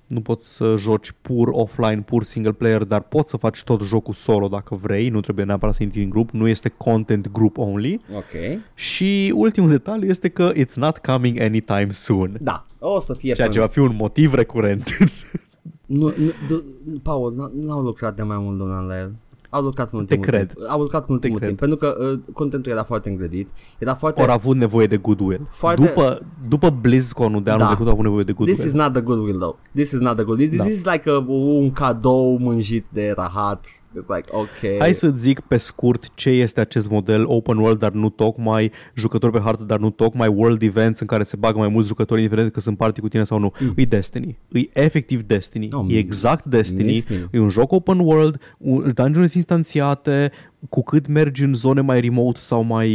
nu poți să joci pur offline, pur single player, dar poți să faci tot jocul solo dacă vrei, nu trebuie neapărat să intri în grup, nu este content group only. Ok. Și ultimul detaliu este că it's not coming anytime soon. Da, o să fie Ceea ce până... va fi un motiv recurent. Nu, nu, d- Paul, nu- n-au lucrat de mai mult de un an la el. Au lucrat în ultimul cred. timp. Au lucrat în ultimul cred. timp, pentru că uh, contentul era foarte îngrădit. Era foarte... Ori a avut nevoie de goodwill. Foarte- După, după BlizzCon-ul de anul Da. trecut a avut nevoie de goodwill. This is not the goodwill though. This is not the good. This, Da. this is like a, un cadou mânjit de rahat. It's like, ok. Hai să zic pe scurt ce este acest model open world, dar nu tocmai jucători pe hartă, dar nu tocmai world events în care se bagă mai mulți jucători, indiferent că sunt party cu tine sau nu. Mm. E Destiny. E efectiv Destiny. Oh, e exact Destiny. miss me. E un joc open world, un, dungeons instanțiate, cu cât mergi în zone mai remote sau mai,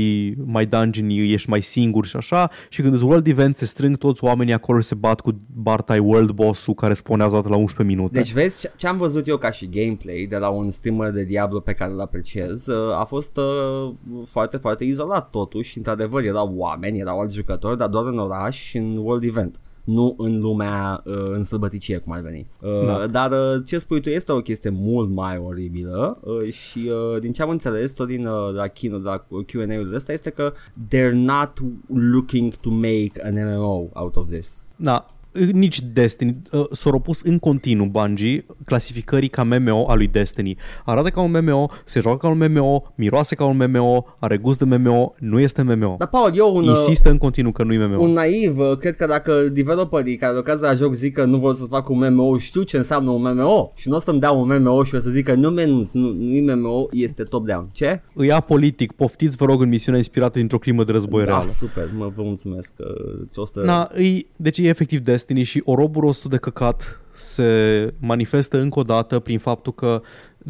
mai dungeon ești mai singur și așa și când îți world event se strâng toți oamenii acolo și se bat cu Bartai World Boss-ul care spawnează odată la 11 minute. Deci vezi ce- ce am văzut eu ca și gameplay de la un streamer de Diablo pe care îl apreciez uh, a fost uh, foarte, foarte izolat totuși. Într-adevăr erau oameni, erau alți jucători, dar doar în oraș și în world event nu în lumea uh, în slăbăticie cum ar veni. Uh, Da. Dar uh, ce spui tu este o chestie mult mai oribilă uh, și uh, din ce am înțeles tot din uh, la keynote, la Q&A-ul ăsta este că they're not looking to make an MMO out of this. Da, nici Destiny. Uh, S-au opus în continuu Bungie clasificării ca MMO a lui Destiny. Arată ca un MMO, se joacă ca un MMO, miroase ca un MMO, are gust de MMO, nu este MMO. Dar Paul, eu un, uh, Insistă în continuu că nu e MMO. un naiv, uh, cred că dacă developerii care lucrează la joc zic că nu vor să facă un MMO, știu ce înseamnă un MMO și nu o să-mi dea un MMO și o să zic că nu, man, nu, nu e MMO, este top-down. Ce? Îi politic, poftiți vă rog în misiunea inspirată dintr-o crimă de război da, reală. super, mă, vă mulțumesc. că ce o să... Na, îi, deci e efectiv Destiny și oroborostul de căcat se manifestă încă o dată prin faptul că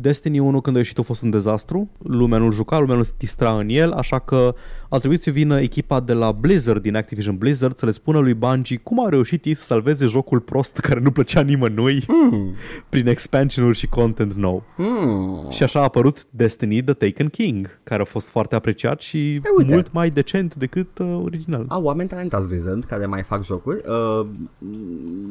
Destiny 1 când a ieșit a fost un dezastru, lumea nu juca, lumea nu se distra în el, așa că a trebuit să vină echipa de la Blizzard, din Activision Blizzard, să le spună lui Bungie cum a reușit ei să salveze jocul prost care nu plăcea nimănui Hmm. prin expansion-uri și content nou. Hmm. Și așa a apărut Destiny The Taken King, care a fost foarte apreciat și uite. mult mai decent decât uh, original. Au oameni talentați Blizzard care mai fac jocuri. Uh,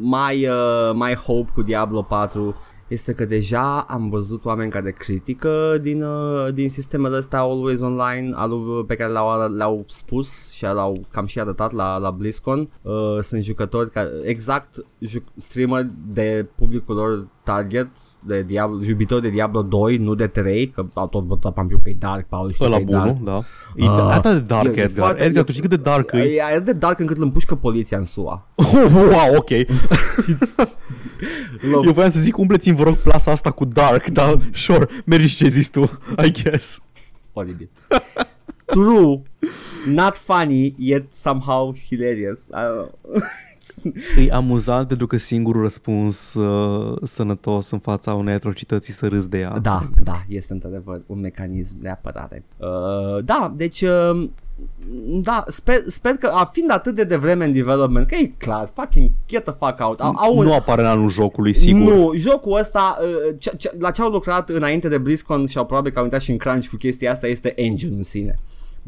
mai, uh, mai hope cu Diablo 4 este că deja am văzut oameni care critică din, uh, din sistemele astea Always Online alu- pe care le-au, le-au spus și le-au cam și arătat la, la BlizzCon. Uh, sunt jucători care, exact juc- streamer de publicul lor target de Diablo, iubitori de Diablo 2, nu de 3, că au tot votat Pampiu că e dark, Paul știu Ăla că e dark. bunul, da. E Ah. uh, atât de dark, E- e Edgar. foarte- Edgar, e- tu știi cât de dark e? E atât de dark încât îl împușcă poliția în SUA. Oh, wow, ok. Eu voiam să zic, umpleți-mi, vă rog, plasa asta cu dark, dar sure, mergi ce zici tu, I guess. Oribil. True, not funny, yet somehow hilarious. I don't know. E amuzant pentru că singurul răspuns uh, sănătos în fața unei atrocități e să râzi de ea. da, da, este într-adevăr un mecanism de apărare. Uh, da, deci... Uh, da, sper, sper că a, fiind atât de devreme în development, că e clar, fucking get the fuck out. Au, au un, Nu apare în anul jocului, sigur. Nu, jocul ăsta, uh, ce, ce, la ce au lucrat înainte de BlizzCon și au probabil că au intrat și în crunch cu chestia asta este engine în sine.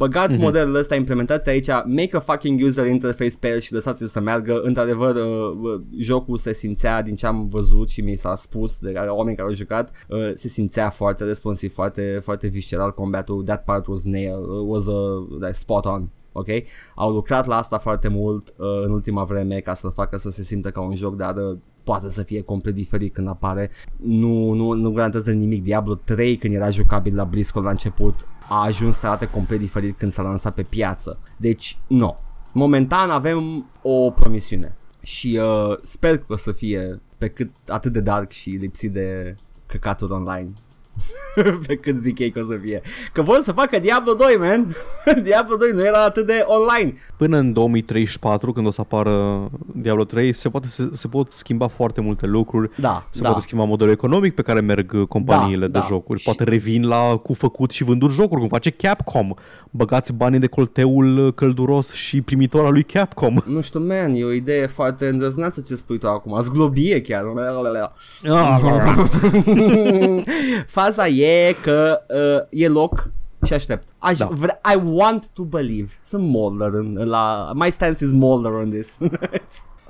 Băgați mm-hmm. modelul ăsta, implementați aici, make a fucking user interface pe el și lăsați-l să meargă. Într-adevăr, uh, uh, jocul se simțea, din ce am văzut și mi s-a spus de care oameni care au jucat, uh, se simțea foarte responsiv, foarte, foarte visceral combatul. That part was nail, uh, was a, like, spot on. Ok? Au lucrat la asta foarte mult uh, în ultima vreme ca să facă să se simtă ca un joc, dar uh, poate să fie complet diferit când apare. Nu, nu, nu garantează nimic. Diablo 3 când era jucabil la BlizzCon la început a ajuns să arate complet diferit când s-a lansat pe piață. Deci, nu. Momentan avem o promisiune și uh, sper că o să fie pe cât atât de dark și lipsit de căcaturi online pe cât zic ei că o să fie. Că vor să facă Diablo 2, man. Diablo 2 nu era atât de online. Până în 2034, când o să apară Diablo 3, se, poate, se, se pot schimba foarte multe lucruri. Da, Se da. poate schimba modelul economic pe care merg uh, companiile Da, de da. jocuri. Și- Poate revin la cu făcut și vândut jocuri, cum face Capcom. Băgați banii de colteul uh, călduros și primitor al lui Capcom. Nu știu, man, e o idee foarte îndrăzneață ce spui tu acum. Zglobie chiar. Ah, Faza e că uh, e loc și aștept. Aș, Da. da. vre- I want to believe. Sunt Molder în, la... My stance is Molder on this.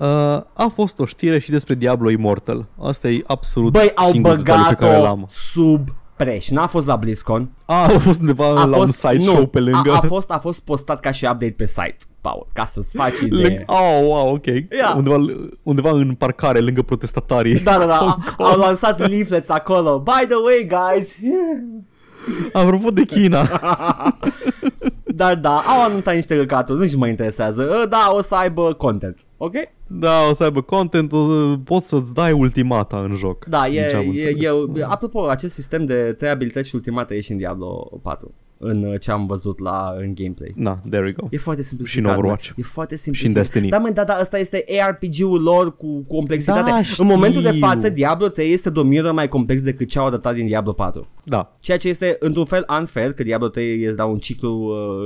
Uh, a fost o știre și despre Diablo Immortal. Asta e absolut Băi, au singurul detaliu pe care băgat-o l-am. sub preș. N-a fost la BlizzCon. A, a fost undeva A la un side show pe lângă. A, a, fost, a fost postat ca și update pe site, Paul, ca să-ți faci idee. Lângă, oh, wow, ok. Ia. Undeva, undeva în parcare, lângă protestatarii. Da, da, da, a- au lansat leaflets acolo. By the way, guys. Apropo de China. Dar da, au anunțat niște căcaturi, nu-și mă interesează. Uh, Da, o să aibă content, ok? da, o să aibă content, o să, poți să-ți dai ultimata în joc. Da, din e, ce am e, înțeles. e, apropo, acest sistem de trei abilități și ultimate e și în Diablo 4 în uh, ce am văzut la în gameplay. Da, there we go. E foarte simplificat. Și în Overwatch. mă. E foarte Și simplificat. în Destiny. Da, mă, da, da, ăsta este ARPG-ul lor cu complexitate. Da, în momentul de știu. față, Diablo 3 este de o miră mai complex decât ce au arătat din Diablo 4. Da, Ceea ce este într-un fel unfair, că Diablo 3 este la un ciclu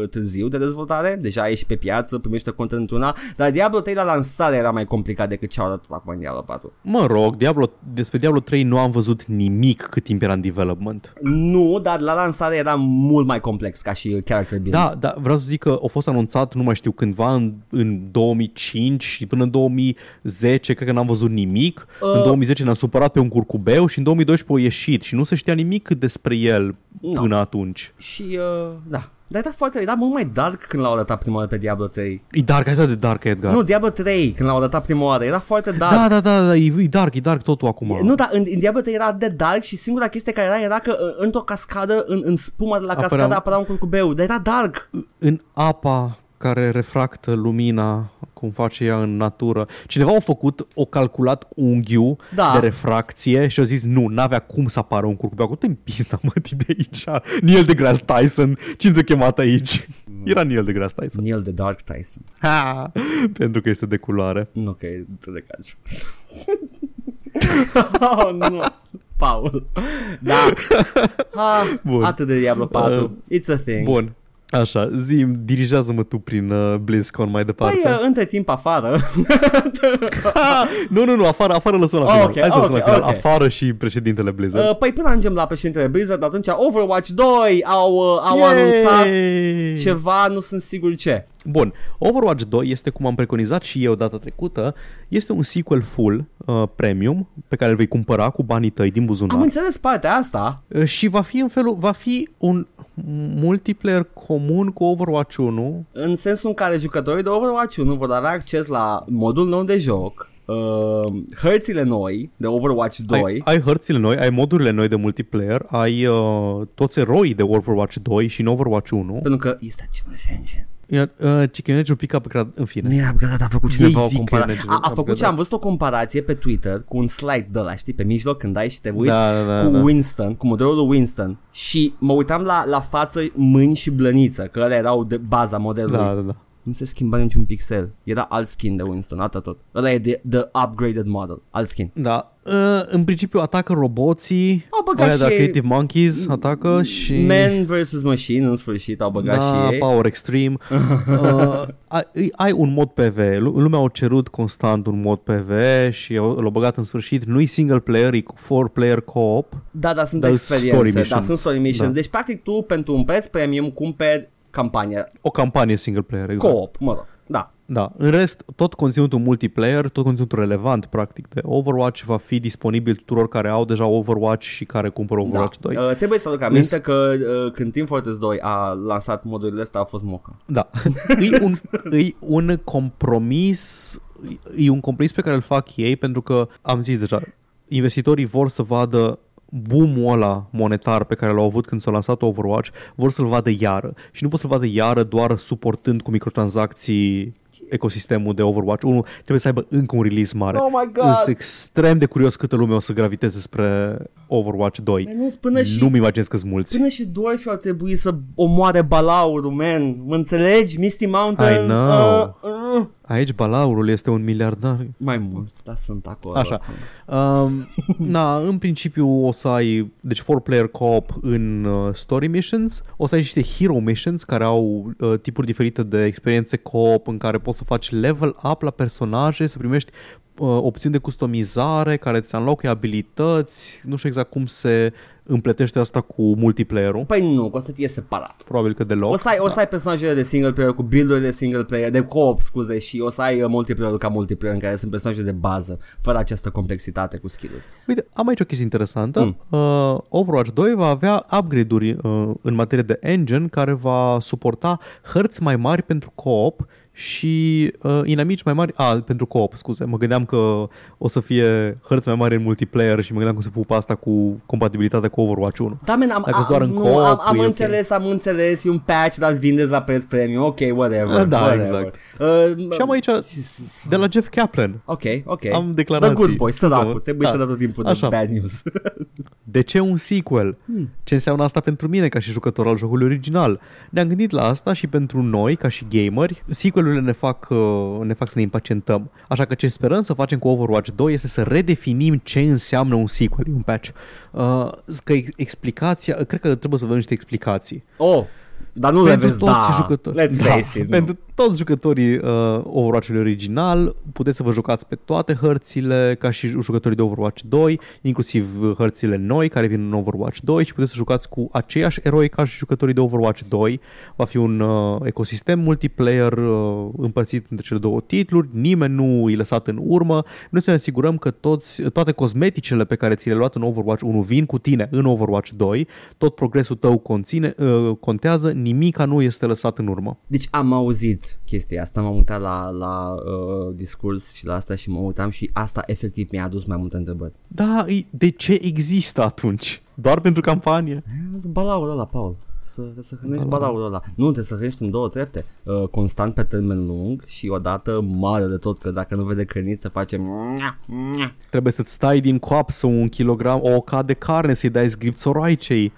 uh, târziu de dezvoltare, deja e și pe piață, primește content într-una, dar Diablo 3 la lansare era mai complicat decât ce au arătat acum în Diablo 4. mă rog, Diablo, despre Diablo 3 nu am văzut nimic cât timp era în development. Nu, dar la lansare era mult mai complex ca și character build. Da, da, vreau să zic că a fost anunțat, nu mai știu, cândva în, în 2005 și până în 2010 cred că n-am văzut nimic. Uh. În 2010 ne-am supărat pe un curcubeu și în 2012 a ieșit și nu se știa nimic despre el No. până atunci. Și, uh, da. Dar era foarte, era mult mai dark când l-au arătat prima oară pe Diablo 3. E dark, ai dat de dark, Edgar. Nu, Diablo 3, când l-au arătat prima oară, era foarte dark. da, da, da, da, e, e dark, e dark totul acum. Nu, dar în, în Diablo 3 era de dark și singura chestie care era era că uh, într-o cascadă, în, în spuma de la Apărea cascadă un- apărea un curcubeu, dar era dark. În apa care refractă lumina cum face ea în natură. Cineva a făcut, o calculat unghiul Da. de refracție și a zis nu, n-avea cum să apară un curcubeu. Acum te pizda, mă, de aici. Neil deGrasse Tyson. Cine te-a chemat aici? Era Neil deGrasse Tyson. Neil the Dark Tyson. Ha! Pentru că este de culoare. Nu că e de caz. oh, nu. Paul. Da. Ha, Bun. atât de Diablo 4. Uh, It's a thing. Bun. Așa, zi dirigează-mă tu prin uh, BlizzCon mai departe. Păi, uh, între timp afară. Ha! nu, nu, nu, afară, afară lăsăm la Oh, final. ok, Hai să lăsăm ok, la final. ok. Afară și președintele Blizzard. Uh, păi până ajungem la președintele Blizzard, atunci Overwatch 2 au, uh, au Yay! anunțat ceva, nu sunt sigur ce. Bun, Overwatch 2 este, cum am preconizat și eu data trecută, este un sequel full uh, premium pe care îl vei cumpăra cu banii tăi din buzunar Am înțeles partea asta. Uh, și va fi în felul, va fi un multiplayer comun cu Overwatch 1 În sensul în care jucătorii de Overwatch 1 vor avea acces la modul nou de joc, uh, hărțile noi de Overwatch 2. ai, ai hărțile noi, ai modurile noi de multiplayer, ai uh, toți eroii de Overwatch 2 și în Overwatch 1 Pentru că este același engine. Iar uh, Chicken Edge un pic upgrade, în fine Nu e upgradat, a făcut Ei cineva o zic că comparație. e A, a făcut upgradat. ce am văzut o comparație pe Twitter cu un slide de la, știi, pe mijloc când dai și te uiți Da, da, da, cu da. Winston, cu modelul lui Winston și mă uitam la, la față, mâini și blăniță, că ăla erau de baza modelului. Da, da, da Nu se schimba niciun pixel. Era alt skin de Winston, atât tot. Ăla e de, the upgraded model, alt skin. Da, uh, în principiu atacă roboții Au băgat Aia de și ei- Creative Monkeys atacă și Man vs. Machine, în sfârșit, au băgat da, și ei. Power Extreme. uh, ai, ai un mod PV. Lu- Lumea a cerut constant un mod PV și au- l-au băgat în sfârșit. Nu-i single player, e cu four player co-op. Da, da, sunt Dar experiențe, story da, missions. sunt story missions. Da. Deci, practic, tu, pentru un preț premium, cumperi campania O campanie single player, exact. co-op, mă rog. Da. Da. În rest, tot conținutul multiplayer, tot conținutul relevant, practic, de Overwatch va fi disponibil tuturor care au deja Overwatch și care cumpără Overwatch 2. Uh, trebuie să aduc aminte că uh, când Team Fortress 2 a lansat modurile astea a fost moca. Da. e, un, e un compromis e un compromis pe care îl fac ei pentru că am zis deja investitorii vor să vadă boom-ul ăla monetar pe care l-au avut când s-a lansat Overwatch, vor să-l vadă iară. Și nu pot să-l vadă iară doar suportând cu microtransacții ecosistemul de Overwatch 1, trebuie să aibă încă un release mare. Oh my God! Sunt extrem de curios câtă lume o să graviteze spre Overwatch 2. Man, nu, până și- Nu-mi imaginez că sunt mulți. Până și Dwarf ar trebui să omoare balaurul, man. Mă înțelegi? Misty Mountain? I know. Uh, uh. Aici balaurul este un miliardar. Mai mulți, dar sunt acolo. Așa. Sunt. Um, na, în principiu o să ai, deci 4-player co-op în uh, story missions, o să ai niște hero missions care au uh, tipuri diferite de experiențe co-op în care poți să faci level up la personaje, să primești uh, opțiuni de customizare care îți înlocuie abilități, nu știu exact cum se împletește asta cu multiplayer-ul. Păi nu, că o să fie separat. Probabil că deloc. O să ai, o să ai personajele de single player cu build-urile de single player, de co-op, scuze, și o să ai uh, multiplayer ca multiplayer în care sunt personaje de bază, fără această complexitate cu skill-uri. Uite, am aici o chestie interesantă. Mm. Uh, Overwatch 2 va avea upgrade-uri uh, în materie de engine care va suporta hărți mai mari pentru co-op și uh, inamici mai mari, a, pentru co-op, scuze, mă gândeam că o să fie hărți mai mari în multiplayer și mă gândeam că se pupa asta cu compatibilitatea cu Overwatch 1. Da, man, am, Dacă doar în nu, co-op, am, am e ok. înțeles, am înțeles, e un patch, dar îl vindeți la preț premium, ok, whatever. Da, whatever. exact. Uh, Și am aici de la Jeff Kaplan. Ok, ok. Am declarații. The good boy, Scuză-mă. săracul, trebuie Da. să dea tot timpul de Așa. bad news. De ce un sequel? Hmm. Ce înseamnă asta pentru mine ca și jucător al jocului original? Ne-am gândit la asta și pentru noi, ca și gameri, sequelurile ne fac, uh, ne fac să ne impacientăm. Așa că ce sperăm să facem cu Overwatch 2 este să redefinim ce înseamnă un sequel, un patch. Uh, că ex- explicația, cred că trebuie să avem niște explicații. oh, dar nu le pentru vezi, toți da. jucătorii. Let's da, face it. Pentru toți jucătorii uh, Overwatch-ului original, puteți să vă jucați pe toate hărțile ca și jucătorii de Overwatch 2, inclusiv uh, hărțile noi care vin în Overwatch 2 și puteți să jucați cu aceiași eroi ca și jucătorii de Overwatch 2. Va fi un uh, ecosistem multiplayer uh, împărțit între cele două titluri, nimeni nu îi lăsat în urmă. Noi să ne asigurăm că toți, toate cosmeticele pe care ți le-ai luat în Overwatch 1 vin cu tine în Overwatch 2, tot progresul tău conține, uh, contează, nimica nu este lăsat în urmă. Deci am auzit chestia asta, m-am uitat la, la uh, discurs și la asta și mă uitam și asta efectiv mi-a adus mai multe întrebări. Da, e- de ce există atunci? Doar pentru campanie? Balaurul ăla, Paul. Să, să hrănești balaurul ăla. Nu, trebuie să hrănești în două trepte. Uh, constant pe termen lung și odată mare de tot, că dacă nu vede crăniți să face... Trebuie să-ți stai din coapsă un kilogram, o oca de carne, să-i dai zgripțoroaicei.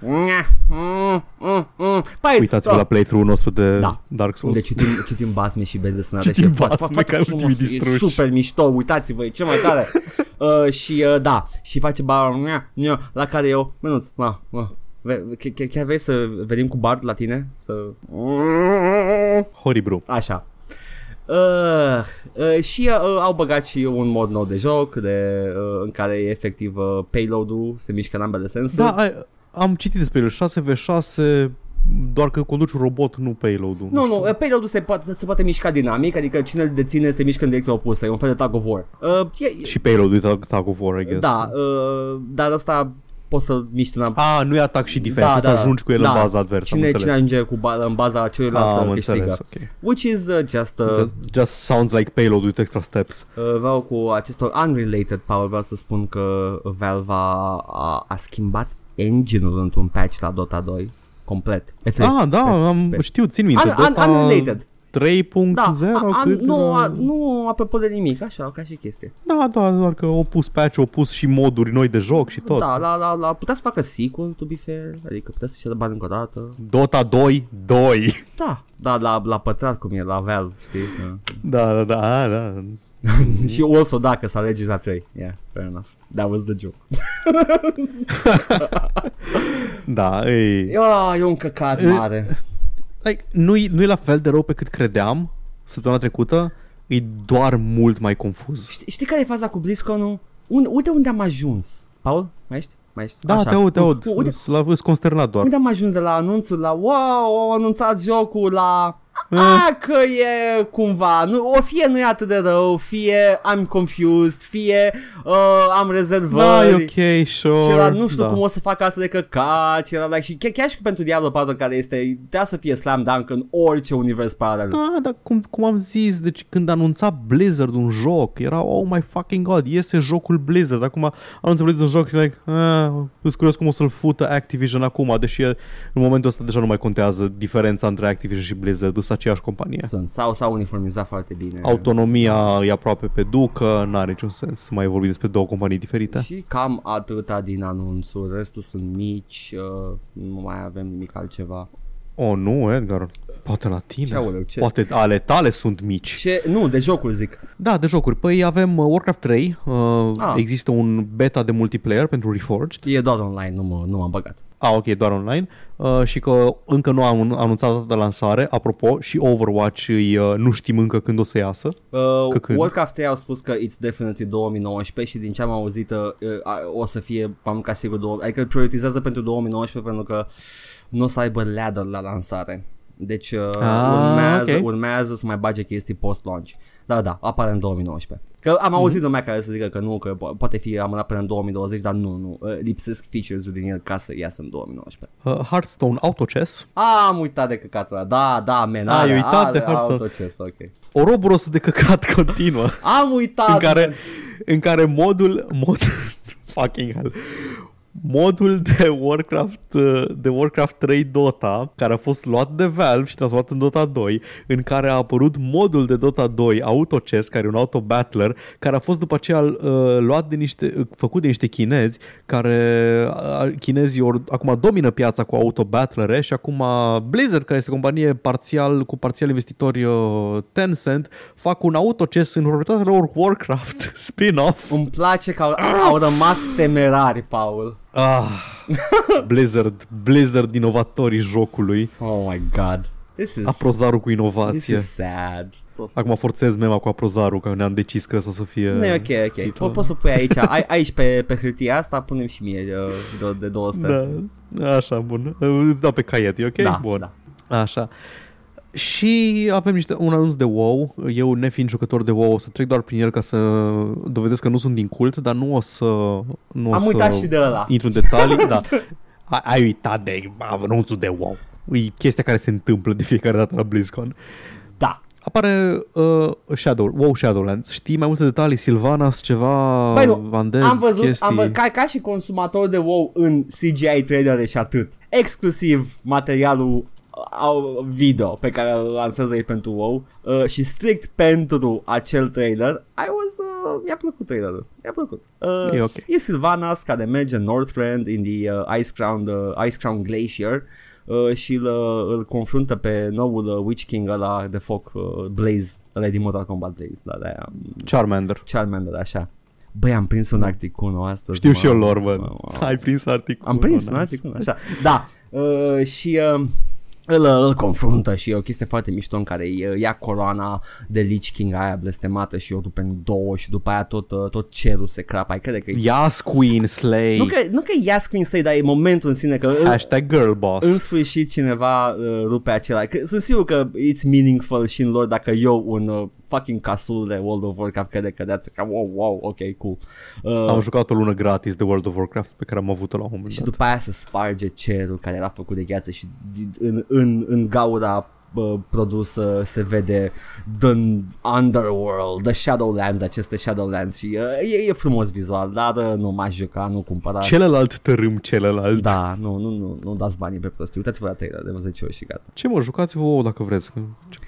Păi, Uitați-vă la playthrough-ul nostru de Da. Dark Souls. unde citim, citim basme și benzi desenate Citim și e foarte- basme foarte ca frumos, ultimii e distruși. super mișto, uitați-vă, e cel mai tare uh, și uh, da, și face bar la care eu, minuț, ma, ma, ve- ch- ch- chiar vrei să venim cu Bard la tine? Să... Horibru. Așa. Uh, uh, și uh, au băgat și un mod nou de joc de, uh, în care efectiv uh, payload-ul se mișcă în ambele sensuri. Da, ai- am citit despre el. 6v6, doar că conduci un robot, nu payload-ul. Nu, știu. nu, payload-ul se poate, se poate mișca dinamic, adică cine îl deține se mișcă în direcția opusă, e un fel de tag of war. Uh, e, e, Și payload-ul e tag, tag of war, I guess. da, uh, dar asta poți să miști în A, nu e atac și defense, da, să ajungi cu el în baza adversă, am Cine, înțeles. cine ajunge cu ba- în baza celuilalt Ah, am uh, câștigă. înțeles, ok. Which is uh, just, uh, Just, just sounds like payload with extra steps. uh, vreau cu acestor unrelated power, vreau să spun că Valve a, a, a schimbat engine-ul într-un patch la Dota 2 complet. Efectiv. Ah, da, am, pe- știu, țin minte. Un, un, Dota unrelated. 3.0 Da, a, a, cât nu, era? a, nu apropo de nimic, așa, ca și chestie. Da, da, doar că au pus patch, au pus și moduri noi de joc și tot. Da, la, la, la, putea să facă sequel, to be fair, adică putea să-și ia de bani încă o dată. Dota 2, 2. Da, da, la, la pătrat cum e, la Valve, știi? Da. Da, da, da, a, da. și also dacă să alegi la 3. Yeah, fair enough. That was the joke. Da, e... Ia, e un căcat E- mare. Like, nu-i, nu-i la fel de rău pe cât credeam săptămâna trecută, e doar mult mai confuz. Știi, știi care e faza cu BlizzCon-ul? Un, uite unde am ajuns. Paul, mai ești? Mai ești? Da, te aud, te aud. U- Uite, Sunt consternat doar. unde am ajuns de la anunțul la wow, au anunțat jocul la Eh. A, că e cumva, nu, o fie nu e atât de rău, fie I'm confused, fie uh, am Da, rezervări. e ok, sure. Și era, nu știu da. cum o să fac asta de căcat și era like, și chiar, chiar și pentru Diablo 4 care este, trebuie să fie slam dunk în orice univers paralel. Da, dar cum, cum am zis, deci când anunța Blizzard un joc, era, oh my fucking god, iese jocul Blizzard. Acum anunță Blizzard un joc și like, ah, sunt curios cum o să-l fută Activision acum, deși în momentul ăsta deja nu mai contează diferența între Activision și Blizzard, sunt aceeași companie. Sunt, sau s-au uniformizat foarte bine. Autonomia e aproape pe ducă, n-are niciun sens să mai vorbim despre două companii diferite. Și cam atâta din anunțuri, restul sunt mici, uh, nu mai avem nimic altceva. Oh, nu, Edgar, poate la tine. Ce aoleu, ce? Poate ale tale sunt mici. Ce, nu, de jocul zic. Da, de jocuri. Păi avem uh, Warcraft 3, uh, Ah. există un beta de multiplayer pentru Reforged. E doar online, nu, mă, nu m-am băgat. A, ok, doar online. Uh, și că încă nu am anunțat data de lansare. Apropo, și Overwatch îi, uh, nu știm încă când o să iasă. Uh, Că când? Warcraft 3 au spus că it's definitely 2019 și din ce am auzit uh, uh, o să fie, am ca sigur, două, adică îl prioritizează pentru 2019 pentru că nu o să aibă ladder la lansare. Deci uh, Ah, urmează, ok. urmează să mai bage chestii post-launch. Da, da, apare în 2019. Că am auzit lumea care să zică că nu, că po- poate fi amânat până în 2020, dar nu, nu. Uh, lipsesc features-ul din el ca să iasă în 2019. Uh, Hearthstone Auto Chess. Ah, am uitat de căcatul ăla. Da, da, man. Ai are- uitat de are Hearthstone. autochess, ok. O roburos de căcat continuă. Am uitat. în care, man. în care modul, mod, fucking hell, modul de Warcraft, uh, de Warcraft 3 Dota, care a fost luat de Valve și transformat în Dota 2, în care a apărut modul de Dota 2 Auto Chess, care e un auto battler, care a fost după aceea uh, luat de niște, uh, făcut de niște chinezi, care uh, chinezii or, acum domină piața cu auto battlere și acum Blizzard, care este o companie parțial cu parțial investitori uh, Tencent, fac un auto chess în următoarele lor Warcraft spin-off. Îmi place că au, au rămas temerari, Paul. Ah, Blizzard, Blizzard inovatorii jocului. Oh my god. This is, Aprozarul cu this inovație. is sad. So sad. Acum forțez mema cu aprozarul, că ne-am decis că ăsta să fie... Nu e ok, ok. titlul. Po- poți să pui aici, ai, aici pe, pe hârtia asta, punem și mie uh, de, de 200. Da, așa, bun. Îți dau pe caiet, e ok? Da, bun. da. Așa. Și avem niște, un anunț de WoW. Eu, nefiind jucător de WoW, o să trec doar prin el ca să dovedesc că nu sunt din cult, dar nu o să... Nu o Am să uitat și de ăla. Intru în detalii, da. Ai, ai uitat de anunțul de WoW. E chestia care se întâmplă de fiecare dată la BlizzCon. Da. Apare uh, Shadow, WoW Shadowlands. Știi mai multe detalii? Silvanas, ceva, Băi, nu, Vandez, am văzut, chestii. am văzut ca, ca și consumator de WoW în CGI trailer și atât. Exclusiv materialul au video pe care îl lansează ei pentru WoW uh, și strict pentru acel trailer I was, uh, mi-a plăcut trailerul mi-a plăcut uh, E ok. e Sylvanas care merge în Northrend in the uh, Ice, Crown, uh, Ice Crown Glacier uh, și îl, uh, îl confruntă pe noul uh, Witch King ăla de foc uh, Blaze ăla e din Mortal Kombat Blaze da, de aia Charmander. Charmander așa Băi, am prins un articol astăzi. Știu mă. și eu lor, bă. Mă, mă. Ai prins articolul. Am prins nice. un articol, așa. Da. Uh, și uh, îl, îl confruntă și e o chestie foarte mișto în care uh, ia coroana de Lich King aia blestemată și o dupe în două și după aia tot, uh, tot cerul se crapă. Ai crede că e... Yas Queen Slay. Nu că, nu că ia screen să dar e momentul în sine că în, Hashtag girl boss. în sfârșit cineva uh, rupe acela. Că, sunt sigur că it's meaningful și în lor dacă eu un uh, fucking casul de World of Warcraft crede că that's ca wow, wow, ok, cool. Uh, Am jucat o lună gratis de World of Warcraft pe care am avut-o la un moment Și dat. după aia se sparge cerul care era făcut de gheață și di- în, în, în gaura bă, produsă se vede The Underworld, The Shadowlands, aceste Shadowlands și uh, e, e frumos vizual, dar uh, nu m-aș juca, nu cumpărați. Celălalt tărâm celălalt. Da, nu, nu, nu, nu dați banii pe prostii. Uitați-vă la trailer de 10 ori și gata. Ce mă, jucați-vă ouă dacă vreți. Ce, ce...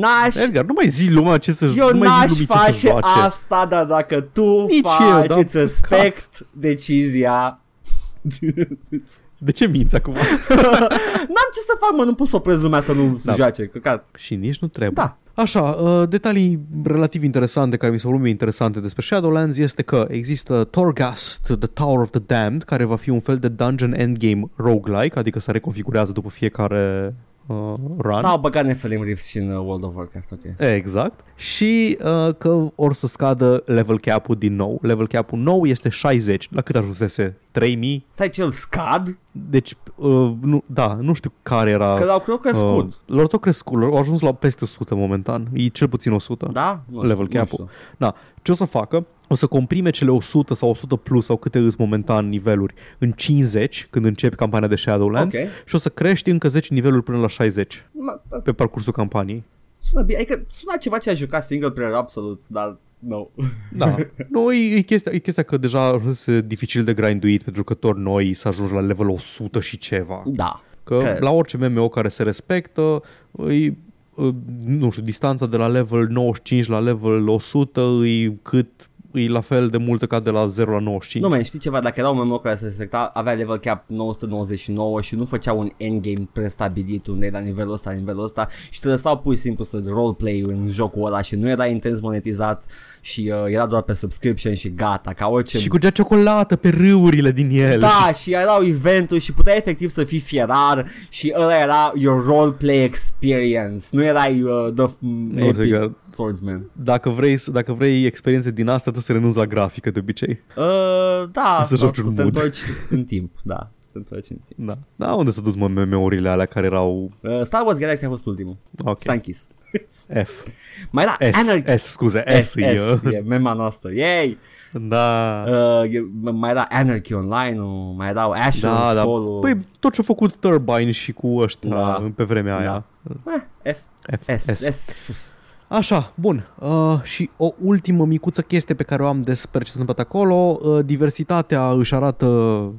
N-aș, Edgar, nu mai zi lumea ce să eu nu mai zi n-aș lumii ce face să joace. asta, dar dacă tu Nici eu, faci, dar îți respect decizia. De ce minți acum? N-am ce să fac, mă, nu pot să opresc lumea să nu Da. da. joace, căcat. Și nici nu trebuie. Da. Așa, uh, detalii relativ interesante care mi s-au luat mie interesante despre Shadowlands este că există Torghast, The Tower of the Damned, care va fi un fel de dungeon endgame roguelike, adică se reconfigurează după fiecare uh, run. Da, au băgat Nephilim Rifts și în uh, World of Warcraft, ok. Exact. Și uh, că or să scadă level cap-ul din nou. Level cap-ul nou este 60. La cât ajunsese? 3000? Stai cel scad? Deci, uh, nu, da, nu știu care era... Că l-au cred crescut. Uh, lor tot crescut, lor au ajuns la peste 100 momentan. E cel puțin 100. da? Nu level știu, nu cap-ul. știu. Da. Ce o să facă? O să comprime cele 100 sau 100 plus sau câte îs momentan niveluri în 50 când începi campania de Shadowlands Ok. și o să crești încă 10 niveluri până la 60 Ma- pe parcursul campaniei. Sună bine, adică sună ceva ce a jucat single player absolut, dar nu. Da. nu, e, e, chestia, e chestia că deja este dificil de grinduit pentru jucători noi să ajungi la level 100 și ceva. Da. Că Cred. la orice MMO care se respectă, e, nu știu, distanța de la level 95 la level 100 e cât e la fel de multă ca de la 0 la 95. Nu mai știi ceva, dacă era un MMO care se respecta, avea level cap 999 și nu făcea un endgame prestabilit unde era nivelul ăsta, nivelul ăsta și te lăsau pur și simplu să roleplay în jocul ăla și nu era intens monetizat și uh, era doar pe subscription și gata, ca orice... Și curgea ciocolată pe râurile din el. Da, și erau eventuri și puteai efectiv să fii fierar și ăla era your roleplay experience, nu erai uh, the Nu, epic sigur. swordsman. Dacă vrei, dacă vrei experiențe din asta, tu să renunți la grafică de obicei. Uh, da, Să sau joci să un te mood. întorci în timp, da, să te întorci în timp. Da. Da, unde s-a dus mă memeurile alea care erau... Uh, Star Wars Galaxy a fost ultimul. Ok. S-a închis. F. Mai era S. Anarchy. S, scuze. S, S, e, S, e mema noastră. Yay! Da. Uh, e, mai era Anarchy Online, mai erau Asher, Da, da. Skull-ul. Păi tot ce-a făcut Turbine și cu ăștia Da. pe vremea aia. Eh, F, F, S, S. Așa, bun. Uh, și o ultimă micuță chestie pe care o am despre ce s-a întâmplat acolo. Uh, diversitatea își arată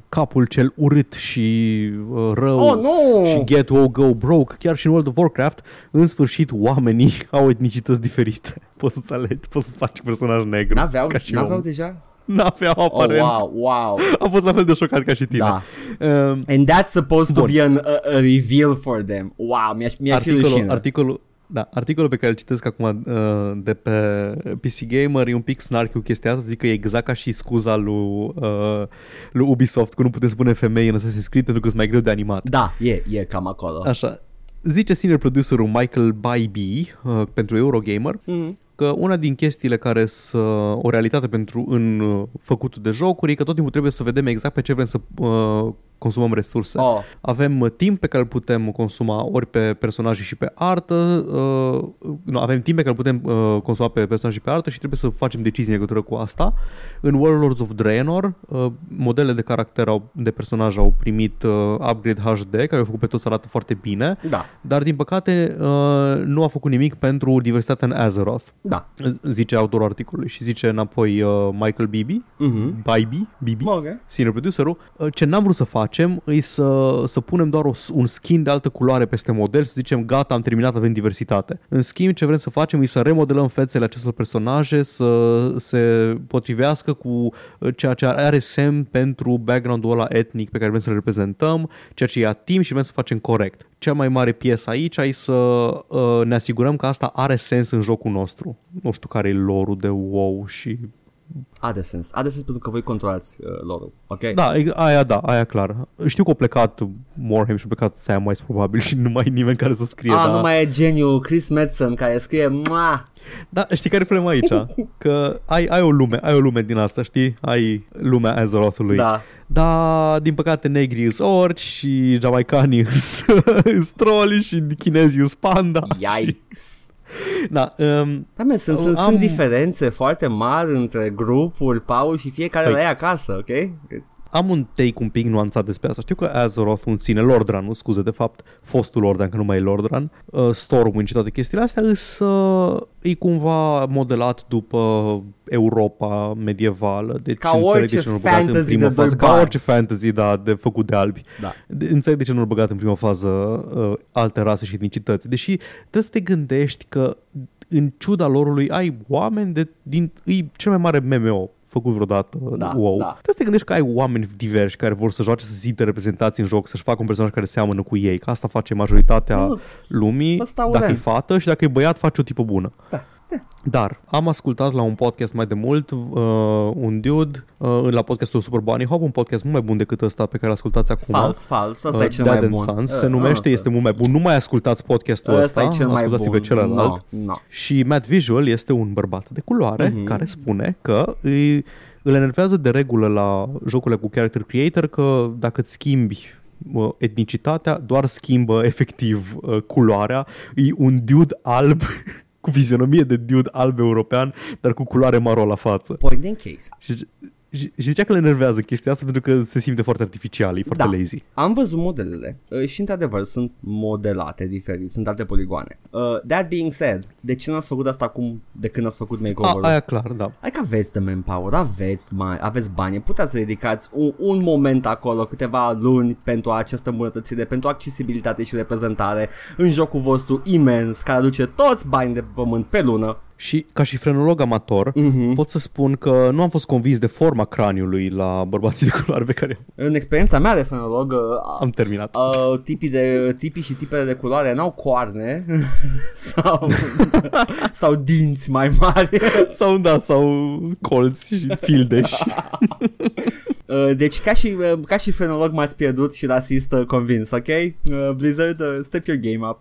capul cel urât și uh, rău. Oh, nu! Și get o go broke, chiar și în World of Warcraft, în sfârșit oamenii au etnicități diferite. Poți să-ți alegi, poți să-ți faci personaj negru. N-aveau, ca și n-aveau om. deja? N-aveau Oh, aparent. wow, wow. Am fost la fel de șocat ca și tine. Da. Uh, And that's supposed Bun. to be an, a, a reveal for them. Wow, mi-a, mi-aș fi articolul, rușine. articolul, da, articolul pe care îl citesc acum uh, de pe PC Gamer e un pic snarky cu chestia asta, zic că e exact ca și scuza lui, uh, lui Ubisoft, că nu putem spune femei în Assassin's Creed pentru că sunt mai greu de animat. Da, e, e cam acolo. Așa, zice senior producerul Michael Bybee uh, pentru Eurogamer Mm. că una din chestiile care sunt uh, o realitate pentru în uh, făcutul de jocuri e că tot timpul trebuie să vedem exact pe ce vrem să uh, consumăm resurse. Oh, Avem uh, timp pe care îl putem consuma ori pe personaje și pe artă, uh, nu, avem timp pe care îl putem uh, consuma pe personaje și pe artă și trebuie să facem decizii în legătură cu asta. În Warlords of Draenor, uh, modele de caracter au, de personaj au primit uh, upgrade HD, care au făcut pe toți să arată foarte bine, da, dar din păcate uh, nu a făcut nimic pentru diversitatea în Azeroth, da. z- zice autorul articolului și zice înapoi uh, Michael Bibi, Mhm. Bibi, Bibi, Ok. senior producerul, uh, ce n-am vrut să facem e să, să punem doar o, un skin de altă culoare peste model, să zicem gata, am terminat, avem diversitate. În schimb, ce vrem să facem e să remodelăm fețele acestor personaje, să se potrivească cu uh, ceea ce are semn pentru background-ul ăla etnic pe care vrem să-l reprezentăm, ceea ce ia timp și vrem să facem corect. Cea mai mare piesă aici e să uh, ne asigurăm că asta are sens în jocul nostru. Nu știu care e lorul de WoW și Are sens. Are sens pentru că voi controlați uh, lorul. Ok? Da, e- aia da, aia clar. Știu că a plecat Morhem și a plecat Samwise probabil și nu mai e nimeni care să scrie. A, da. nu mai e geniu Chris Madsen care scrie Mua! da, știi care e problema aici? Că ai, ai o lume, ai o lume din asta, știi? Ai lumea Azeroth-ului. Da. Da, din păcate negrii sunt orci și jamaicanii sunt troli și chinezii sunt panda. Yikes! Da, um, Da, man, sunt, sunt, Am- sunt diferențe foarte mari între grupuri, Paul și fiecare Păi- la ei acasă, ok? am un take un pic nuanțat despre asta. Știu că Azeroth în sine, Lordran, nu scuze, de fapt, fostul Lordran, că nu mai e Lordran, uh, Stormwind și toate chestiile astea, îs, uh, e cumva modelat după Europa medievală. Deci Ca înțeleg orice de ce nu-l băgat în fantasy prima de fază. doi Ca bani. orice fantasy, da, de făcut de albi. Da. De, înțeleg de ce nu-l băgat în prima fază uh, alte rase și etnicități. Deși trebuie să te gândești că în ciuda lorului ai oameni de, din, e cel mai mare MMO făcut vreodată Da, WoW. da. Trebuie să te gândești că ai oameni diversi care vor să joace, să se simtă reprezentați în joc, să-și facă un personaj care seamănă cu ei. Că asta face majoritatea Nu-ți- lumii. Ăsta au Dacă e rent. fată și dacă e băiat, face o tipă bună. Da. Dar am ascultat la un podcast mai de mult, uh, un dude, uh, la podcastul Super Bunny Hop, un podcast mult mai bun decât ăsta pe care l-ascultați acum. Fals, fals. Asta e Uh, cel Dad mai and bun. Sons, Uh, se numește, ăsta. este mult mai bun. Nu mai ascultați podcastul Ăsta ăsta, e cel mai ascultați bun. pe celălalt. No, no. Și Matt Visual este un bărbat de culoare Mhm. care spune că îi, îl enervează de regulă la jocurile cu character creator că dacă îți schimbi uh, etnicitatea, doar schimbă efectiv uh, culoarea. E un dude alb cu fizionomie de dude alb european, dar cu culoare maro la față. Point in case. Și, și, și zicea că le enervează chestia asta pentru că se simte foarte artificial, e foarte Da. lazy. Am văzut modelele uh, și într-adevăr sunt modelate diferit, sunt alte poligoane. Uh, that being said, de ce n-ați făcut asta acum de când ați făcut A, makeover-ul? aia clar, da. Adică aveți de manpower, aveți, mai, aveți bani, puteți să dedicați un, un moment acolo, câteva luni pentru această îmbunătățire, pentru accesibilitate și reprezentare în jocul vostru imens, care aduce toți bani de pe pământ pe lună Și ca și frenolog amator, Mhm. pot să spun că nu am fost convins de forma craniului la bărbații de culoare pe care În experiența mea de fenolog, uh, am terminat. Uh, tipii, de, tipii și tipele de culoare n-au coarne sau, sau dinți mai mari. Sau da, sau colți și fildeș. Uh, deci ca și, uh, ca și fenolog m-ați pierdut și rasist uh, convins, ok? Uh, Blizzard, uh, step your game up.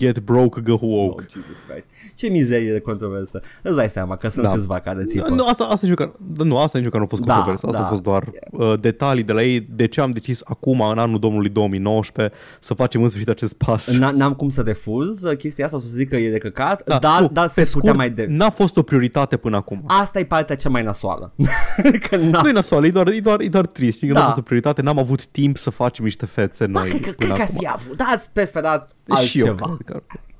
Get broke, go Oh, woke. Jesus Christ. Ce mizerie de controversă. Îți dai seama că sunt Da. câțiva care țipă. Nu, asta, asta nici măcar, da, nu, asta nici măcar nu a fost Da, controversă, asta da. a fost doar uh, detalii de la ei, de ce am decis acum, în anul domnului 2019, să facem în sfârșit acest pas. N- N-am cum să refuz uh, chestia asta, o să zic că e de căcat, Da, dar, nu, dar pe se putea scurt, mai de... n-a fost o prioritate până acum. Asta e partea cea mai nasoală. că n-am Nu e nasoală, e doar, e doar, e doar trist. Știi că Da. n-a fost o prioritate, n-am avut timp să facem niște fețe Ba, noi cred că, până cred că ați acum. fi avut, da, ați preferat Și eu altceva. cred că...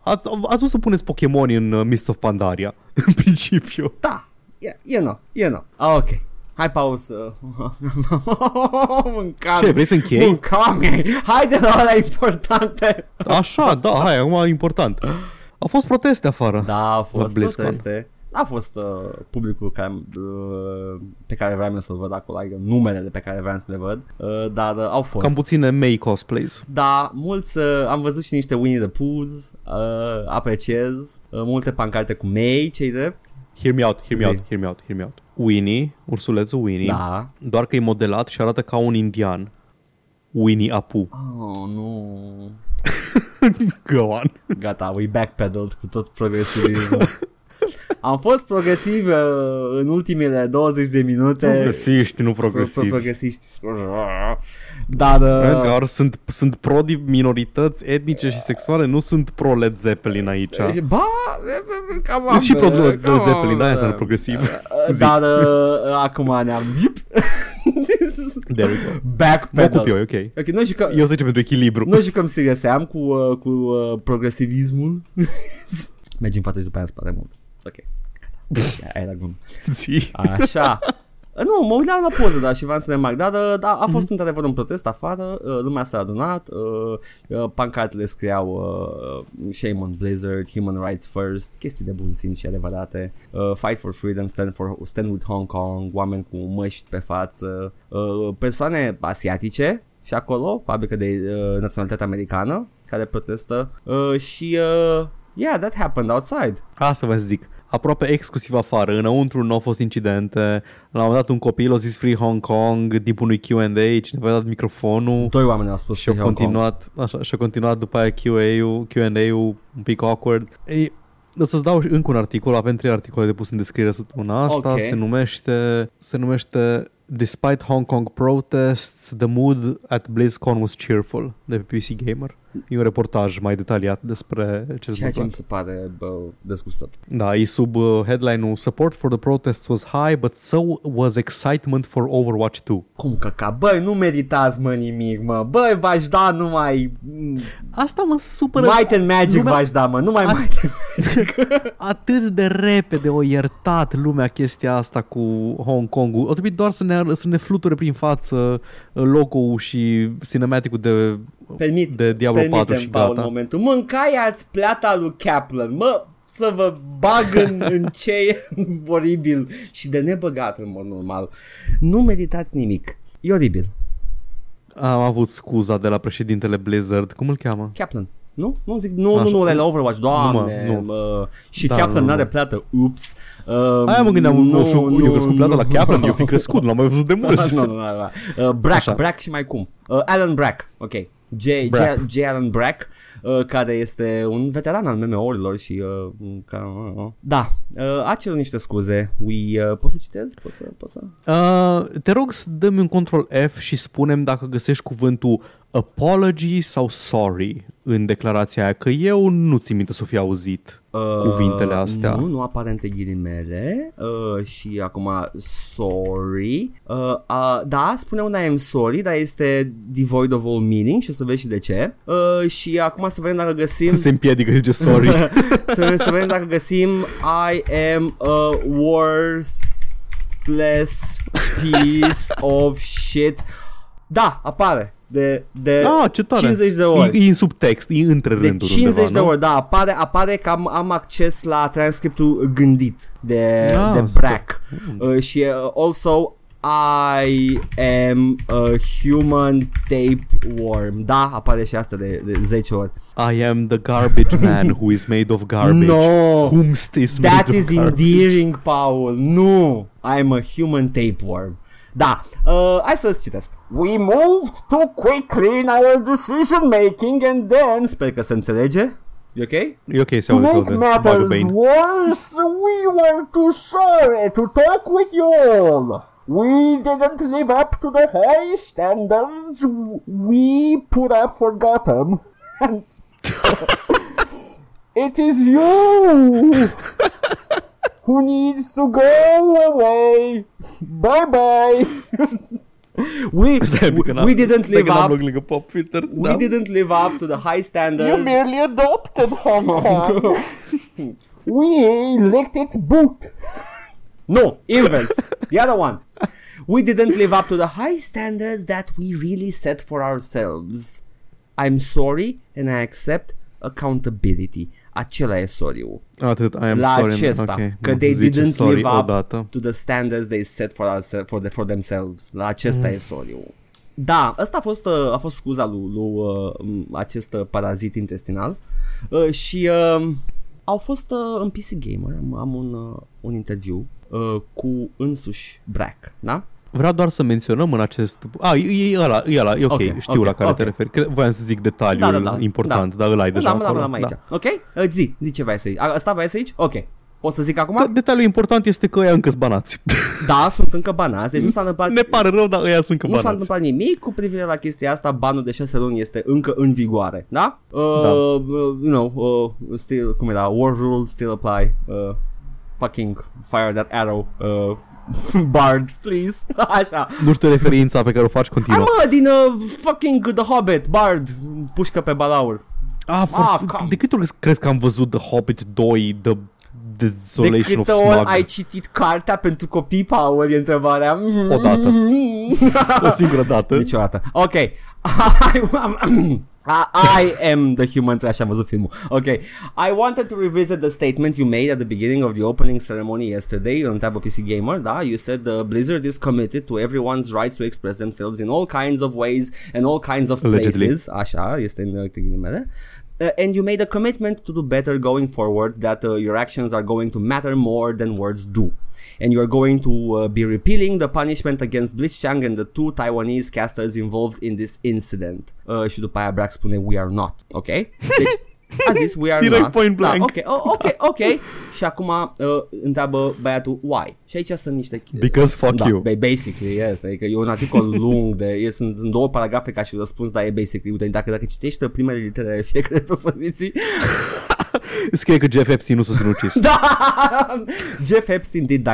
Ați, ați vrut să puneți Pokémon în uh, Mist of Pandaria, în principiu. Da, e, e no, e no. Ah, ok. Hai pauză. Mâncam. Ce, vrei să închei? Mâncam. Haide la alea importante. Așa, da, hai, acum e important. Au fost proteste afară. Da, a fost BlizzCon. Proteste. A fost uh, publicul care, uh, pe care vreau eu să-l văd acolo, adică numerele pe care vreau să le văd, uh, dar uh, au fost. Cam puține May cosplays. Da, mulți, uh, am văzut și niște Winnie the Poohs, uh, apreciez, uh, multe pancarte cu May, cei drept. Hear me out, hear me Zi. out, hear me out, hear me out. Winnie, ursulețul Winnie, Da. doar că e modelat și arată ca un indian. Winnie Apu. Oh, nu. Go on. Gata, we backpedaled cu tot progresivismul. Am fost progresiv uh, în ultimele 20 de minute. Progresiști, nu Pro- pro- progresivi. progresiști. Dar uh, Edgar, sunt, sunt pro minorități etnice și sexuale, nu sunt pro Led Zeppelin aici. Ba, cam Sunt și pro ambele, Led cam Zeppelin, ambele. de-aia sunt progresiv. Uh, Zi. Dar uh, acum ne-am There we go. Mă Backpedal. ocup eu, e ok. Ok, noi jucăm, Eu zice pentru echilibru. noi jucăm serious am cu, uh, cu uh, progresivismul. Mergi în față și după aia în spate mult. Ok. Gata. Aia era glumă. Zi. Așa. Nu, mă uitam la poză, dar și vreau să remarc. Dar da, da, a fost într-adevăr un protest afară, uh, lumea s-a adunat, uh, uh, pancartele scriau uh, Shame on Blizzard, Human Rights First, chestii de bun simț și adevărate, uh, Fight for Freedom, Stand, for, stand with Hong Kong, oameni cu măști pe față, uh, persoane asiatice și acolo, fabrică de uh, naționalitate americană, care protestă uh, și uh, yeah, that happened outside. Asta vă zic. Aproape exclusiv afară. Înăuntru nu au fost incidente. La un moment dat un copil a zis Free Hong Kong, tipul unui Q&A, cineva a dat microfonul. Doi oameni au spus Și a Free Hong Kong. continuat, așa, și a continuat după aia QA-ul, Q&A-ul un pic awkward. Ei, o să-ți dau încă un articol, avem trei articole de pus în descriere săptămâna asta, Ok. se numește, se numește Despite Hong Kong protests, the mood at BlizzCon was cheerful, de pe PC Gamer. E un reportaj mai detaliat despre ce se Ceea ce întâmplă. mi se pare bă, dezgustat. Da, e sub uh, headline-ul Support for the protests was high, but so was excitement for Overwatch 2. Cum căca? Băi, nu meritați mă nimic, mă. Băi, v-aș da numai... Asta mă supără. Might and Magic Lumea- v-aș da, mă. Numai A- Might and Atât de repede o iertat lumea chestia asta cu Hong Kong-ul. O trebuit doar să ne, să ne fluture prin față uh, logo-ul și cinematic-ul de, Permit, de Diablo 4 permite-mi, și Paul, gata. momentul. Mâncaiați plata lui Kaplan, mă, să vă bag în, în ce e oribil și de nebăgat în mod normal. Nu meritați nimic. E oribil. Am avut scuza de la președintele Blizzard. Cum îl cheamă? Kaplan. Nu? Nu zic, nu, Așa. nu, nu, la Overwatch, doamne, Nu, mă, nu. mă, și Da, Kaplan nu, n-are nu. plată, ups. Uh, Aia mă gândeam, nu, și eu, eu crescut plata la nu. Kaplan, eu fi crescut, l-am mai văzut de mult. nu, nu, nu, nu. Uh, Brack, Așa. Brack și mai cum. Uh, Alan Brack, ok. J, J, Brack. J. Alan Brack, uh, care este un veteran al MMO-urilor și... Uh, ca, uh, uh. Da, uh, a cerut niște scuze. We, uh, poți să citezi? Poți să... Poți să? Uh, te rog să dăm un control F și spunem dacă găsești cuvântul apology sau sorry în declarația aia, că eu nu ți minte să fi auzit cuvintele astea. Nu, nu apare între ghilimele uh, și acum sorry. Uh, uh, da, spune una am sorry, dar este devoid of all meaning și o să vezi și de ce. Uh, și acum să vedem dacă găsim... Se împiedică și zice sorry. să, vedem, să vedem dacă găsim I am a worthless piece of shit. Da, apare. De, de Ah, ce tare. 50 de ori. E, e în subtext, e între de rânduri 50 undeva, de nu? ori, da, apare, apare că am, am acces la transcriptul gândit de, Ah, de super. Brack. Uh, și uh, also I am a human tapeworm. Da, apare și asta de, de 10 ori. I am the garbage man who is made of garbage. No. Whomst is That made is of garbage. endearing, Paul. Nu, I am a human tapeworm. Da, uh, hai să-ți citesc. We moved too quickly in our decision making and then... Sper că se înțelege. E ok? E ok, se To make matters worse, we were too sorry to talk with you all. We didn't live up to the high standards we put up for Gotham. And it is you who needs to go away. Bye bye. we Stai, că n-am- we didn't live up loc lângă pop filter. we didn't live up to the high standards. You merely adopted him. we licked its boot. No, inverse. the other one. We didn't live up to the high standards that we really set for ourselves. I'm sorry and I accept accountability. Acela e sorry Atât, I am la sorry. acesta, ok. că they Zice didn't sorry live up odată. to the standards they set for, ourse- for, the, for themselves. La acesta Mm. e sorry Da, asta a fost, uh, a fost scuza lui, lui uh, m, acest uh, parazit intestinal uh, și uh, au fost uh, în PC Gamer, am, am un, uh, un interviu uh, cu însuși Brack, da? Vreau doar să menționăm în acest... A, e, e ăla, e ăla, e ok, Ok, știu ok, la care ok. te referi. Cre- Voiam să zic detaliul Da, da, da. important, Da. dar îl ai deja da, da, acolo. da, da, aici. Ok? Uh, zi, zi ce vrei să zici. A, Asta vrei să zici? Ok. Poți să zic acum? Da, detaliul important este că ăia încă banați. Da, sunt încă banați, deci nu s-a întâmplat ne pare rău, dar ăia sunt încă Nu s-a banați. întâmplat nimic cu privire la chestia asta, banul de 6 luni este încă în vigoare, da? Uh, Da. uh, you know, uh, still, cum era, war rules still apply, uh, fucking fire that arrow, uh, bard, please, așa. Nu știu referința pe care o faci Hai continuă. mă, din uh, fucking The Hobbit, bard, pușcă pe balaur. Ah, for, Ah, come. de câte ori crezi că am văzut The Hobbit 2, The De Desolation of câte ori Smog? ai citit cartea pentru copii, Paul, e întrebarea. Odată. O singură dată. Niciodată. Ok. I, I am the human trash. Am văzut filmul. Ok. I wanted to revisit the statement you made at the beginning of the opening ceremony yesterday on Tab PC Gamer. Da, you said the Blizzard is committed to everyone's rights to express themselves in all kinds of ways and all kinds of Allegedly. places. Așa, este în ghilimele. Uh, and you made a commitment to do better going forward that uh, your actions are going to matter more than words do and you are going to uh, be repealing the punishment against Blitzchang and the two Taiwanese casters involved in this incident. Uh, și după aia Brack spune we are not, ok? Deci a zis we are Direct not. point blank. Da, ok, oh, ok, ok. și acum uh, întreabă băiatul why. Și aici sunt niște Because fuck da, you. ba- Basically, yes. Adică e un articol lung de, e, sunt, sunt două paragrafe ca și răspuns, dar e basically, uite, dacă, dacă citești primele litere ale fiecare propoziții, Scrie că Jeff Epstein nu s-a sinucis. da! Jeff Epstein did 9-11.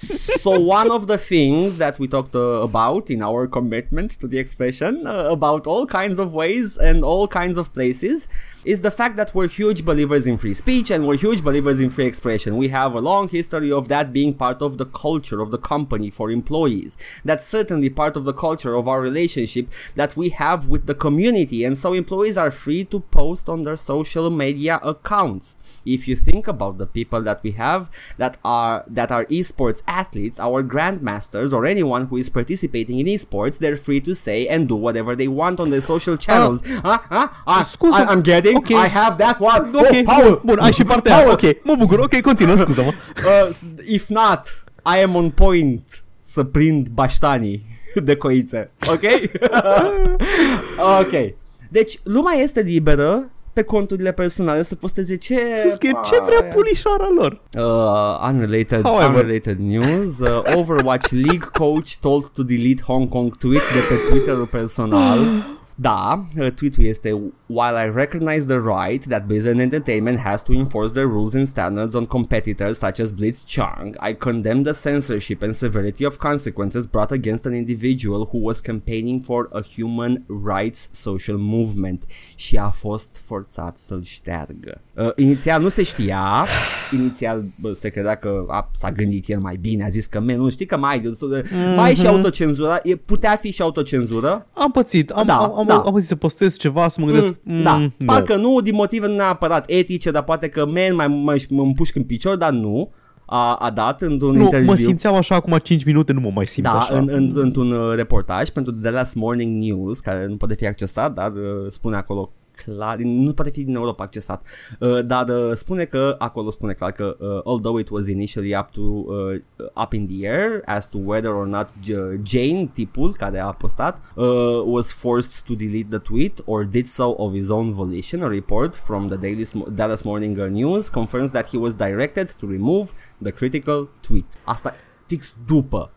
So one of the things that we talked uh, about in our commitment to the expression uh, about all kinds of ways and all kinds of places is the fact that we're huge believers in free speech and we're huge believers in free expression. We have a long history of that being part of the culture of the company for employees. That's certainly part of the culture of our relationship that we have with the community and so employees are free to post on their social media accounts. If you think about the people that we have that are that are esports athletes, our grandmasters or anyone who is participating in esports, they're free to say and do whatever they want on their social channels. Ah, ah, ah, Scuză- I, I'm getting. ok. I have that one. Ok, oh, Paul, bun, bun, ai și partea aia. Paul, Ok, mă bucur. Ok, continuă, scuză-mă. uh, if not, I am on point să prind baștanii de coițe. Ok? ok. Deci, lumea este liberă pe conturile personale să posteze ce... Să scrie ce vrea pulișoara lor. Uh, unrelated, However. unrelated news. Uh, Overwatch League coach told to delete Hong Kong tweet de pe Twitter-ul personal. Da, uh, tweet-ul este While I recognize the right that Blizzard Entertainment has to enforce their rules and standards on competitors such as Blitzchung, I condemn the censorship and severity of consequences brought against an individual who was campaigning for a human rights social movement. Și a fost forțat să-l șteargă. Uh, inițial nu se știa, inițial bă, se credea că a, s-a gândit el mai bine, a zis că men, nu știi că mai, mm-hmm. mai e și autocenzura, e, putea fi și autocenzură, Am pățit, am, Da, am, am, da. am pățit să postez ceva, să mă gândesc, Mm, da, mm, nu. parcă nu, din motive nu neapărat etice, dar poate că man, mai mă, mă împușc în picior, dar nu. A, a dat într-un Nu, interviu. mă simțeam așa acum 5 minute, nu mă mai simt da, așa. în, în, într-un uh, reportaj pentru The Last Morning News, care nu poate fi accesat, dar uh, spune acolo clar, nu poate fi din Europa accesat, uh, dar uh, spune că, acolo spune clar că uh, although it was initially up to uh, up in the air as to whether or not J- Jane, tipul care a postat, uh, was forced to delete the tweet or did so of his own volition, a report from the Daily Sm- Dallas Morning News confirms that he was directed to remove the critical tweet. Asta fix după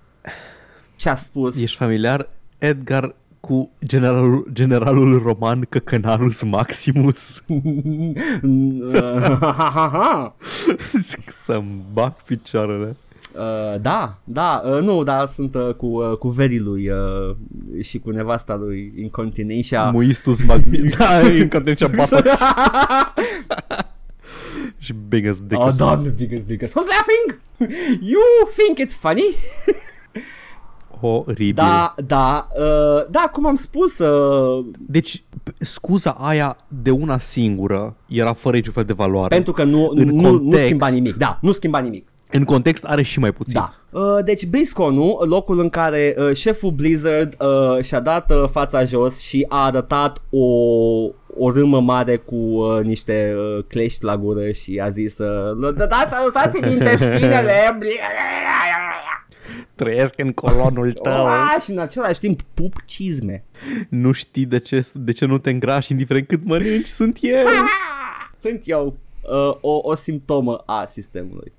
ce a spus. Ești familiar, Edgar, cu generalul, generalul roman Căcănarus Maximus? Să-mi bag picioarele. Uh, da, da, uh, nu, dar sunt uh, cu, uh, cu verii lui uh, și cu nevasta lui Incontinentia. Muistus Magnificus. Da, în contenția Batox. și Biggest Oh, Dickus. doamne, biggest biggest. Who's laughing? You think it's funny? Oribil. Da, da, uh, da, cum am spus, uh, Deci, p- scuza aia de una singură era fără niciun fel de valoare. pentru că nu, În nu, nu context. schimba nimic. Da, nu schimba nimic. În context are și mai puțin. Da. Uh, deci BlizzCon-ul, locul în care uh, șeful Blizzard uh, și-a dat uh, fața jos și a arătat o, o râmă mare cu uh, niște uh, clești la gură și a zis uh, dați să lăsați-mi intestinele Trăiesc în colonul tău. Ah, și în același timp pup cizme. nu știi de ce, de ce nu te îngrași indiferent cât mănânci, sunt eu. Sunt eu uh, o, o simptomă a sistemului.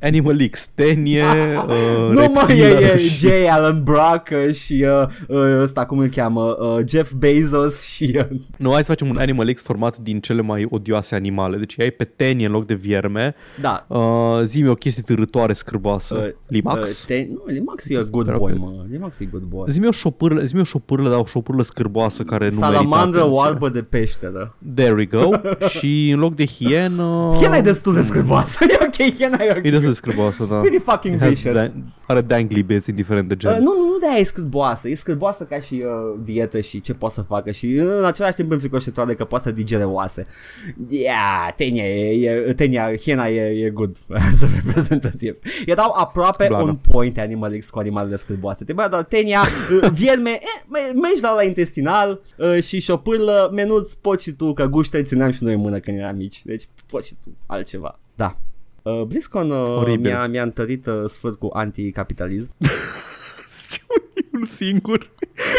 Animal X, tenie, uh, nu mă, e, reptilă e și- J. Allen Brock uh, și uh, uh, ăsta cum îl cheamă, uh, Jeff Bezos și... Uh, Nu, hai să facem un Animal X format din cele mai odioase animale. Deci ai pe tenie în loc de vierme. da, Uh, zi-mi o chestie târătoare, scârboasă. Uh, Limax? Uh, te, nu, Limax e a good Era boy, pe- mă. Limax e good boy. Zi-mi o șopârlă, zi-mi o șopârlă, dar o șopârlă scârboasă care nu Salamandră merită atenție. oarbă de peșteră. There we go. și în loc de hienă... Hiena e destul de scârboasă. e ok, hiena e ok. E destul de scârboasă, da. Pretty fucking It has vicious. da- are dangly bits, indiferent de gen. Uh, nu, nu, nu de aia e scârboasă, e scârboasă ca și uh, dietă și ce poate să facă și uh, în același timp înfricoșătoare că poate să digere oase. Yeah, tenia, e, e, tenia, hiena e, e good as a representative. Erau aproape Blană. on point Animal X cu animalele scârboase. Trebuia doar tenia, uh, vierme, eh, me- mergi la la intestinal uh, și șopârlă, menuț, poți și tu, că guște țineam și noi în mână când eram mici. Deci poți și tu altceva. Da. Uh, BlizzCon uh, Oribil. mi-a, mi-a întărit uh, sfârt cu anticapitalism. un singur.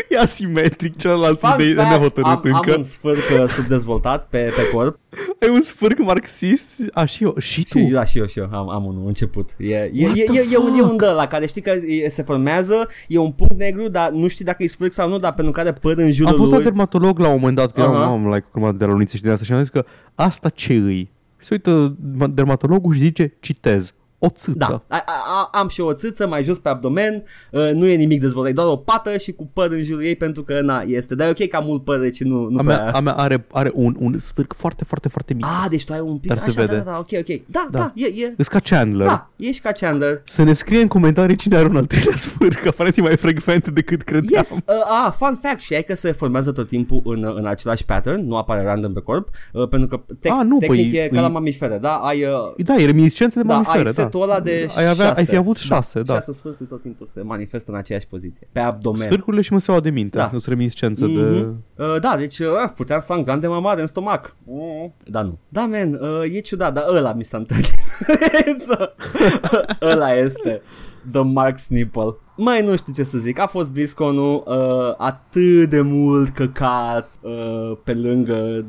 E asimetric, celălalt Fun de, de fact, nehotărât am, încă. am un sfârc uh, subdezvoltat pe, pe corp Ai un sfârc marxist? A, și eu. Și tu? și, da, și eu, și eu am, am unul început. E, e, What e, the e, e, un, e fuck? un de la care știi că e, se formează, e un punct negru, dar nu știi dacă e sfârc sau nu, dar pentru care păr în jurul Am fost la lui. dermatolog la un moment dat, că Aha. eram am, like, urmat de la unițe și de asta și am zis că asta ce îi? Și se uită dermatologul și zice, citez, o țâță. Da, a, a, a, am și o țâță mai jos pe abdomen, uh, nu e nimic dezvoltat, e doar o pată și cu păr în jurul ei pentru că na, este, dar e ok că am mult păr, deci nu, nu A prea... mea, a mea are, are un, un sfârc foarte, foarte, foarte mic. Ah, deci tu ai un pic, Dar așa, se vede. da, da, da, ok, ok. Da, da, Da. e, e, Îs ca Chandler. da, ești ca Chandler. Să ne scrie în comentarii cine are un al treilea sfârc, aparent e mai frecvent decât credeam. Yes, uh, ah, fun fact, și e că se formează tot timpul în, în același pattern, nu apare random pe corp, uh, pentru că tec- Ah, nu, tehnic păi, e ca îi- la mamifere, da? Ai, uh, Da, e reminiscență de da, mamifere, ai da. Setul ăla de ai, avea, ai șase. fi avut șase, da. Șase sfârcuri tot timpul se manifestă în aceeași poziție, pe abdomen. Sfârcurile și măseaua de minte, Da. da. sunt reminiscență de... Mhm. Uh, da, deci uh, puteam să am glande mamare în stomac. Mm. Da, nu. Da, man, uh, e ciudat, dar ăla mi s-a întâlnit. ăla este The Mark's Nipple. Mai nu știu ce să zic, a fost BlizzCon-ul uh, atât de mult căcat uh, pe lângă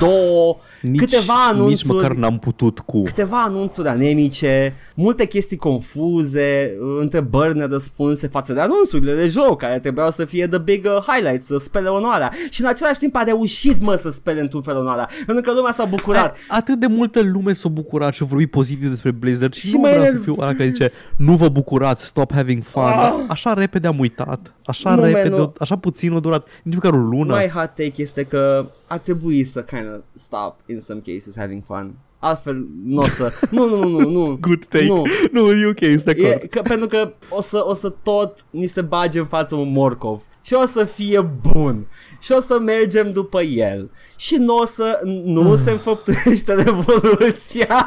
două, Nici, câteva anunțuri. nici măcar n-am putut cu. Câteva anunțuri anemice, multe chestii confuze, uh, întrebări nerăspunse față de anunțurile de joc care trebuiau să fie the big uh, highlights, să spele onoarea. Și în același timp a reușit mă să spele într-un fel onoarea, pentru că lumea s-a bucurat. Atât de multă lume s-a bucurat și a vorbit pozitiv despre Blizzard și, Și nu mai vreau să enerv- fiu ăla care zice nu vă bucurați, stop having fun. Ah. Așa repede am uitat. Așa Nu, man, repede, nu. așa puțin a durat. Nici măcar o lună. My hot take este că ar trebui să kind of stop in some cases having fun. Altfel nu o să... Nu, nu, nu, nu, nu. Good take. Nu. Nu, e ok, sunt de E, acord. că, pentru că o să, o să tot ni se bage în față un morcov și o să fie bun și o să mergem după el și nu o să nu se înfăptuiește revoluția.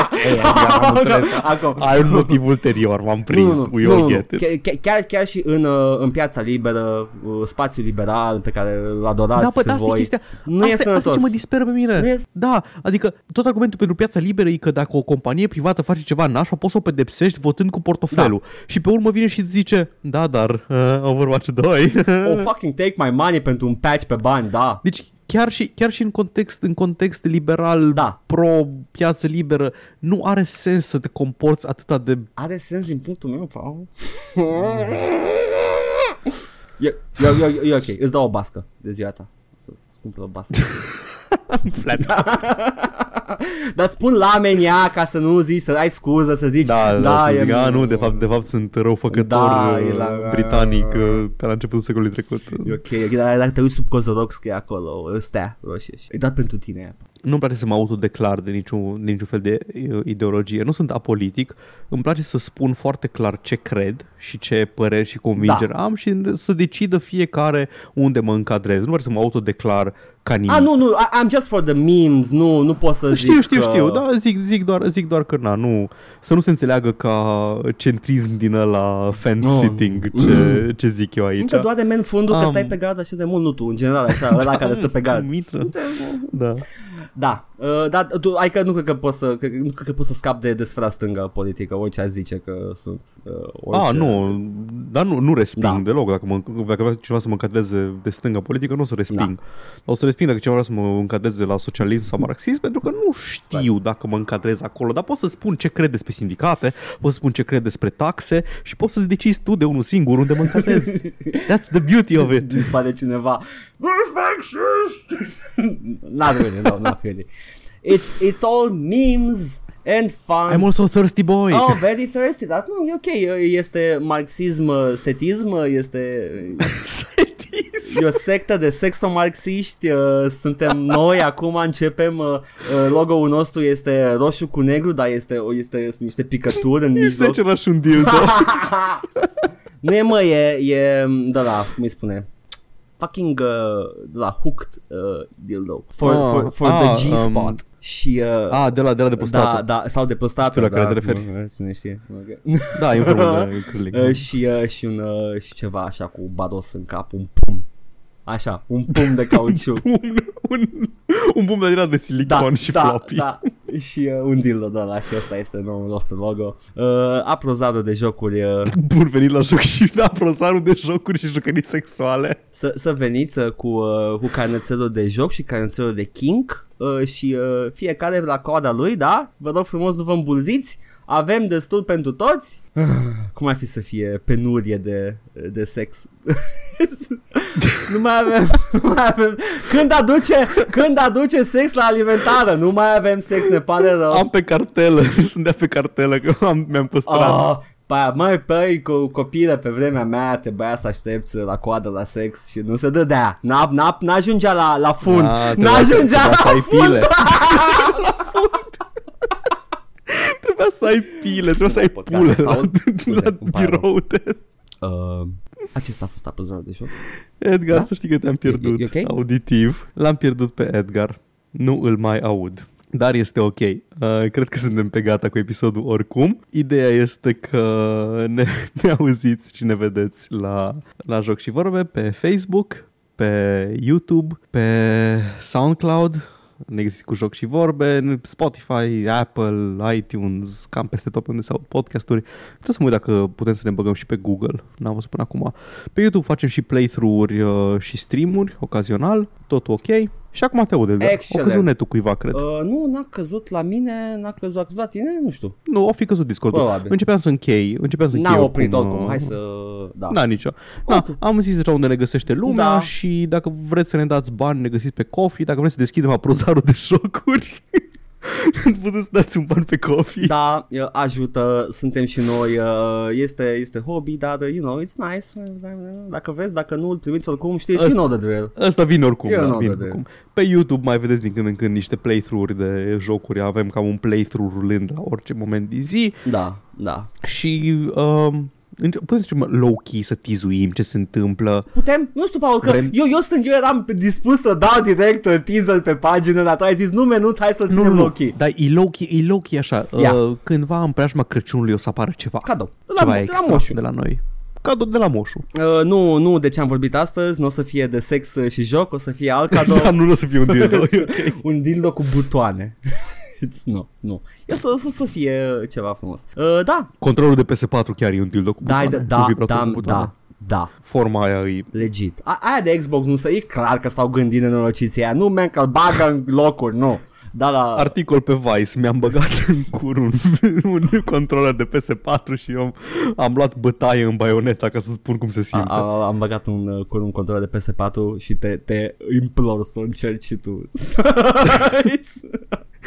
ok, am înțeles. Acum. Ai un motiv ulterior, m-am prins. We all get it. Chiar, chiar, chiar și în, uh, în piața liberă, uh, spațiul liberal pe care îl adorați Da, bă, dar asta e voi, chestia. nu asta, e sănătos. Asta ce mă disperă pe mine. Nu e- Da, adică tot argumentul pentru piața liberă e că dacă o companie privată face ceva nașpa, poți să o pedepsești votând cu portofelul. Da. Și pe urmă vine și îți zice, da, dar uh, Overwatch 2. Oh, fucking take my money pentru un patch pe bani, da. Deci chiar și, chiar și în context, în context liberal, Da. pro piață liberă, nu are sens să te comporți atâta de... Are sens din punctul meu, Paul. E, e, e, e ok, îți dau o bască de ziua ta. Să-ți cumpăr o bască. Flat. Dar îți spun la menia ca să nu zici, să ai scuză, să zici Da, da, da să e- zic, a, nu, de fapt, de fapt sunt răufăcător Da, da, e la- britanic uh, pe la începutul secolului trecut. E ok, dar dacă te uiți sub cozoroc scrie acolo, stea roșie. și- E dat pentru tine aia. Nu-mi place să mă autodeclar de niciun, de niciun fel de uh, ideologie. Nu sunt apolitic. Îmi place să spun foarte clar ce cred și ce păreri și convingeri Da. am și să decidă fiecare unde mă încadrez. Nu vreau să mă autodeclar ca nimic. Ah, nu, nu, I- I'm just for the memes, nu, nu pot să Știu, zic știu, că... știu, da, zic, zic, doar, zic doar că na, nu, să nu se înțeleagă ca centrism din ăla fence-sitting ce, ce zic eu aici. Încă doar de men fundul că Am- stai pe gard așa de mult, nu tu, în general, așa, ăla care stă pe gard. Mitră. Da. Da, uh, dar tu, ai că nu cred că poți să, cred, nu cred că poți să scapi de, de sfera stângă politică, orice aș zice că sunt. Uh, orice, A, nu, dar nu, nu resping Da. deloc. Dacă, mă, dacă vrea cineva să mă încadreze de stânga politică, nu o să resping. O să resping dacă cineva vrea să mă încadreze la socialism sau marxism, pentru că nu știu dacă mă încadrez acolo. Dar pot să spun ce cred despre sindicate, pot să spun ce cred despre taxe și poți să-ți decizi tu de unul singur unde mă încadrez. That's the beauty of it. Dispare cineva. There's fascist! not really, no, not really. It's, it's all memes and fun. I'm also a thirsty boy. Oh, very thirsty, dar nu, e ok, este marxism, setism, este E o sectă de sexomarxiști, uh, suntem noi, acum începem, uh, uh, logo-ul nostru este roșu cu negru, dar este, este sunt niște picături în E mijloc. seceraș un dildo. nu e mă, e, e de la, cum îi spune, fucking uh, de la hooked uh, dildo for, Ah, for, for ah, the G-spot. um, și uh, Ah, de la, de la de da, prostată. da, sau de prostată, Știu la care da, te referi. nu, Cine știe. Okay. Da, e în formă de cârlig. Uh, și, uh, și, un, uh, și ceva așa cu bados în cap, un pum. Așa, un pum de cauciuc. un, un, un bum de de silicon și da, floppy. da, și uh, un dildo de ăla și ăsta este noul nostru logo. Uh, aprozado de jocuri, uh, Bun venit la joc și da, prosarul de jocuri și jucării sexuale. să, să veniți uh, cu, uh, cu carnețelul de joc și carnețelul de kink uh, și uh, fiecare la coada lui, da? Vă rog frumos, nu vă îmbulziți. Avem destul pentru toți. Cum ar fi să fie penurie de, de sex? nu mai avem, nu mai avem. Când aduce, când aduce sex la alimentară, nu mai avem sex, ne pare rău. Am pe cartelă, sunt de pe cartelă că am, mi-am păstrat. Oh, pa, măi, păi, cu copilă pe vremea mea trebuia să aștepți la coadă la sex și nu se dădea. N-a, n-a, n-ajungea la, la fund. Da, trebuia să- n-ajungea trebuia să la ai fund. Pile. Trebuia să ai pile, trebuia să ai Podcast. pule la, Paul, scuze, la îmi pare rău. birou de... Uh, acesta a fost apăzarea de joc. Edgar, Da? să știi că te-am pierdut E- e ok? auditiv. L-am pierdut pe Edgar. Nu îl mai aud. Dar este ok. Uh, cred că suntem pe gata cu episodul oricum. Ideea este că ne, ne auziți și ne vedeți la, la Joc și Vorbe pe Facebook, pe YouTube, pe SoundCloud, ne găsiți cu joc și vorbe, în Spotify, Apple, iTunes, cam peste tot pe unde se aud podcasturi. Trebuie să mă uit dacă putem să ne băgăm și pe Google, n-am văzut până acum. Pe YouTube facem și playthrough-uri uh, și stream-uri, ocazional, totul ok. Și acum te aude, Edgar. O Excelent. căzut netul cuiva, cred. Uh, nu, n-a căzut la mine, n-a căzut, a căzut la tine, nu știu. Nu, o fi căzut Discord-ul. Probabil. Începeam să închei, începeam să închei N-a oricum, oprit oricum, uh, hai să... Da. Da, nicio. Da, Ok. am zis deja unde ne găsește lumea Da. și dacă vreți să ne dați bani, ne găsiți pe Coffee. Dacă vreți să deschidem aprozarul de jocuri, puteți să dați un ban pe Coffee. Da, uh, ajută, suntem și noi, uh, este, este hobby, dar, uh, you know, it's nice. Dacă vezi, dacă nu, îl trimiți oricum, știți, Asta- you know the drill. Ăsta vine oricum, Eu da, nu vine de- oricum. Pe YouTube mai vedeți din când în când niște playthrough-uri de jocuri. Avem cam un playthrough rulând la orice moment din zi. Da, da. Și um, înce- putem să zicem low-key să tizuim ce se întâmplă. Putem? Nu știu, Paul, că Vrem- eu, eu, sunt, eu eram dispus să dau direct uh, teaser pe pagină, dar tu ai zis, nu, menuț, hai să-l ținem nu, ok. dar e low-key, e low-key așa. Ia. Uh, cândva în preajma Crăciunului o să apară ceva. Cadou. De la, ceva de extra la moșu. de la noi. Cadou de la moșu. Uh, nu, nu de ce am vorbit astăzi, nu o să fie de sex uh, și joc, o să fie alt cadou. Da, nu o să fie un dildo. e ok. un dildo cu butoane. It's, nu, nu. Eu să, să, să fie ceva frumos. Uh, da, Controlul de PS4 chiar e un dildo cu da, butoane. da, un da, vibrator da, cu butoane. da, da. Forma aia e... Legit. A, aia de Xbox nu să e clar că s-au gândit nenorociții aia. Nu, man, că bagă în locuri, nu. Da, la... Articol pe Vice, mi-am băgat în cur un, un controller de PS4 și eu am, am luat bătaie în baioneta ca să spun cum se a, simte. a, am băgat un, uh, cu un control de PS4 și te, te implor să încerci și tu.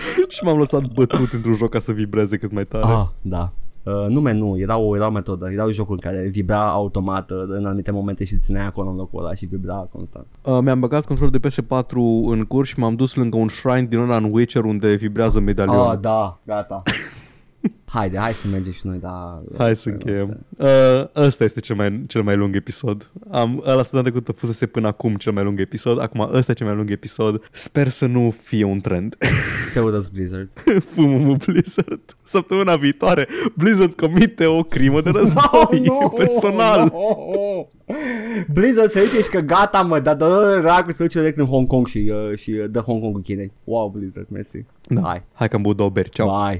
și m-am lăsat bătut într-un joc ca să vibreze cât mai tare. ah, da. Uh, nume nu, era o, era o metodă, erau jocuri în care vibra automat uh, în anumite momente și ținea acolo în locul ăla și vibra constant. Uh, mi-am băgat controlul de PS4 în cur și m-am dus lângă un shrine din ăla în Witcher unde vibrează medalionul. Ah, da, gata. Haide, hai să mergem și noi, da. Hai să încheiem. Uh, ăsta este cel mai, cel mai lung episod. Am, ăla săptămâna trecută fusese până acum cel mai lung episod. Acum ăsta e cel mai lung episod. Sper să nu fie un trend. Te urăsc Blizzard. Fumul Blizzard. Săptămâna viitoare Blizzard comite o crimă de război personal. no. Blizzard se duce și că gata mă, dar dă racu se duce direct în Hong Kong și, uh, și uh, dă Hong Kong cu Chinei. Wow, Blizzard, mersi. Da. Hai. Hai că am băut două beri. Ceau. Bye.